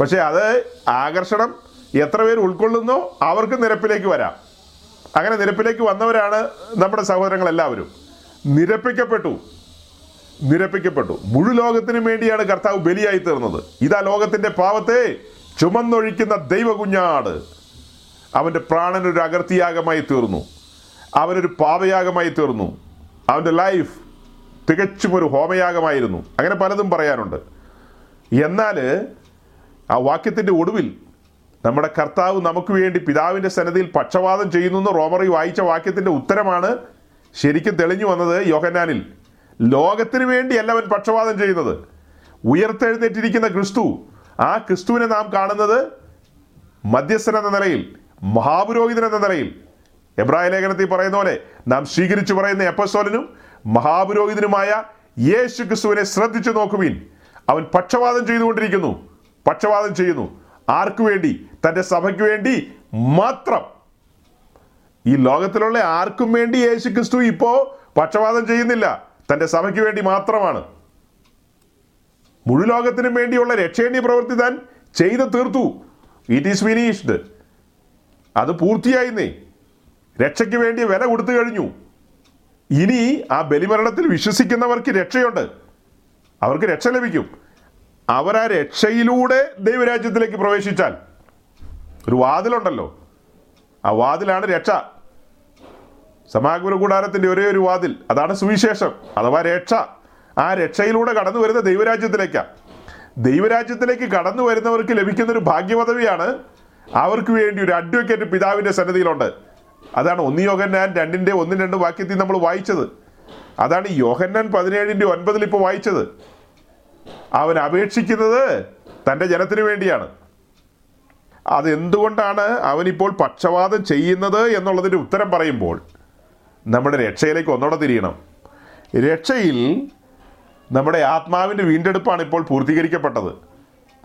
പക്ഷേ അത് ആകർഷണം എത്ര പേര് ഉൾക്കൊള്ളുന്നോ അവർക്ക് നിരപ്പിലേക്ക് വരാം. അങ്ങനെ നിരപ്പിലേക്ക് വന്നവരാണ് നമ്മുടെ സഹോദരങ്ങൾ എല്ലാവരും നിരപ്പിക്കപ്പെട്ടു. നിരപ്പിക്കപ്പെട്ടു. മുഴു ലോകത്തിനു വേണ്ടിയാണ് കർത്താവ് ബലിയായി തീർന്നത്. ഇതാ ലോകത്തിന്റെ പാവത്തെ ചുമന്നൊഴിക്കുന്ന ദൈവകുഞ്ഞാട്. അവന്റെ പ്രാണനൊരു അകർത്തിയാഗമായി തീർന്നു. അവനൊരു പാപയാഗമായി തീർന്നു. അവന്റെ ലൈഫ് തികച്ചും ഒരു ഹോമയാഗമായിരുന്നു. അങ്ങനെ പലതും പറയാനുണ്ട്. എന്നാൽ ആ വാക്യത്തിന്റെ ഒടുവിൽ നമ്മുടെ കർത്താവ് നമുക്ക് വേണ്ടി പിതാവിന്റെ സന്നദ്ധിയിൽ പക്ഷപാതം ചെയ്യുന്നു എന്ന് റോമറി വായിച്ച വാക്യത്തിന്റെ ഉത്തരമാണ് ശരിക്കും തെളിഞ്ഞു വന്നത് യോഹന്നാനിൽ. ലോകത്തിന് വേണ്ടിയല്ല അവൻ പക്ഷപാതം ചെയ്യുന്നത്. ഉയർത്തെഴുന്നേറ്റിരിക്കുന്ന ക്രിസ്തു ആ ക്രിസ്തുവിനെ നാം കാണുന്നത് മധ്യസ്ഥൻ എന്ന നിലയിൽ മഹാപുരോഹിതൻ എന്ന നിലയിൽ. എബ്രാഹിം ലേഖനത്തിൽ പറയുന്ന പോലെ നാം സ്വീകരിച്ചു പറയുന്ന എപ്പസോലനും മഹാപുരോഹിതനുമായ യേശു ക്രിസ്തുവിനെ ശ്രദ്ധിച്ചു നോക്കുവിൻ. അവൻ പക്ഷപാതം ചെയ്തുകൊണ്ടിരിക്കുന്നു. പക്ഷപാതം ചെയ്യുന്നു. ആർക്കു വേണ്ടി? തന്റെ സഭയ്ക്ക് വേണ്ടി മാത്രം. ഈ ലോകത്തിലുള്ള ആർക്കും വേണ്ടി യേശു ക്രിസ്തു ഇപ്പോൾ പക്ഷപാതം ചെയ്യുന്നില്ല. തന്റെ സഭയ്ക്ക് വേണ്ടി മാത്രമാണ്. മുഴുലോകത്തിനും വേണ്ടിയുള്ള രക്ഷേണ്ടി പ്രവൃത്തി താൻ ചെയ്ത് തീർത്തു. ഇറ്റ് ഈസ് ഫിനിഷ്ഡ് അത് പൂർത്തിയായിന്നേ. രക്ഷയ്ക്ക് വേണ്ടി വില കൊടുത്തു കഴിഞ്ഞു. ഇനി ആ ബലിമരണത്തിൽ വിശ്വസിക്കുന്നവർക്ക് രക്ഷയുണ്ട്. അവർക്ക് രക്ഷ ലഭിക്കും. അവർ ആ രക്ഷയിലൂടെ ദൈവരാജ്യത്തിലേക്ക് പ്രവേശിച്ചാൽ. ഒരു വാതിലുണ്ടല്ലോ. ആ വാതിലാണ് രക്ഷ. സമാഗമന കൂടാരത്തിന്റെ ഒരേ ഒരു വാതിൽ. അതാണ് സുവിശേഷം അഥവാ രക്ഷ. ആ രക്ഷയിലൂടെ കടന്നു വരുന്ന ദൈവരാജ്യത്തിലേക്കാണ് ദൈവരാജ്യത്തിലേക്ക് കടന്നു വരുന്നവർക്ക് ലഭിക്കുന്ന ഒരു ഭാഗ്യപദവിയാണ് അവർക്ക് വേണ്ടി ഒരു അഡ്വക്കേറ്റ് പിതാവിന്റെ സന്നിധിയിലുണ്ട്. അതാണ് ഒന്ന് യോഹന്നാൻ രണ്ടിന്റെ ഒന്നും രണ്ട് വാക്യത്തിൽ നമ്മൾ വായിച്ചത്. അതാണ് യോഹന്നാൻ പതിനേഴിന്റെ ഒൻപതിൽ ഇപ്പോൾ വായിച്ചത്. അവൻ അപേക്ഷിക്കുന്നത് തന്റെ ജനത്തിന് വേണ്ടിയാണ്. അതെന്തുകൊണ്ടാണ് അവനിപ്പോൾ പക്ഷപാതം ചെയ്യുന്നത് എന്നുള്ളതിന്റെ ഉത്തരം പറയുമ്പോൾ നമ്മുടെ രക്ഷയിലേക്ക് ഒന്നോടെ തിരിയണം. രക്ഷയിൽ നമ്മുടെ ആത്മാവിന്റെ വീണ്ടെടുപ്പാണ് ഇപ്പോൾ പൂർത്തീകരിക്കപ്പെട്ടത്.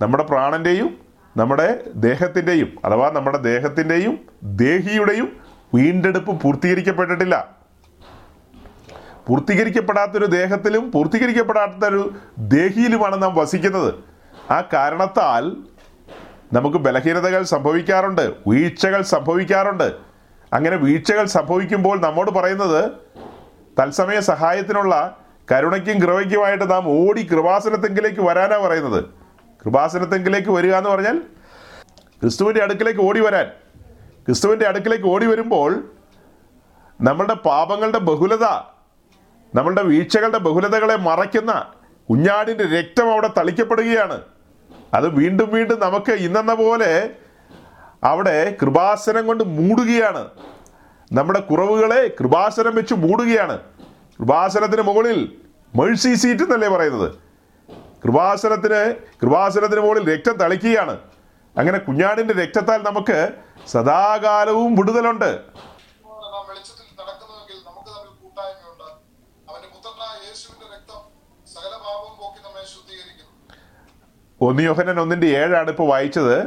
നമ്മുടെ പ്രാണന്റെയും നമ്മുടെ ദേഹത്തിന്റെയും അഥവാ നമ്മുടെ ദേഹത്തിന്റെയും ദേഹിയുടെയും വീണ്ടെടുപ്പ് പൂർത്തീകരിക്കപ്പെട്ടിട്ടില്ല. പൂർത്തീകരിക്കപ്പെടാത്തൊരു ദേഹത്തിലും പൂർത്തീകരിക്കപ്പെടാത്തൊരു ദേഹിയിലുമാണ് നാം വസിക്കുന്നത്. ആ കാരണത്താൽ നമുക്ക് ബലഹീനതകൾ സംഭവിക്കാറുണ്ട് വീഴ്ചകൾ സംഭവിക്കാറുണ്ട്. അങ്ങനെ വീഴ്ചകൾ സംഭവിക്കുമ്പോൾ നമ്മോട് പറയുന്നത് തത്സമയ സഹായത്തിനുള്ള കരുണയ്ക്കും കൃപയ്ക്കുമായിട്ട് നാം ഓടി കൃപാസനത്തെങ്കിലേക്ക് വരാനാണ് പറയുന്നത്. കൃപാസനത്തെങ്കിലേക്ക് വരിക എന്ന് പറഞ്ഞാൽ ക്രിസ്തുവിന്റെ അടുക്കിലേക്ക് ഓടി വരാൻ. ക്രിസ്തുവിന്റെ അടുക്കിലേക്ക് ഓടി വരുമ്പോൾ നമ്മളുടെ പാപങ്ങളുടെ ബഹുലത നമ്മളുടെ വീഴ്ചകളുടെ ബഹുലതകളെ മറയ്ക്കുന്ന കുഞ്ഞാടിന്റെ രക്തം അവിടെ തളിക്കപ്പെടുകയാണ്. അത് വീണ്ടും വീണ്ടും നമുക്ക് ഇന്നെന്ന പോലെ അവിടെ കൃപാസനം കൊണ്ട് മൂടുകയാണ്. നമ്മുടെ കുറവുകളെ കൃപാസനം വെച്ച് മൂടുകയാണ്. കൃപാസനത്തിന് മുകളിൽ മേഴ്സി സീറ്റ് എന്നല്ലേ പറയുന്നത്? കൃപാസനത്തിന് കൃപാസനത്തിന് മുകളിൽ രക്തം തളിക്കുകയാണ്. അങ്ങനെ കുഞ്ഞാടിന്റെ രക്തത്താൽ നമുക്ക് സദാകാലവും വിടുതലുണ്ട്. ഒന്നിയോഹനൻ ഒന്ന് യോഹനൻ ഒന്നിന്റെ ഏഴാണ് ഇപ്പോൾ വായിച്ചത്.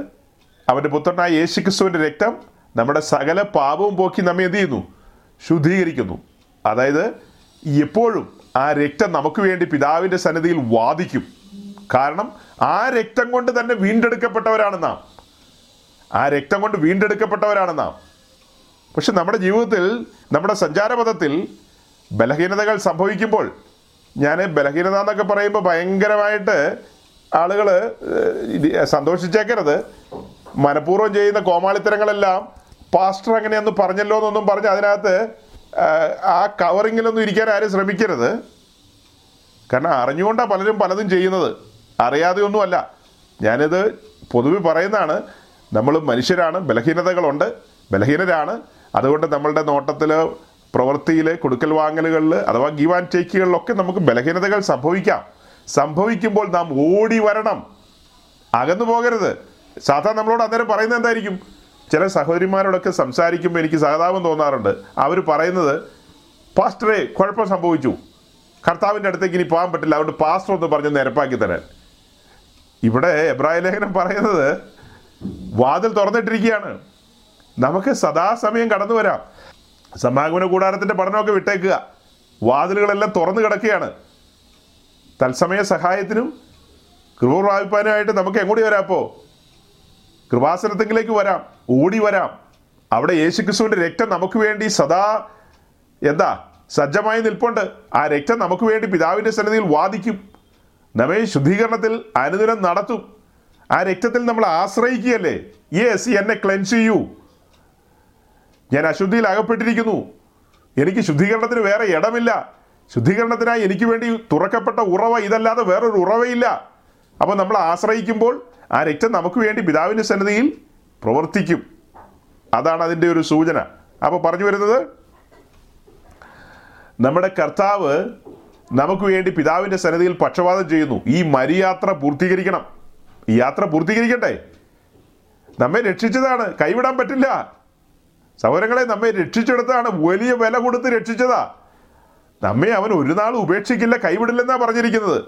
അവന്റെ പുത്രനായ യേശു ക്രിസ്തുവിന്റെ രക്തം നമ്മുടെ സകല പാപവും പോക്കി നമ്മെ എന്ത് ചെയ്യുന്നു? ശുദ്ധീകരിക്കുന്നു. അതായത് എപ്പോഴും ആ രക്തം നമുക്ക് വേണ്ടി പിതാവിന്റെ സന്നിധിയിൽ വാദിക്കും. കാരണം ആ രക്തം കൊണ്ട് തന്നെ വീണ്ടെടുക്കപ്പെട്ടവരാണ് നാം. ആ രക്തം കൊണ്ട് വീണ്ടെടുക്കപ്പെട്ടവരാണ് നാം. പക്ഷെ നമ്മുടെ ജീവിതത്തിൽ നമ്മുടെ സഞ്ചാരപഥത്തിൽ ബലഹീനതകൾ സംഭവിക്കുമ്പോൾ ഞാൻ ബലഹീനത എന്നൊക്കെ പറയുമ്പോൾ ഭയങ്കരമായിട്ട് ആളുകൾ സന്തോഷിച്ചേക്കരുത്. മനഃപൂർവം ചെയ്യുന്ന കോമാളിത്തരങ്ങളെല്ലാം പാസ്റ്റർ അങ്ങനെയൊന്ന് പറഞ്ഞല്ലോ എന്നൊന്നും പറഞ്ഞ് അതിനകത്ത് ആ, കവറിങ്ങിലൊന്നും ഇരിക്കാൻ ആരും ശ്രമിക്കരുത്. കാരണം അറിഞ്ഞുകൊണ്ടാണ് പലരും പലതും ചെയ്യുന്നത്. അറിയാതെ ഒന്നുമല്ല ഞാനിത് പൊതുവെ പറയുന്നതാണ് നമ്മൾ മനുഷ്യരാണ് ബലഹീനതകളുണ്ട് ബലഹീനരാണ്. അതുകൊണ്ട് നമ്മളുടെ നോട്ടത്തിൽ പ്രവൃത്തിയിൽ കൊടുക്കൽ വാങ്ങലുകളിൽ അഥവാ ഗീവ് ആൻഡ് ടേക്കുകളിലൊക്കെ നമുക്ക് ബലഹീനതകൾ സംഭവിക്കാം. സംഭവിക്കുമ്പോൾ നാം ഓടി വരണം. അകന്നു പോകരുത്. സാധാരണ നമ്മളോട് അന്നേരം പറയുന്നത് എന്തായിരിക്കും? ചില സഹോദരിമാരോടൊക്കെ സംസാരിക്കുമ്പോൾ എനിക്ക് സഹതാപം തോന്നാറുണ്ട്. അവർ പറയുന്നത് പാസ്റ്ററെ കുഴപ്പം സംഭവിച്ചു. കർത്താവിന്റെ അടുത്തേക്ക് ഇനി പോകാൻ പറ്റില്ല. അതുകൊണ്ട് പാസ്റ്റർ ഒന്ന് പറഞ്ഞ് നിരപ്പാക്കി തരാൻ. ഇവിടെ എബ്രായ ലേഖനം പറയുന്നത് വാതിൽ തുറന്നിട്ടിരിക്കുകയാണ്. നമുക്ക് സദാസമയം കടന്നു വരാം. സമാഗമന കൂടാരത്തിന്റെ പഠനമൊക്കെ വിട്ടേക്കുക. വാതിലുകളെല്ലാം തുറന്നു കിടക്കുകയാണ്. തത്സമയ സഹായത്തിനും കൃപ പ്രാപിപ്പാനുമായിട്ട് നമുക്ക് എങ്ങോട്ട് വരാം അപ്പോൾ കൃപാസനത്തെങ്കിലേക്ക് വരാം. ഓടി വരാം. അവിടെ യേശുക്രിസ്തുവിന്റെ രക്തം നമുക്ക് വേണ്ടി സദാ എന്താ? സജ്ജമായി നിൽപ്പുണ്ട്. ആ രക്തം നമുക്ക് വേണ്ടി പിതാവിന്റെ സന്നിധിയിൽ വാദിക്കും. നമ്മെ ശുദ്ധീകരണത്തിൽ അനുദിനം നടത്തും. ആ രക്തത്തിൽ നമ്മൾ ആശ്രയിക്കുകയല്ലേ? യെസ് എന്നെ ക്ലെൻസ് ചെയ്യൂ. ഞാൻ അശുദ്ധിയിൽ അകപ്പെട്ടിരിക്കുന്നു. എനിക്ക് ശുദ്ധീകരണത്തിന് വേറെ ഇടമില്ല. ശുദ്ധീകരണത്തിനായി എനിക്ക് വേണ്ടി തുറക്കപ്പെട്ട ഉറവ ഇതല്ലാതെ വേറൊരു ഉറവയില്ല. അപ്പോൾ നമ്മൾ ആശ്രയിക്കുമ്പോൾ ആ രക്തം നമുക്ക് വേണ്ടി പിതാവിന്റെ സന്നിധിയിൽ പ്രവർത്തിക്കും. അതാണ് അതിന്റെ ഒരു സൂചന. അപ്പോൾ പറഞ്ഞു വരുന്നത് നമ്മുടെ കർത്താവ് നമുക്ക് വേണ്ടി പിതാവിന്റെ സന്നദ്ധിയിൽ പക്ഷപാതം ചെയ്യുന്നു. ഈ മരിയാത്ര പൂർത്തീകരിക്കണം. ഈ യാത്ര പൂർത്തീകരിക്കട്ടെ നമ്മെ രക്ഷിച്ചതാണ്. കൈവിടാൻ പറ്റില്ല. സൗരങ്ങളെ നമ്മെ രക്ഷിച്ചെടുത്താണ് വലിയ വില കൊടുത്ത് രക്ഷിച്ചതാ. നമ്മെ അവൻ ഒരു നാളും ഉപേക്ഷിക്കില്ല കൈവിടില്ലെന്നാണ് പറഞ്ഞിരിക്കുന്നത്.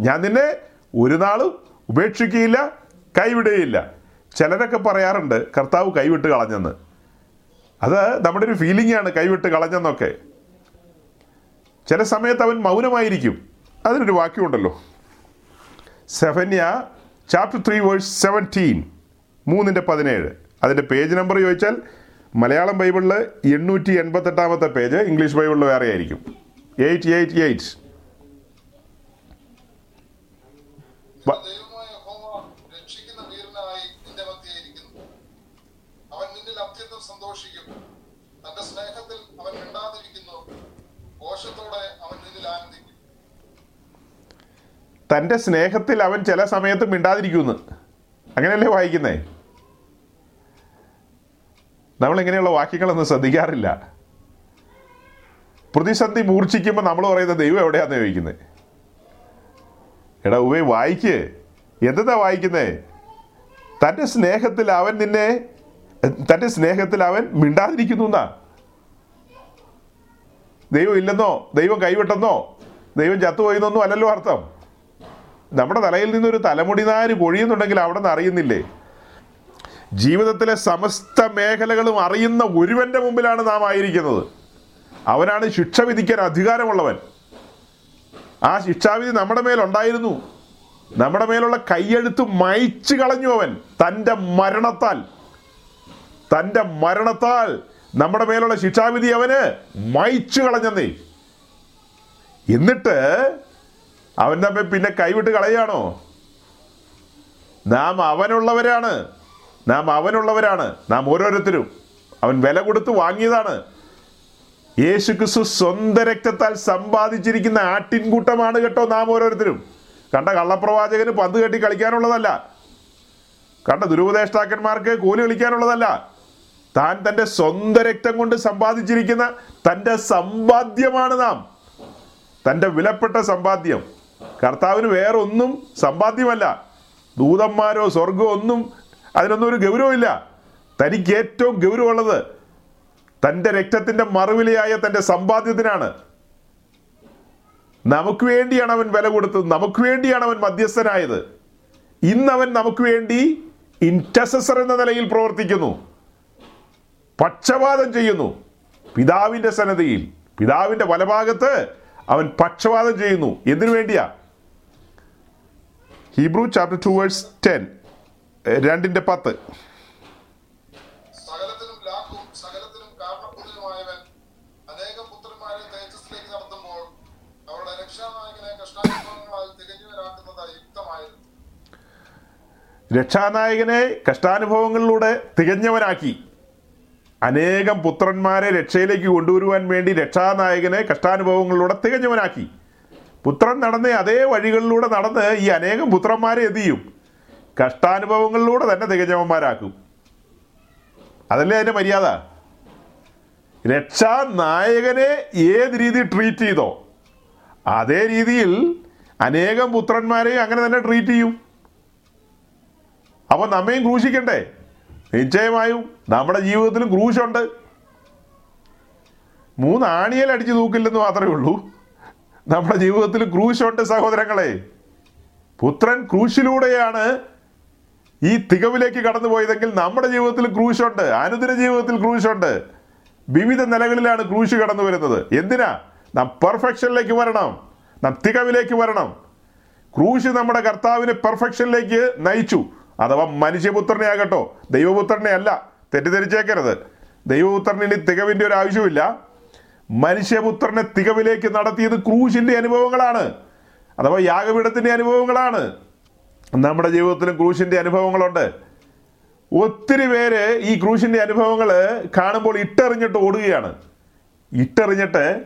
ഞാൻ നിന്നെ ഒരു നാളും ഉപേക്ഷിക്കുകയില്ല കൈവിടുകയില്ല. ചിലരൊക്കെ പറയാറുണ്ട് കർത്താവ് കൈവിട്ട് കളഞ്ഞെന്ന്. അത് നമ്മുടെ ഒരു ഫീലിംഗ് ആണ് കൈവിട്ട് കളഞ്ഞെന്നൊക്കെ. ചില സമയത്ത് അവൻ മൗനമായിരിക്കും. അതിനൊരു വാക്യമുണ്ടല്ലോ. Zephaniah chapter three verse seventeen മൂന്നിന്റെ പതിനേഴ്. അതിന്റെ പേജ് നമ്പർ ചോദിച്ചാൽ മലയാളം ബൈബിളിൽ എണ്ണൂറ്റി എൺപത്തെട്ടാമത്തെ പേജ് ഇംഗ്ലീഷ് ബൈബിളിൽ വേറെ ആയിരിക്കും. എയ്റ്റ് എയ്റ്റ് എയ്റ്റ് നിന്റെ ദൈവമായ യഹോവ രക്ഷിക്കുന്ന വീരനായി നിന്റെ മധ്യേ ഇരിക്കുന്നു അവൻ നിന്നിൽ അത്യന്തം സന്തോഷിക്കും തന്റെ സ്നേഹത്തിൽ അവൻ മിണ്ടാതിരിക്കുന്നു ഘോഷത്തോടെ അവൻ നിന്നിൽ ആനന്ദിക്കും തന്റെ സ്നേഹത്തിൽ അവൻ ചില സമയത്ത് മിണ്ടാതിരിക്കുമെന്ന് അങ്ങനെയല്ലേ വായിക്കുന്നേ? നമ്മൾ ഇങ്ങനെയുള്ള വാക്യങ്ങളൊന്നും ശ്രദ്ധിക്കാറില്ല. പ്രതിസന്ധി മൂർച്ഛിക്കുമ്പോൾ നമ്മൾ പറയുന്ന ദൈവം എവിടെയാണെന്ന് ചോദിക്കുന്നത് എടാ ഉവേ വായിക്ക്. എന്താ വായിക്കുന്നേ? തന്റെ സ്നേഹത്തിൽ അവൻ നിന്നെ തന്റെ സ്നേഹത്തിൽ അവൻ മിണ്ടാതിരിക്കുന്നു എന്നാ. ദൈവം ഇല്ലെന്നോ? ദൈവം കൈവിട്ടെന്നോ? ദൈവം ചത്തുപോയിന്നൊന്നും അല്ലല്ലോ അർത്ഥം. നമ്മുടെ തലയിൽ നിന്നൊരു തലമുടി നാര് പൊഴിയുന്നുണ്ടെങ്കിൽ അവിടെ നിന്ന് അറിയുന്നില്ലേ? ജീവിതത്തിലെ സമസ്ത മേഖലകളും അറിയുന്ന ഒരുവന്റെ മുമ്പിലാണ് നാം ആയിരിക്കുന്നത്. അവനാണ് ശിക്ഷ വിധിക്കാൻ അധികാരമുള്ളവൻ. ആ ശിക്ഷാവിധി നമ്മുടെ മേലുണ്ടായിരുന്നു നമ്മുടെ മേലുള്ള കൈയെഴുത്ത് മയച്ചു കളഞ്ഞു അവൻ. തന്റെ മരണത്താൽ. തന്റെ മരണത്താൽ നമ്മുടെ മേലുള്ള ശിക്ഷാവിധി അവന് മയച്ചു കളഞ്ഞെന്നേ. എന്നിട്ട് അവൻ നമ്മെ പിന്നെ കൈവിട്ട് കളയാണോ നാം അവനുള്ളവരാണ്. നാം അവനുള്ളവരാണ്. നാം ഓരോരുത്തരും. അവൻ വില കൊടുത്ത് വാങ്ങിയതാണ്. യേശു ക്രിസ്തു സ്വന്തം രക്തത്താൽ സമ്പാദിച്ചിരിക്കുന്ന ആട്ടിൻകൂട്ടമാണ് കേട്ടോ നാം ഓരോരുത്തരും. കണ്ട കള്ളപ്രവാചകന് പന്ത് കെട്ടി കളിക്കാനുള്ളതല്ല. കണ്ട ദുരുപദേഷ്ടാക്കന്മാർക്ക് കൂലി കളിക്കാനുള്ളതല്ല. താൻ തന്റെ സ്വന്തം രക്തം കൊണ്ട് സമ്പാദിച്ചിരിക്കുന്ന തന്റെ സമ്പാദ്യമാണ് നാം. തന്റെ വിലപ്പെട്ട സമ്പാദ്യം. കർത്താവിന് വേറെ ഒന്നും സമ്പാദ്യമല്ല. ദൂതന്മാരോ സ്വർഗമോ ഒന്നും അതിനൊന്നും ഒരു ഗൗരവമില്ല തനിക്ക് ഏറ്റവും ഗൗരവമുള്ളത് തന്റെ രക്തത്തിന്റെ മറുവിലയായ തന്റെ സമ്പാദ്യത്തിനാണ്. നമുക്ക് വേണ്ടിയാണ് അവൻ വില കൊടുത്തത്. നമുക്ക് വേണ്ടിയാണ് അവൻ മധ്യസ്ഥനായത്. ഇന്നവൻ നമുക്ക് വേണ്ടി ഇന്റസസർ എന്ന നിലയിൽ പ്രവർത്തിക്കുന്നു. പക്ഷപാതം ചെയ്യുന്നു. പിതാവിന്റെ സന്നദ്ധയിൽ പിതാവിന്റെ വലഭാഗത്ത് അവൻ പക്ഷപാതം ചെയ്യുന്നു. എന്തിനു വേണ്ടിയാ? Hebrew chapter two verse ten രണ്ടിന്റെ പത്ത്. രക്ഷാനായകനെ കഷ്ടാനുഭവങ്ങളിലൂടെ തികഞ്ഞവനാക്കി. അനേകം പുത്രന്മാരെ രക്ഷയിലേക്ക് കൊണ്ടുവരുവാൻ വേണ്ടി രക്ഷാനായകനെ കഷ്ടാനുഭവങ്ങളിലൂടെ തികഞ്ഞവനാക്കി. പുത്രൻ നടന്ന അതേ വഴികളിലൂടെ നടന്ന് ഈ അനേകം പുത്രന്മാരെ എന്ത് ചെയ്യും? കഷ്ടാനുഭവങ്ങളിലൂടെ തന്നെ തികഞ്ഞവന്മാരാക്കും. അതല്ലേ അതിന്റെ മര്യാദ? രക്ഷാ നായകനെ ഏത് രീതി ട്രീറ്റ് ചെയ്തോ അതേ രീതിയിൽ അനേകം പുത്രന്മാരെയും അങ്ങനെ തന്നെ ട്രീറ്റ് ചെയ്യും. അപ്പോൾ നമ്മയും ക്രൂശിക്കണ്ടേ? നിശ്ചയമായും നമ്മുടെ ജീവിതത്തിലും ക്രൂശുണ്ട്. മൂന്ന് ആണിയൽ അടിച്ചു തൂക്കില്ലെന്ന് മാത്രമേ ഉള്ളൂ. നമ്മുടെ ജീവിതത്തിൽ ക്രൂശുണ്ട് സഹോദരങ്ങളെ. പുത്രൻ ക്രൂശിലൂടെയാണ് ഈ തികവിലേക്ക് കടന്നു പോയതെങ്കിൽ നമ്മുടെ ജീവിതത്തിൽ ക്രൂശുണ്ട് അനുദിന ജീവിതത്തിൽ ക്രൂശുണ്ട്. വിവിധ നിലകളിലാണ് ക്രൂശ് കടന്നു വരുന്നത് എന്തിനാ? നാം പെർഫെക്ഷനിലേക്ക് വരണം. നാം തികവിലേക്ക് വരണം. ക്രൂശ് നമ്മുടെ കർത്താവിനെ പെർഫെക്ഷനിലേക്ക് നയിച്ചു. അഥവാ മനുഷ്യപുത്രനെ ആകട്ടോ ദൈവപുത്രനെ അല്ല തെറ്റിദ്ധരിച്ചേക്കരുത്. ദൈവപുത്രന് ഇനി തികവിന്റെ ഒരു ആവശ്യമില്ല മനുഷ്യപുത്രനെ തികവിലേക്ക് നടത്തിയത് ക്രൂശിന്റെ അനുഭവങ്ങളാണ്. അഥവാ യാഗപീഠത്തിന്റെ അനുഭവങ്ങളാണ്. നമ്മുടെ ജീവിതത്തിലും ക്രൂശിന്റെ അനുഭവങ്ങളുണ്ട്. ഒത്തിരി പേര് ഈ ക്രൂശിന്റെ അനുഭവങ്ങൾ കാണുമ്പോൾ ഇട്ടെറിഞ്ഞിട്ട് ഓടുകയാണ്. ഇട്ടെറിഞ്ഞിട്ട്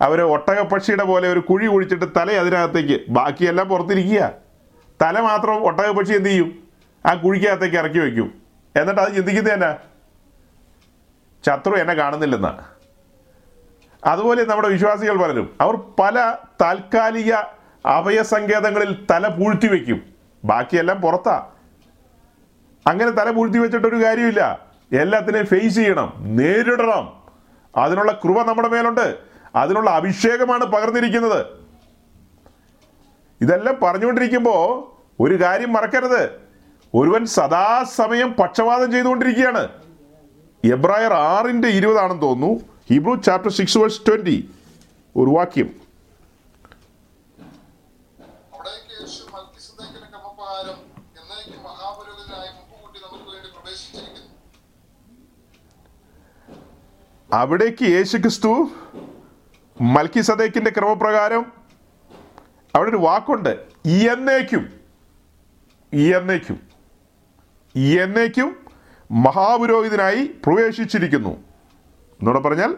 അവർ ഒട്ടകപ്പക്ഷിയുടെ പോലെ ഒരു കുഴി കുഴിച്ചിട്ട് തല അതിനകത്തേക്ക് ബാക്കിയെല്ലാം പുറത്തിരിക്കുക. തല മാത്രം ഒട്ടകപ്പക്ഷി എന്ത് ചെയ്യും? ആ കുഴിക്കകത്തേക്ക് ഇറക്കി വയ്ക്കും. എന്നിട്ട് അത് ചിന്തിക്കുന്നത് തന്നെ ശത്രു എന്നെ കാണുന്നില്ലെന്നാ. അതുപോലെ നമ്മുടെ വിശ്വാസികൾ പലരും. അവർ പല താൽക്കാലിക അഭയസങ്കേതങ്ങളിൽ തല പൂഴ്ത്തി വെക്കും. ബാക്കിയെല്ലാം പുറത്താ. അങ്ങനെ തല പൂഴ്ത്തി വെച്ചിട്ടൊരു കാര്യമില്ല. എല്ലാത്തിനെയും ഫേസ് ചെയ്യണം നേരിടണം. അതിനുള്ള കൃപ നമ്മുടെ മേലുണ്ട്. അതിനുള്ള അഭിഷേകമാണ് പകർന്നിരിക്കുന്നത്. ഇതെല്ലാം പറഞ്ഞുകൊണ്ടിരിക്കുമ്പോൾ ഒരു കാര്യം മറക്കരുത്. ഒരുവൻ സദാസമയം പക്ഷപാതം ചെയ്തുകൊണ്ടിരിക്കുകയാണ്. എബ്രായർ ആറിന്റെ ഇരുപതാണെന്ന് തോന്നുന്നു. Hebrew chapter six verse twenty ഒരു വാക്യം. അവിടേക്ക് യേശു ക്രിസ്തു മൽക്കി സദേക്കിന്റെ ക്രമപ്രകാരം അവിടെ ഒരു വാക്കുണ്ട്. ഈ എന്നേക്കും ഈ എന്നേക്കും ഈ എന്നേക്കും മഹാപുരോഹിതനായി പ്രവേശിച്ചിരിക്കുന്നു. എന്നൂടെ പറഞ്ഞാൽ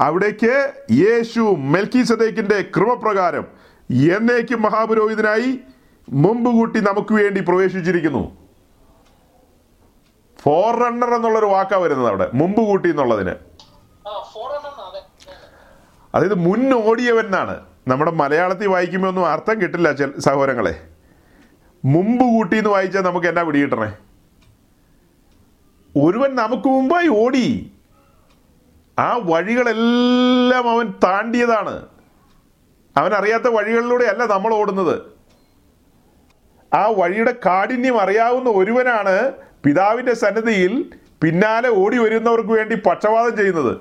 അവിടേക്ക് യേശു മെൽക്കി സദേക്കിന്റെ ക്രമപ്രകാരം എന്നേക്കും മഹാപുരോഹിതനായി മുമ്പ് കൂട്ടി നമുക്ക് വേണ്ടി പ്രവേശിച്ചിരിക്കുന്നു. ഫോർ റണ്ണർ എന്നുള്ളൊരു വാക്കാ വരുന്നത് അവിടെ മുമ്പ് കൂട്ടി എന്നുള്ളതിന് അതായത് മുൻ ഓടിയവൻ എന്നാണ് നമ്മുടെ മലയാളത്തിൽ വായിക്കുമ്പോൾ ഒന്നും അർത്ഥം കിട്ടില്ല ചില സഹോദരങ്ങളെ. മുമ്പ് കൂട്ടി എന്ന് വായിച്ചാൽ നമുക്ക് എന്നാ പിടികിട്ടണേ? ഒരുവൻ നമുക്ക് മുമ്പായി ഓടി. ആ വഴികളെല്ലാം അവൻ താണ്ടിയതാണ്. അവൻ അറിയാത്ത വഴികളിലൂടെ അല്ല നമ്മൾ ഓടുന്നത്. ആ വഴിയുടെ കാഠിന്യം അറിയാവുന്ന ഒരുവനാണ് പിതാവിന്റെ സന്നദ്ധിയിൽ പിന്നാലെ ഓടി വരുന്നവർക്ക് വേണ്ടി പക്ഷപാതം ചെയ്യുന്നത്.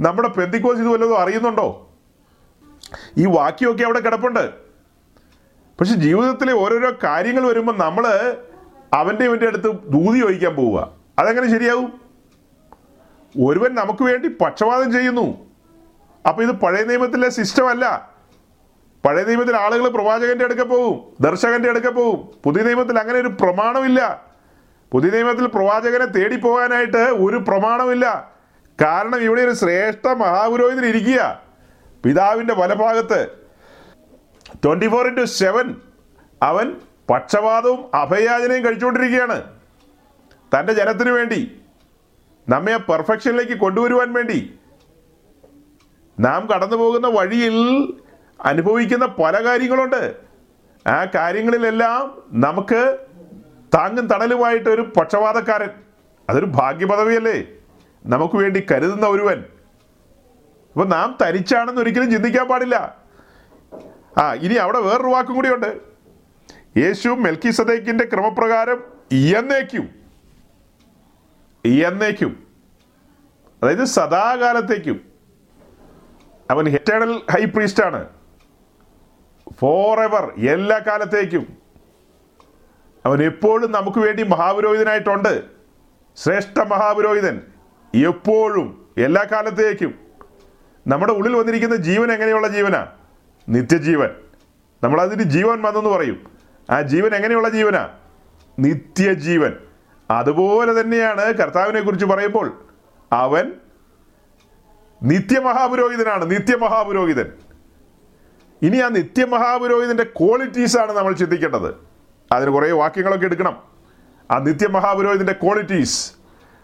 നമ്മുടെ പെന്തിക്കോസ് ഇത് വല്ലതും അറിയുന്നുണ്ടോ? ഈ വാക്യമൊക്കെ അവിടെ കിടപ്പുണ്ട്. പക്ഷെ ജീവിതത്തിലെ ഓരോരോ കാര്യങ്ങൾ വരുമ്പോൾ നമ്മൾ അവന്റെ ഇവന്റെ അടുത്ത് ദൂതി ചോദിക്കാൻ പോവുക. അതെങ്ങനെ ശരിയാവും? ഒരുവൻ നമുക്ക് വേണ്ടി പക്ഷപാതം ചെയ്യുന്നു. അപ്പൊ ഇത് പഴയ നിയമത്തിലെ സിസ്റ്റം അല്ല പഴയ നിയമത്തിൽ ആളുകൾ പ്രവാചകന്റെ അടുക്ക പോകും ദർശകന്റെ അടുക്ക പോകും പുതിയ നിയമത്തിൽ അങ്ങനെ ഒരു പ്രമാണമില്ല. പുതിയ നിയമത്തിൽ പ്രവാചകനെ തേടി പോകാനായിട്ട് ഒരു പ്രമാണമില്ല. കാരണം ഇവിടെ ഒരു ശ്രേഷ്ഠ മഹാപുരോഹിതൻ ഇരിക്കുക. പിതാവിന്റെ വലഭാഗത്ത് ട്വന്റി ഫോർ ഇന്റു സെവൻ അവൻ പക്ഷപാതവും അഭയാചനയും കഴിച്ചുകൊണ്ടിരിക്കുകയാണ്. തന്റെ ജനത്തിനു വേണ്ടി നമ്മെ പെർഫെക്ഷനിലേക്ക് കൊണ്ടുവരുവാൻ വേണ്ടി. നാം കടന്നു പോകുന്ന വഴിയിൽ അനുഭവിക്കുന്ന പല കാര്യങ്ങളുണ്ട്. ആ കാര്യങ്ങളിലെല്ലാം നമുക്ക് താങ്ങും തണലുമായിട്ട് ഒരു പക്ഷപാതക്കാരൻ അതൊരു ഭാഗ്യപദവിയല്ലേ? നമുക്ക് വേണ്ടി കരുതുന്ന ഒരുവൻ. അപ്പൊ നാം തരിച്ചാണെന്ന് ഒരിക്കലും ചിന്തിക്കാൻ പാടില്ല. ആ ഇനി അവിടെ വേറൊരു വാക്കും കൂടിയുണ്ട്. യേശു മെൽക്കി സദേക്കിന്റെ ക്രമപ്രകാരം എന്നേക്കും എന്നേക്കും അതായത് സദാകാലത്തേക്കും അവൻ എറ്റേണൽ ഹൈ പ്രീസ്റ്റാണ് ഫോർ എവർ എല്ലാ കാലത്തേക്കും. അവൻ എപ്പോഴും നമുക്ക് വേണ്ടി മഹാപുരോഹിതനായിട്ടുണ്ട്. ശ്രേഷ്ഠ മഹാപുരോഹിതൻ എപ്പോഴും എല്ലാ കാലത്തേക്കും. നമ്മുടെ ഉള്ളിൽ വന്നിരിക്കുന്ന ജീവൻ എങ്ങനെയുള്ള ജീവനാ? നിത്യജീവൻ. നമ്മളതിന് ജീവൻ വന്നെന്ന് പറയും. ആ ജീവൻ എങ്ങനെയുള്ള ജീവനാ? നിത്യജീവൻ. അതുപോലെ തന്നെയാണ് കർത്താവിനെ കുറിച്ച് പറയുമ്പോൾ അവൻ നിത്യമഹാപുരോഹിതനാണ് നിത്യമഹാപുരോഹിതൻ. ഇനി ആ നിത്യമഹാപുരോഹിതന്റെ ക്വാളിറ്റീസ് ആണ് നമ്മൾ ചിന്തിക്കേണ്ടത്. അതിന് കുറേ വാക്യങ്ങളൊക്കെ എടുക്കണം. ആ നിത്യമഹാപുരോഹിതന്റെ ക്വാളിറ്റീസ്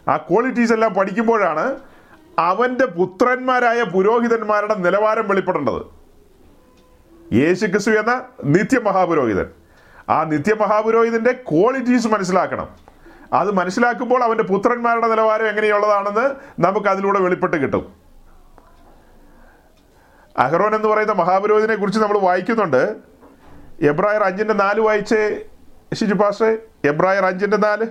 ആ ക്വാളിറ്റീസ് എല്ലാം പഠിക്കുമ്പോഴാണ് അവന്റെ പുത്രന്മാരായ പുരോഹിതന്മാരുടെ നിലവാരം വെളിപ്പെടേണ്ടത്. യേശു ക്രിസ്തു എന്ന നിത്യമഹാപുരോഹിതൻ. ആ നിത്യമഹാപുരോഹിതന്റെ ക്വാളിറ്റീസ് മനസ്സിലാക്കണം. അത് മനസ്സിലാക്കുമ്പോൾ അവന്റെ പുത്രന്മാരുടെ നിലവാരം എങ്ങനെയുള്ളതാണെന്ന് നമുക്ക് അതിലൂടെ വെളിപ്പെട്ട് കിട്ടും. അഹ്റോൻ എന്ന് പറയുന്ന മഹാപുരോഹിതനെ കുറിച്ച് നമ്മൾ വായിക്കുന്നുണ്ട്. എബ്രായർ അഞ്ചിന്റെ നാല് വായിച്ചേ? ഷിജു പാഷേ എബ്രായർ അഞ്ചിന്റെ നാല്.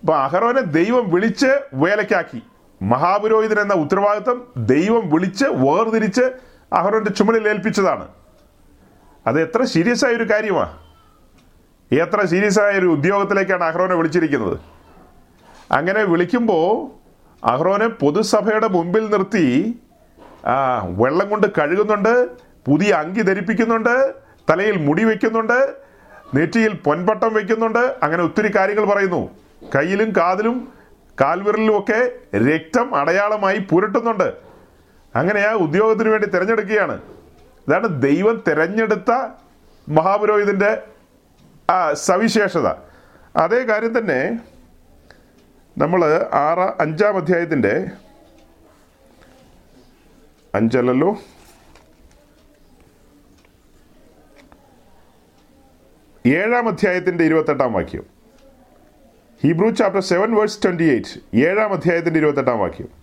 അപ്പൊ അഹറോനെ ദൈവം വിളിച്ച് വേലക്കാക്കി മഹാപുരോഹിതൻ എന്ന ഉത്തരവാദിത്വം ദൈവം വിളിച്ച് വേർതിരിച്ച് അഹറോന്റെ ചുമലിൽ ഏൽപ്പിച്ചതാണ്. അത് എത്ര സീരിയസ് ആയൊരു കാര്യമാണ് എത്ര സീരിയസ് ആയ ഒരു ഉദ്യോഗത്തിലേക്കാണ് അഹ്റോനെ വിളിച്ചിരിക്കുന്നത്. അങ്ങനെ വിളിക്കുമ്പോൾ അഹ്റോനെ പൊതുസഭയുടെ മുമ്പിൽ നിർത്തി ആ വെള്ളം കൊണ്ട് കഴുകുന്നുണ്ട് പുതിയ അങ്കി ധരിപ്പിക്കുന്നുണ്ട് തലയിൽ മുടി വെക്കുന്നുണ്ട് നെറ്റിയിൽ പൊൻപട്ടം വെക്കുന്നുണ്ട് അങ്ങനെ ഒത്തിരി കാര്യങ്ങൾ പറയുന്നു. കയ്യിലും കാതിലും കാൽവിരലിലും ഒക്കെ രക്തം അടയാളമായി പുരട്ടുന്നുണ്ട്. അങ്ങനെ ആ ഉദ്യോഗത്തിന് വേണ്ടി തിരഞ്ഞെടുക്കുകയാണ്. ഇതാണ് ദൈവം തിരഞ്ഞെടുത്ത മഹാപുരോഹിതന്റെ ആ സവിശേഷത. അതേ കാര്യം തന്നെ നമ്മൾ ആറ് അഞ്ചാം അധ്യായത്തിന്റെ അഞ്ചല്ലല്ലോ? ഏഴാം അധ്യായത്തിന്റെ ഇരുപത്തെട്ടാം വാക്യം. Hebrew chapter seven verse twenty eight. ഏഴാം അധ്യായത്തിന്റെ ഇരുപത്തെട്ടാം വാക്യം.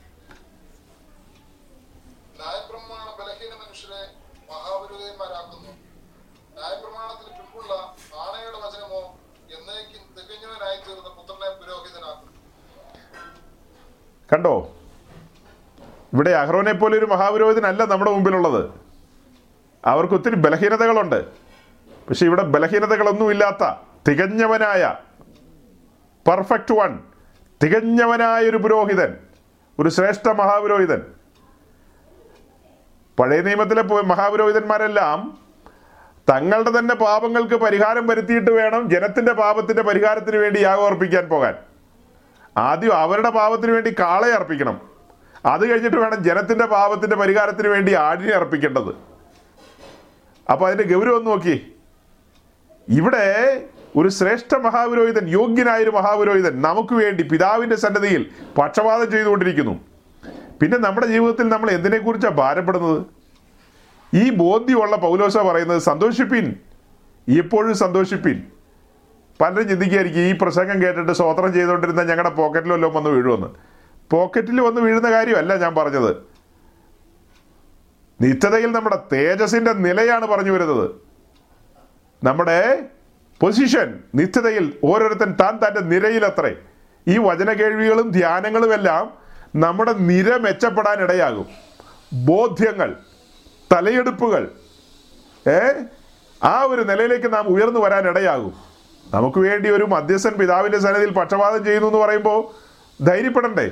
കണ്ടോ? ഇവിടെ അഹ്റോനെ പോലെ ഒരു മഹാപുരോഹിതനല്ല നമ്മുടെ മുമ്പിലുള്ളത്. അവർക്ക് ഒത്തിരി ബലഹീനതകളുണ്ട്. പക്ഷെ ഇവിടെ ബലഹീനതകളൊന്നുമില്ലാത്ത തികഞ്ഞവനായ പെർഫെക്റ്റ് വൺ തികഞ്ഞവനായ ഒരു പുരോഹിതൻ ഒരു ശ്രേഷ്ഠ മഹാപുരോഹിതൻ. പഴയ നിയമത്തിലെ മഹാപുരോഹിതന്മാരെല്ലാം തങ്ങളുടെ തന്നെ പാപങ്ങൾക്ക് പരിഹാരം വരുത്തിയിട്ട് വേണം ജനത്തിന്റെ പാപത്തിന്റെ പരിഹാരത്തിന് വേണ്ടി യാഗം അർപ്പിക്കാൻ പോകാൻ. ആദ്യം അവരുടെ പാപത്തിന് വേണ്ടി കാളയെ അർപ്പിക്കണം. അത് കഴിഞ്ഞിട്ട് വേണം ജനത്തിന്റെ പാപത്തിന്റെ പരിഹാരത്തിന് വേണ്ടി ആടിനെ അർപ്പിക്കേണ്ടത്. അപ്പോൾ അതിന്റെ ഗൗരവം നോക്കി. ഇവിടെ ഒരു ശ്രേഷ്ഠ മഹാപുരോഹിതൻ യോഗ്യനായ ഒരു മഹാപുരോഹിതൻ നമുക്ക് വേണ്ടി പിതാവിന്റെ സന്നദ്ധിയിൽ പക്ഷപാതം ചെയ്തുകൊണ്ടിരിക്കുന്നു. പിന്നെ നമ്മുടെ ജീവിതത്തിൽ നമ്മൾ എന്തിനെക്കുറിച്ചാണ് ഭാരപ്പെടുന്നത്? ഈ ബോധ്യമുള്ള പൗലോസ പറയുന്നത് സന്തോഷിപ്പിൻ. എപ്പോഴും സന്തോഷിപ്പിൻ. പലരും ചിന്തിക്കുകയായിരിക്കും ഈ പ്രസംഗം കേട്ടിട്ട് സ്വോത്രം ചെയ്തുകൊണ്ടിരുന്ന ഞങ്ങളുടെ പോക്കറ്റിൽ വല്ലതും വന്ന് വീഴുമെന്ന് പോക്കറ്റിൽ വന്ന് വീഴുന്ന കാര്യമല്ല ഞാൻ പറഞ്ഞത്. നിത്യതയിൽ നമ്മുടെ തേജസിന്റെ നിലയാണ് പറഞ്ഞു വരുന്നത്. നമ്മുടെ പൊസിഷൻ നിത്യതയിൽ ഓരോരുത്തൻ താൻ തന്റെ നിരയിലത്രേ ഈ വചന കേൾവികളും ധ്യാനങ്ങളും എല്ലാം നമ്മുടെ നിര മെച്ചപ്പെടാൻ ഇടയാകും. ബോധ്യങ്ങൾ തലയെടുപ്പുകൾ ഏ? ആ ഒരു നിലയിലേക്ക് നാം ഉയർന്നു വരാൻ ഇടയാകും. നമുക്ക് വേണ്ടി ഒരു മധ്യസ്ഥൻ പിതാവിന്റെ സന്നിധിയിൽ പക്ഷപാതം ചെയ്യുന്നു എന്ന് പറയുമ്പോൾ ധൈര്യപ്പെടണ്ടേ?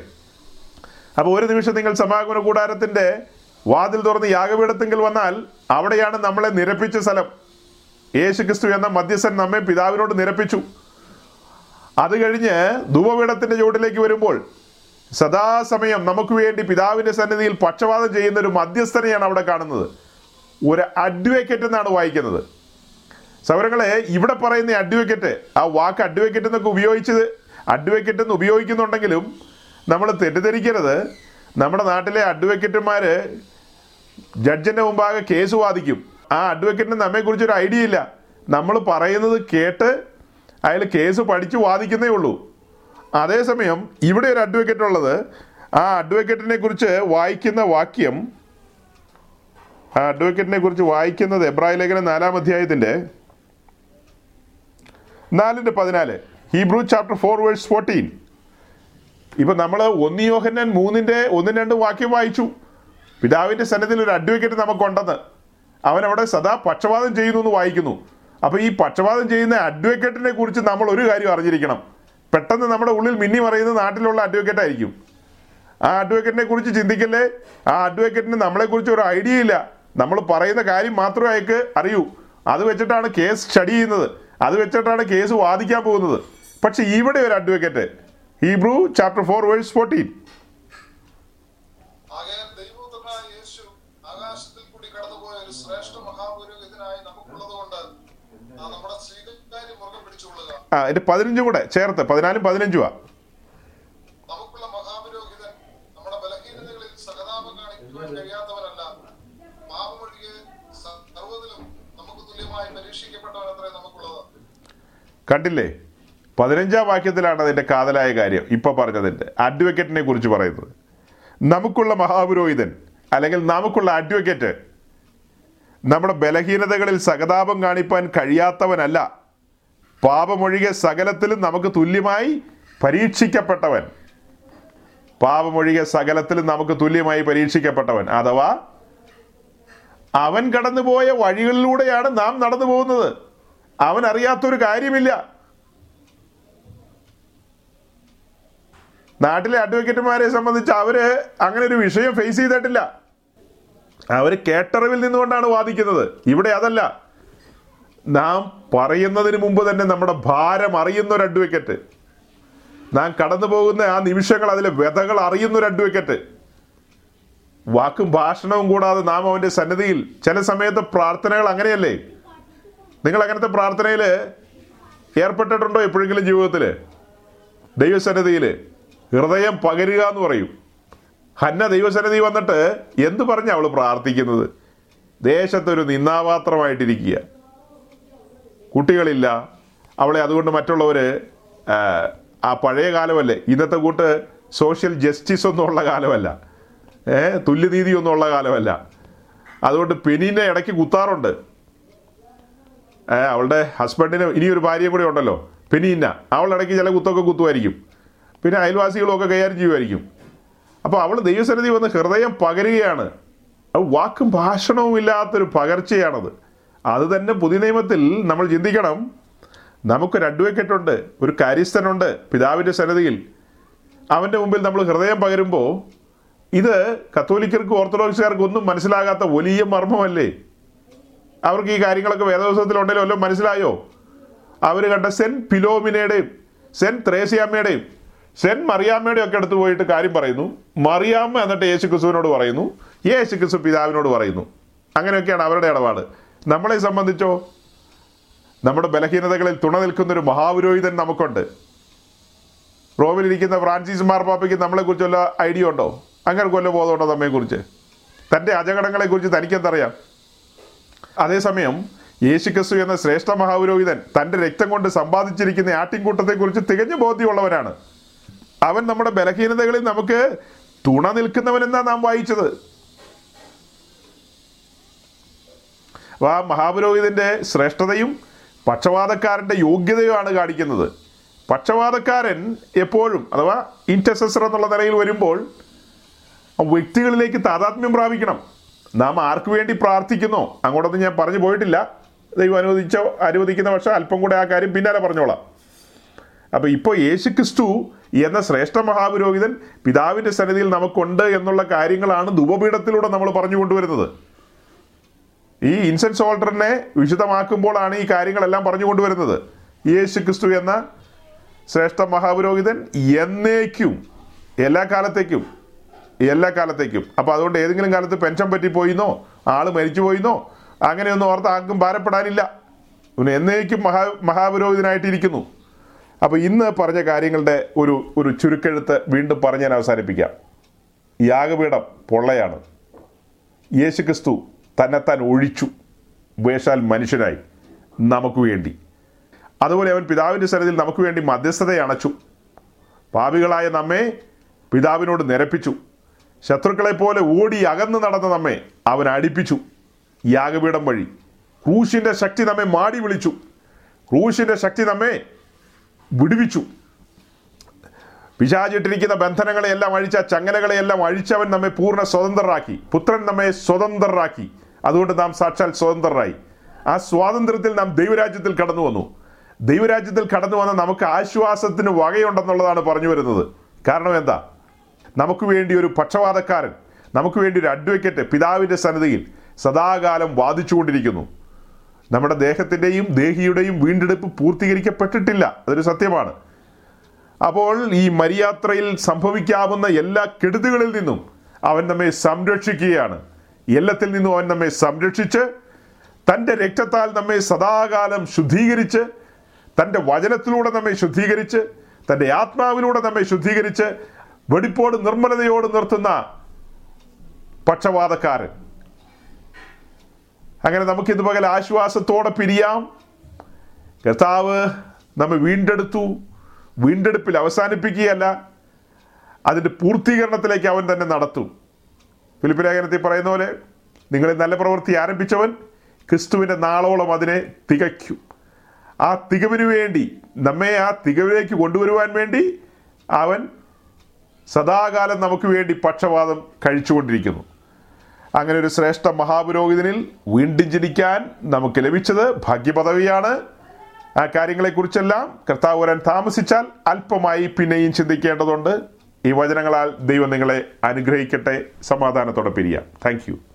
അപ്പോൾ ഒരു നിമിഷം നിങ്ങൾ സമാഗമന കൂടാരത്തിന്റെ വാതിൽ തുറന്ന് യാഗപീഠത്തെങ്കിൽ വന്നാൽ അവിടെയാണ് നമ്മളെ നിരപ്പിച്ച സ്ഥലം. യേശു ക്രിസ്തു എന്ന മധ്യസ്ഥൻ നമ്മെ പിതാവിനോട് നിരപ്പിച്ചു. അത് കഴിഞ്ഞ് ധൂപപീഠത്തിന്റെ ചുവട്ടിലേക്ക് വരുമ്പോൾ സദാസമയം നമുക്ക് വേണ്ടി പിതാവിന്റെ സന്നിധിയിൽ പക്ഷപാതം ചെയ്യുന്ന ഒരു മധ്യസ്ഥനെയാണ് അവിടെ കാണുന്നത്. ഒരു അഡ്വക്കേറ്റ് എന്നാണ് വായിക്കുന്നത്. സൗരങ്ങളെ ഇവിടെ പറയുന്ന അഡ്വക്കേറ്റ് ആ വാക്ക് അഡ്വക്കേറ്റ് എന്നൊക്കെ ഉപയോഗിച്ചത് അഡ്വക്കേറ്റ് എന്ന് ഉപയോഗിക്കുന്നുണ്ടെങ്കിലും നമ്മൾ തെറ്റിദ്ധരിക്കരുത്. നമ്മുടെ നാട്ടിലെ അഡ്വക്കറ്റുമാർ ജഡ്ജിന്റെ മുമ്പാകെ കേസ് വാദിക്കും. ആ അഡ്വക്കേറ്റിന് നമ്മെക്കുറിച്ച് ഒരു ഐഡിയ ഇല്ല. നമ്മൾ പറയുന്നത് കേട്ട് അയാൾ കേസ് പഠിച്ച് വാദിക്കുന്നേ ഉള്ളൂ. അതേസമയം ഇവിടെ ഒരു അഡ്വക്കേറ്റ് ഉള്ളത് ആ അഡ്വക്കേറ്റിനെ കുറിച്ച് വായിക്കുന്ന വാക്യം ആ അഡ്വക്കേറ്റിനെ കുറിച്ച് വായിക്കുന്നത് എബ്രാഹിം ലേഖന നാലാം അധ്യായത്തിന്റെ നാലിന്റെ പതിനാല്. Hebrew chapter four verse fourteen. ഇപ്പൊ നമ്മൾ ഒന്ന് യോഹന്നാൻ മൂന്നിന്റെ ഒന്നും രണ്ടും വാക്യം വായിച്ചു. പിതാവിന്റെ സന്നദ്ധത്തിൽ ഒരു അഡ്വക്കേറ്റ് നമുക്കുണ്ടെന്ന്. അവൻ അവിടെ സദാ പക്ഷപാതം ചെയ്യുന്നു എന്ന് വായിക്കുന്നു. അപ്പോൾ ഈ പക്ഷപാതം ചെയ്യുന്ന അഡ്വക്കേറ്റിനെ കുറിച്ച് നമ്മൾ ഒരു കാര്യം അറിഞ്ഞിരിക്കണം. പെട്ടെന്ന് നമ്മുടെ ഉള്ളിൽ മിന്നി മറയുന്ന നാട്ടിലുള്ള അഡ്വക്കേറ്റ് ആയിരിക്കും. ആ അഡ്വക്കേറ്റിനെ കുറിച്ച് ചിന്തിക്കല്ലേ? ആ അഡ്വക്കേറ്റിന് നമ്മളെക്കുറിച്ച് ഒരു ഐഡിയ ഇല്ല. നമ്മൾ പറയുന്ന കാര്യം മാത്രമേ അയക്ക് അറിയൂ. അത് വെച്ചിട്ടാണ് കേസ് സ്റ്റഡി ചെയ്യുന്നത്. അത് വെച്ചിട്ടാണ് കേസ് വാദിക്കാൻ പോകുന്നത്. പക്ഷെ ഇവിടെ ഒരു advocate Hebrew chapter four verse fourteen ആ എന്റെ പതിനഞ്ചും കൂടെ ചേർത്ത് പതിനാലും പതിനഞ്ചുമാ കണ്ടില്ലേ? പതിനഞ്ചാം വാക്യത്തിലാണ് അതിന്റെ കാതലായ കാര്യം ഇപ്പോൾ പറഞ്ഞതിന്റെ അഡ്വക്കേറ്റിനെ കുറിച്ച് പറയുന്നത്. നമുക്കുള്ള മഹാപുരോഹിതൻ അല്ലെങ്കിൽ നമുക്കുള്ള അഡ്വക്കേറ്റ് നമ്മുടെ ബലഹീനതകളിൽ സഹതാപം കാണിപ്പാൻ കഴിയാത്തവനല്ല. പാപമൊഴികെ സകലത്തിലും നമുക്ക് തുല്യമായി പരീക്ഷിക്കപ്പെട്ടവൻ. പാപമൊഴികെ സകലത്തിലും നമുക്ക് തുല്യമായി പരീക്ഷിക്കപ്പെട്ടവൻ. അഥവാ അവൻ കടന്നുപോയ വഴികളിലൂടെയാണ് നാം നടന്നു പോകുന്നത് അവൻ അറിയാത്തൊരു കാര്യമില്ല. നാട്ടിലെ അഡ്വക്കേറ്റുമാരെ സംബന്ധിച്ച് അവർ അങ്ങനെ ഒരു വിഷയം ഫേസ് ചെയ്തിട്ടില്ല. അവർ കേട്ടറിവിൽ നിന്നുകൊണ്ടാണ് വാദിക്കുന്നത്. ഇവിടെ അതല്ല. നാം പറയുന്നതിന് മുമ്പ് തന്നെ നമ്മുടെ ഭാരം അറിയുന്ന ഒരു അഡ്വക്കേറ്റ് നാം കടന്നു പോകുന്ന ആ നിമിഷങ്ങൾ അതിലെ വ്യതകൾ അറിയുന്ന ഒരു അഡ്വക്കേറ്റ് വാക്കും ഭാഷണവും കൂടാതെ നാം അവന്റെ സന്നിധിയിൽ ചില സമയത്ത് പ്രാർത്ഥനകൾ അങ്ങനെയല്ലേ? നിങ്ങൾ അങ്ങനത്തെ പ്രാർത്ഥനയിൽ ഏർപ്പെട്ടിട്ടുണ്ടോ എപ്പോഴെങ്കിലും ജീവിതത്തിൽ? ദൈവസന്നിധിയിൽ? ഹൃദയം പകരുക എന്ന് പറയും. ഹന്ന ദൈവസന്നിധി വന്നിട്ട് എന്ത് പറഞ്ഞ അവൾ പ്രാർത്ഥിക്കുന്നത്? ദേശത്തൊരു നിന്നാപാത്രമായിട്ടിരിക്കുക കുട്ടികളില്ല. അവളെ അതുകൊണ്ട് മറ്റുള്ളവർ ആ പഴയ കാലമല്ലേ? ഇന്നത്തെ കൂട്ട് സോഷ്യൽ ജസ്റ്റിസ് ഒന്നും ഉള്ള കാലമല്ല. ഏഹ് ഉള്ള കാലമല്ല. അതുകൊണ്ട് പെനീനെ ഇടയ്ക്ക് കുത്താറുണ്ട്. അവളുടെ ഹസ്ബൻഡിന് ഇനിയൊരു ഭാര്യയും കൂടെ ഉണ്ടല്ലോ. പിന്നെ അവൾ ഇടയ്ക്ക് ചില കുത്തൊക്കെ കുത്തുമായിരിക്കും. പിന്നെ അയൽവാസികളൊക്കെ കൈകാര്യം ചെയ്യുമായിരിക്കും. അപ്പോൾ അവൾ ദൈവസന്നിധി വന്ന് ഹൃദയം പകരുകയാണ്. വാക്കും ഭാഷണവും ഇല്ലാത്തൊരു പകർച്ചയാണത്. അത് തന്നെ പുതിയ നിയമത്തിൽ നമ്മൾ ചിന്തിക്കണം. നമുക്കൊരു അഡ്വക്കേറ്റ് ഉണ്ട് ഒരു കാര്യസ്ഥനുണ്ട് പിതാവിന്റെ സന്നിധിയിൽ. അവന്റെ മുമ്പിൽ നമ്മൾ ഹൃദയം പകരുമ്പോൾ ഇത് കത്തോലിക്കർക്കും ഓർത്തഡോക്സുകാർക്കും ഒന്നും മനസ്സിലാകാത്ത വലിയ മർമ്മമല്ലേ? അവർക്ക് ഈ കാര്യങ്ങളൊക്കെ വേദപുസ്തകത്തിലുണ്ടല്ലോ വല്ലതും മനസ്സിലായോ? അവർ കണ്ട സെൻ പിലോമിനയുടെയും സെൻ ത്രേസ്യാമ്മയുടെയും സെൻ മറിയാമ്മയുടെയും ഒക്കെ അടുത്ത് പോയിട്ട് കാര്യം പറയുന്നു. മറിയാമ്മ എന്നിട്ട് യേശു ക്രിസ്തുവിനോട് പറയുന്നു. യേശു ക്രിസ്തു പിതാവിനോട് പറയുന്നു. അങ്ങനെയൊക്കെയാണ് അവരുടെ ഇടപാട്. നമ്മളെ സംബന്ധിച്ചോ? നമ്മുടെ ബലഹീനതകളിൽ തുണ നിൽക്കുന്നൊരു മഹാപുരോഹിതൻ നമുക്കുണ്ട്. റോമിലിരിക്കുന്ന ഫ്രാൻസിസ് മാർപ്പാപ്പയ്ക്ക് നമ്മളെക്കുറിച്ചുള്ള ഐഡിയ ഉണ്ടോ? അങ്ങനെ കൊല്ല ബോധമുണ്ടോ നമ്മെക്കുറിച്ച് തന്റെ അജകടങ്ങളെക്കുറിച്ച് തനിക്കെന്തറിയാം? അതേസമയം യേശുക്രിസ്തു എന്ന ശ്രേഷ്ഠ മഹാപുരോഹിതൻ തന്റെ രക്തം കൊണ്ട് സമ്പാദിച്ചിരിക്കുന്ന ആട്ടിൻകൂട്ടത്തെക്കുറിച്ച് തികഞ്ഞ ബോധ്യമുള്ളവനാണ്. അവൻ നമ്മുടെ ബലഹീനതകളിൽ നമുക്ക് തുണ നിൽക്കുന്നവനെന്നാ നാം വായിച്ചത്. അപ്പോൾ ആ മഹാപുരോഹിതന്റെ ശ്രേഷ്ഠതയും പക്ഷപാതക്കാരന്റെ യോഗ്യതയുമാണ് കാണിക്കുന്നത്. പക്ഷപാതക്കാരൻ എപ്പോഴും അഥവാ ഇന്റസസർ എന്നുള്ള നിലയിൽ വരുമ്പോൾ വ്യക്തികളിലേക്ക് താതാത്മ്യം പ്രാപിക്കണം. നാം ആർക്കു വേണ്ടി പ്രാർത്ഥിക്കുന്നോ? അങ്ങോട്ടൊന്നും ഞാൻ പറഞ്ഞു പോയിട്ടില്ല. ദൈവം അനുവദിച്ച അനുവദിക്കുന്ന പക്ഷേ അല്പം കൂടെ ആ കാര്യം പിന്നാലെ പറഞ്ഞോളാം. അപ്പോൾ ഇപ്പോൾ യേശു ക്രിസ്തു എന്ന ശ്രേഷ്ഠ മഹാപുരോഹിതൻ പിതാവിന്റെ സന്നിധിയിൽ നമുക്കുണ്ട് എന്നുള്ള കാര്യങ്ങളാണ് ധൂപപീഠത്തിലൂടെ നമ്മൾ പറഞ്ഞു കൊണ്ടുവരുന്നത്. ഈ ഇൻസെൻസ് ഓൾട്ടറിനെ വിശുദ്ധമാക്കുമ്പോഴാണ് ഈ കാര്യങ്ങളെല്ലാം പറഞ്ഞു കൊണ്ടുവരുന്നത്. യേശു ക്രിസ്തു എന്ന ശ്രേഷ്ഠ മഹാപുരോഹിതൻ എന്നേക്കും എല്ലാ കാലത്തേക്കും എല്ലാ കാലത്തേക്കും. അപ്പോൾ അതുകൊണ്ട് ഏതെങ്കിലും കാലത്ത് പെൻഷൻ പറ്റിപ്പോയിന്നോ ആൾ മരിച്ചു പോയിന്നോ? അങ്ങനെയൊന്നും ഓർത്ത് ആർക്കും ഭാരപ്പെടാനില്ല. പിന്നെ എന്നേക്കും മഹാ മഹാപുരോഹിതനായിട്ടിരിക്കുന്നു. അപ്പോൾ ഇന്ന് പറഞ്ഞ കാര്യങ്ങളുടെ ഒരു ഒരു ചുരുക്കെഴുത്ത് വീണ്ടും പറഞ്ഞ് ഞാൻ അവസാനിപ്പിക്കാം. യാഗപീഠം പൊള്ളയാണ്. യേശുക്രിസ്തു തന്നെത്താൻ ഒഴിച്ചു. വേഷാൽ മനുഷ്യനായി. നമുക്ക് വേണ്ടി. അതുപോലെ അവൻ പിതാവിന്റെ സ്ഥലത്തിൽ നമുക്ക് വേണ്ടി മധ്യസ്ഥതയെ അണച്ചു പാപികളായ നമ്മെ പിതാവിനോട് നിരപ്പിച്ചു. ശത്രുക്കളെ പോലെ ഓടി അകന്നു നടന്ന നമ്മെ അവൻ അടിപ്പിച്ചു. യാഗപീഠം വഴി. ക്രൂശിന്റെ ശക്തി നമ്മെ മാടി വിളിച്ചു. ക്രൂശിന്റെ ശക്തി നമ്മെ വിടുവിച്ചു. പിശാചിട്ടിരിക്കുന്ന ബന്ധനങ്ങളെയെല്ലാം അഴിച്ച ചങ്ങലകളെയെല്ലാം അഴിച്ചവൻ നമ്മെ പൂർണ സ്വതന്ത്രരാക്കി. പുത്രൻ നമ്മെ സ്വതന്ത്രരാക്കി. അതുകൊണ്ട് നാം സാക്ഷാൽ സ്വതന്ത്രരായി. ആ സ്വാതന്ത്ര്യത്തിൽ നാം ദൈവരാജ്യത്തിൽ കടന്നു വന്നു. ദൈവരാജ്യത്തിൽ കടന്നു വന്ന നമുക്ക് ആശ്വാസത്തിന് വകയുണ്ടെന്നുള്ളതാണ് പറഞ്ഞു വരുന്നത്. കാരണം എന്താ? നമുക്ക് വേണ്ടി ഒരു പക്ഷപാതക്കാരൻ നമുക്ക് വേണ്ടി ഒരു അഡ്വക്കേറ്റ് പിതാവിന്റെ സന്നിധിയിൽ സദാകാലം വാദിച്ചുകൊണ്ടിരിക്കുന്നു. നമ്മുടെ ദേഹത്തിന്റെയും ദേഹിയുടെയും വീണ്ടെടുപ്പ് പൂർത്തീകരിക്കപ്പെട്ടിട്ടില്ല. അതൊരു സത്യമാണ്. അപ്പോൾ ഈ മരിയാത്രയിൽ സംഭവിക്കാവുന്ന എല്ലാ കെടുതികളിൽ നിന്നും അവൻ നമ്മെ സംരക്ഷിക്കുകയാണ്. എല്ലാത്തിൽ നിന്നും അവൻ നമ്മെ സംരക്ഷിച്ച് തന്റെ രക്തത്താൽ നമ്മെ സദാകാലം ശുദ്ധീകരിച്ച് തന്റെ വചനത്തിലൂടെ നമ്മെ ശുദ്ധീകരിച്ച് തന്റെ ആത്മാവിലൂടെ നമ്മെ ശുദ്ധീകരിച്ച് വെടിപ്പോട് നിർമ്മലതയോട് നിർത്തുന്ന പക്ഷപാതക്കാരൻ അങ്ങനെ നമുക്ക് ഇത് പകൽ ആശ്വാസത്തോടെ പിരിയാം. കർത്താവ് നമ്മെ വീണ്ടെടുത്തു. വീണ്ടെടുപ്പിൽ അവസാനിപ്പിക്കുകയല്ല അതിന്റെ പൂർത്തീകരണത്തിലേക്ക് അവൻ തന്നെ നടത്തും. ഫിലിപ്പിലേഖനത്തിൽ പറയുന്ന പോലെ നിങ്ങളിൽ നല്ല പ്രവൃത്തി ആരംഭിച്ചവൻ ക്രിസ്തുവിന്റെ നാളോളം അതിനെ തികയ്ക്കും. ആ തികവിന് വേണ്ടി നമ്മെ ആ തികവിലേക്ക് കൊണ്ടുവരുവാൻ വേണ്ടി അവൻ സദാകാലം നമുക്ക് വേണ്ടി പക്ഷപാതം കഴിച്ചുകൊണ്ടിരിക്കുന്നു. അങ്ങനെ ഒരു ശ്രേഷ്ഠ മഹാപുരോഹിതനിൽ വീണ്ടും ജനിക്കാൻ നമുക്ക് ലഭിച്ചത് ഭാഗ്യപദവിയാണ്. ആ കാര്യങ്ങളെക്കുറിച്ചെല്ലാം കർത്താവ് വരാൻ താമസിച്ചാൽ അല്പമായി പിന്നെയും ചിന്തിക്കേണ്ടതുണ്ട്. ഈ വചനങ്ങളാൽ ദൈവം നിങ്ങളെ അനുഗ്രഹിക്കട്ടെ. സമാധാനത്തോടെ പിരിയാം. താങ്ക്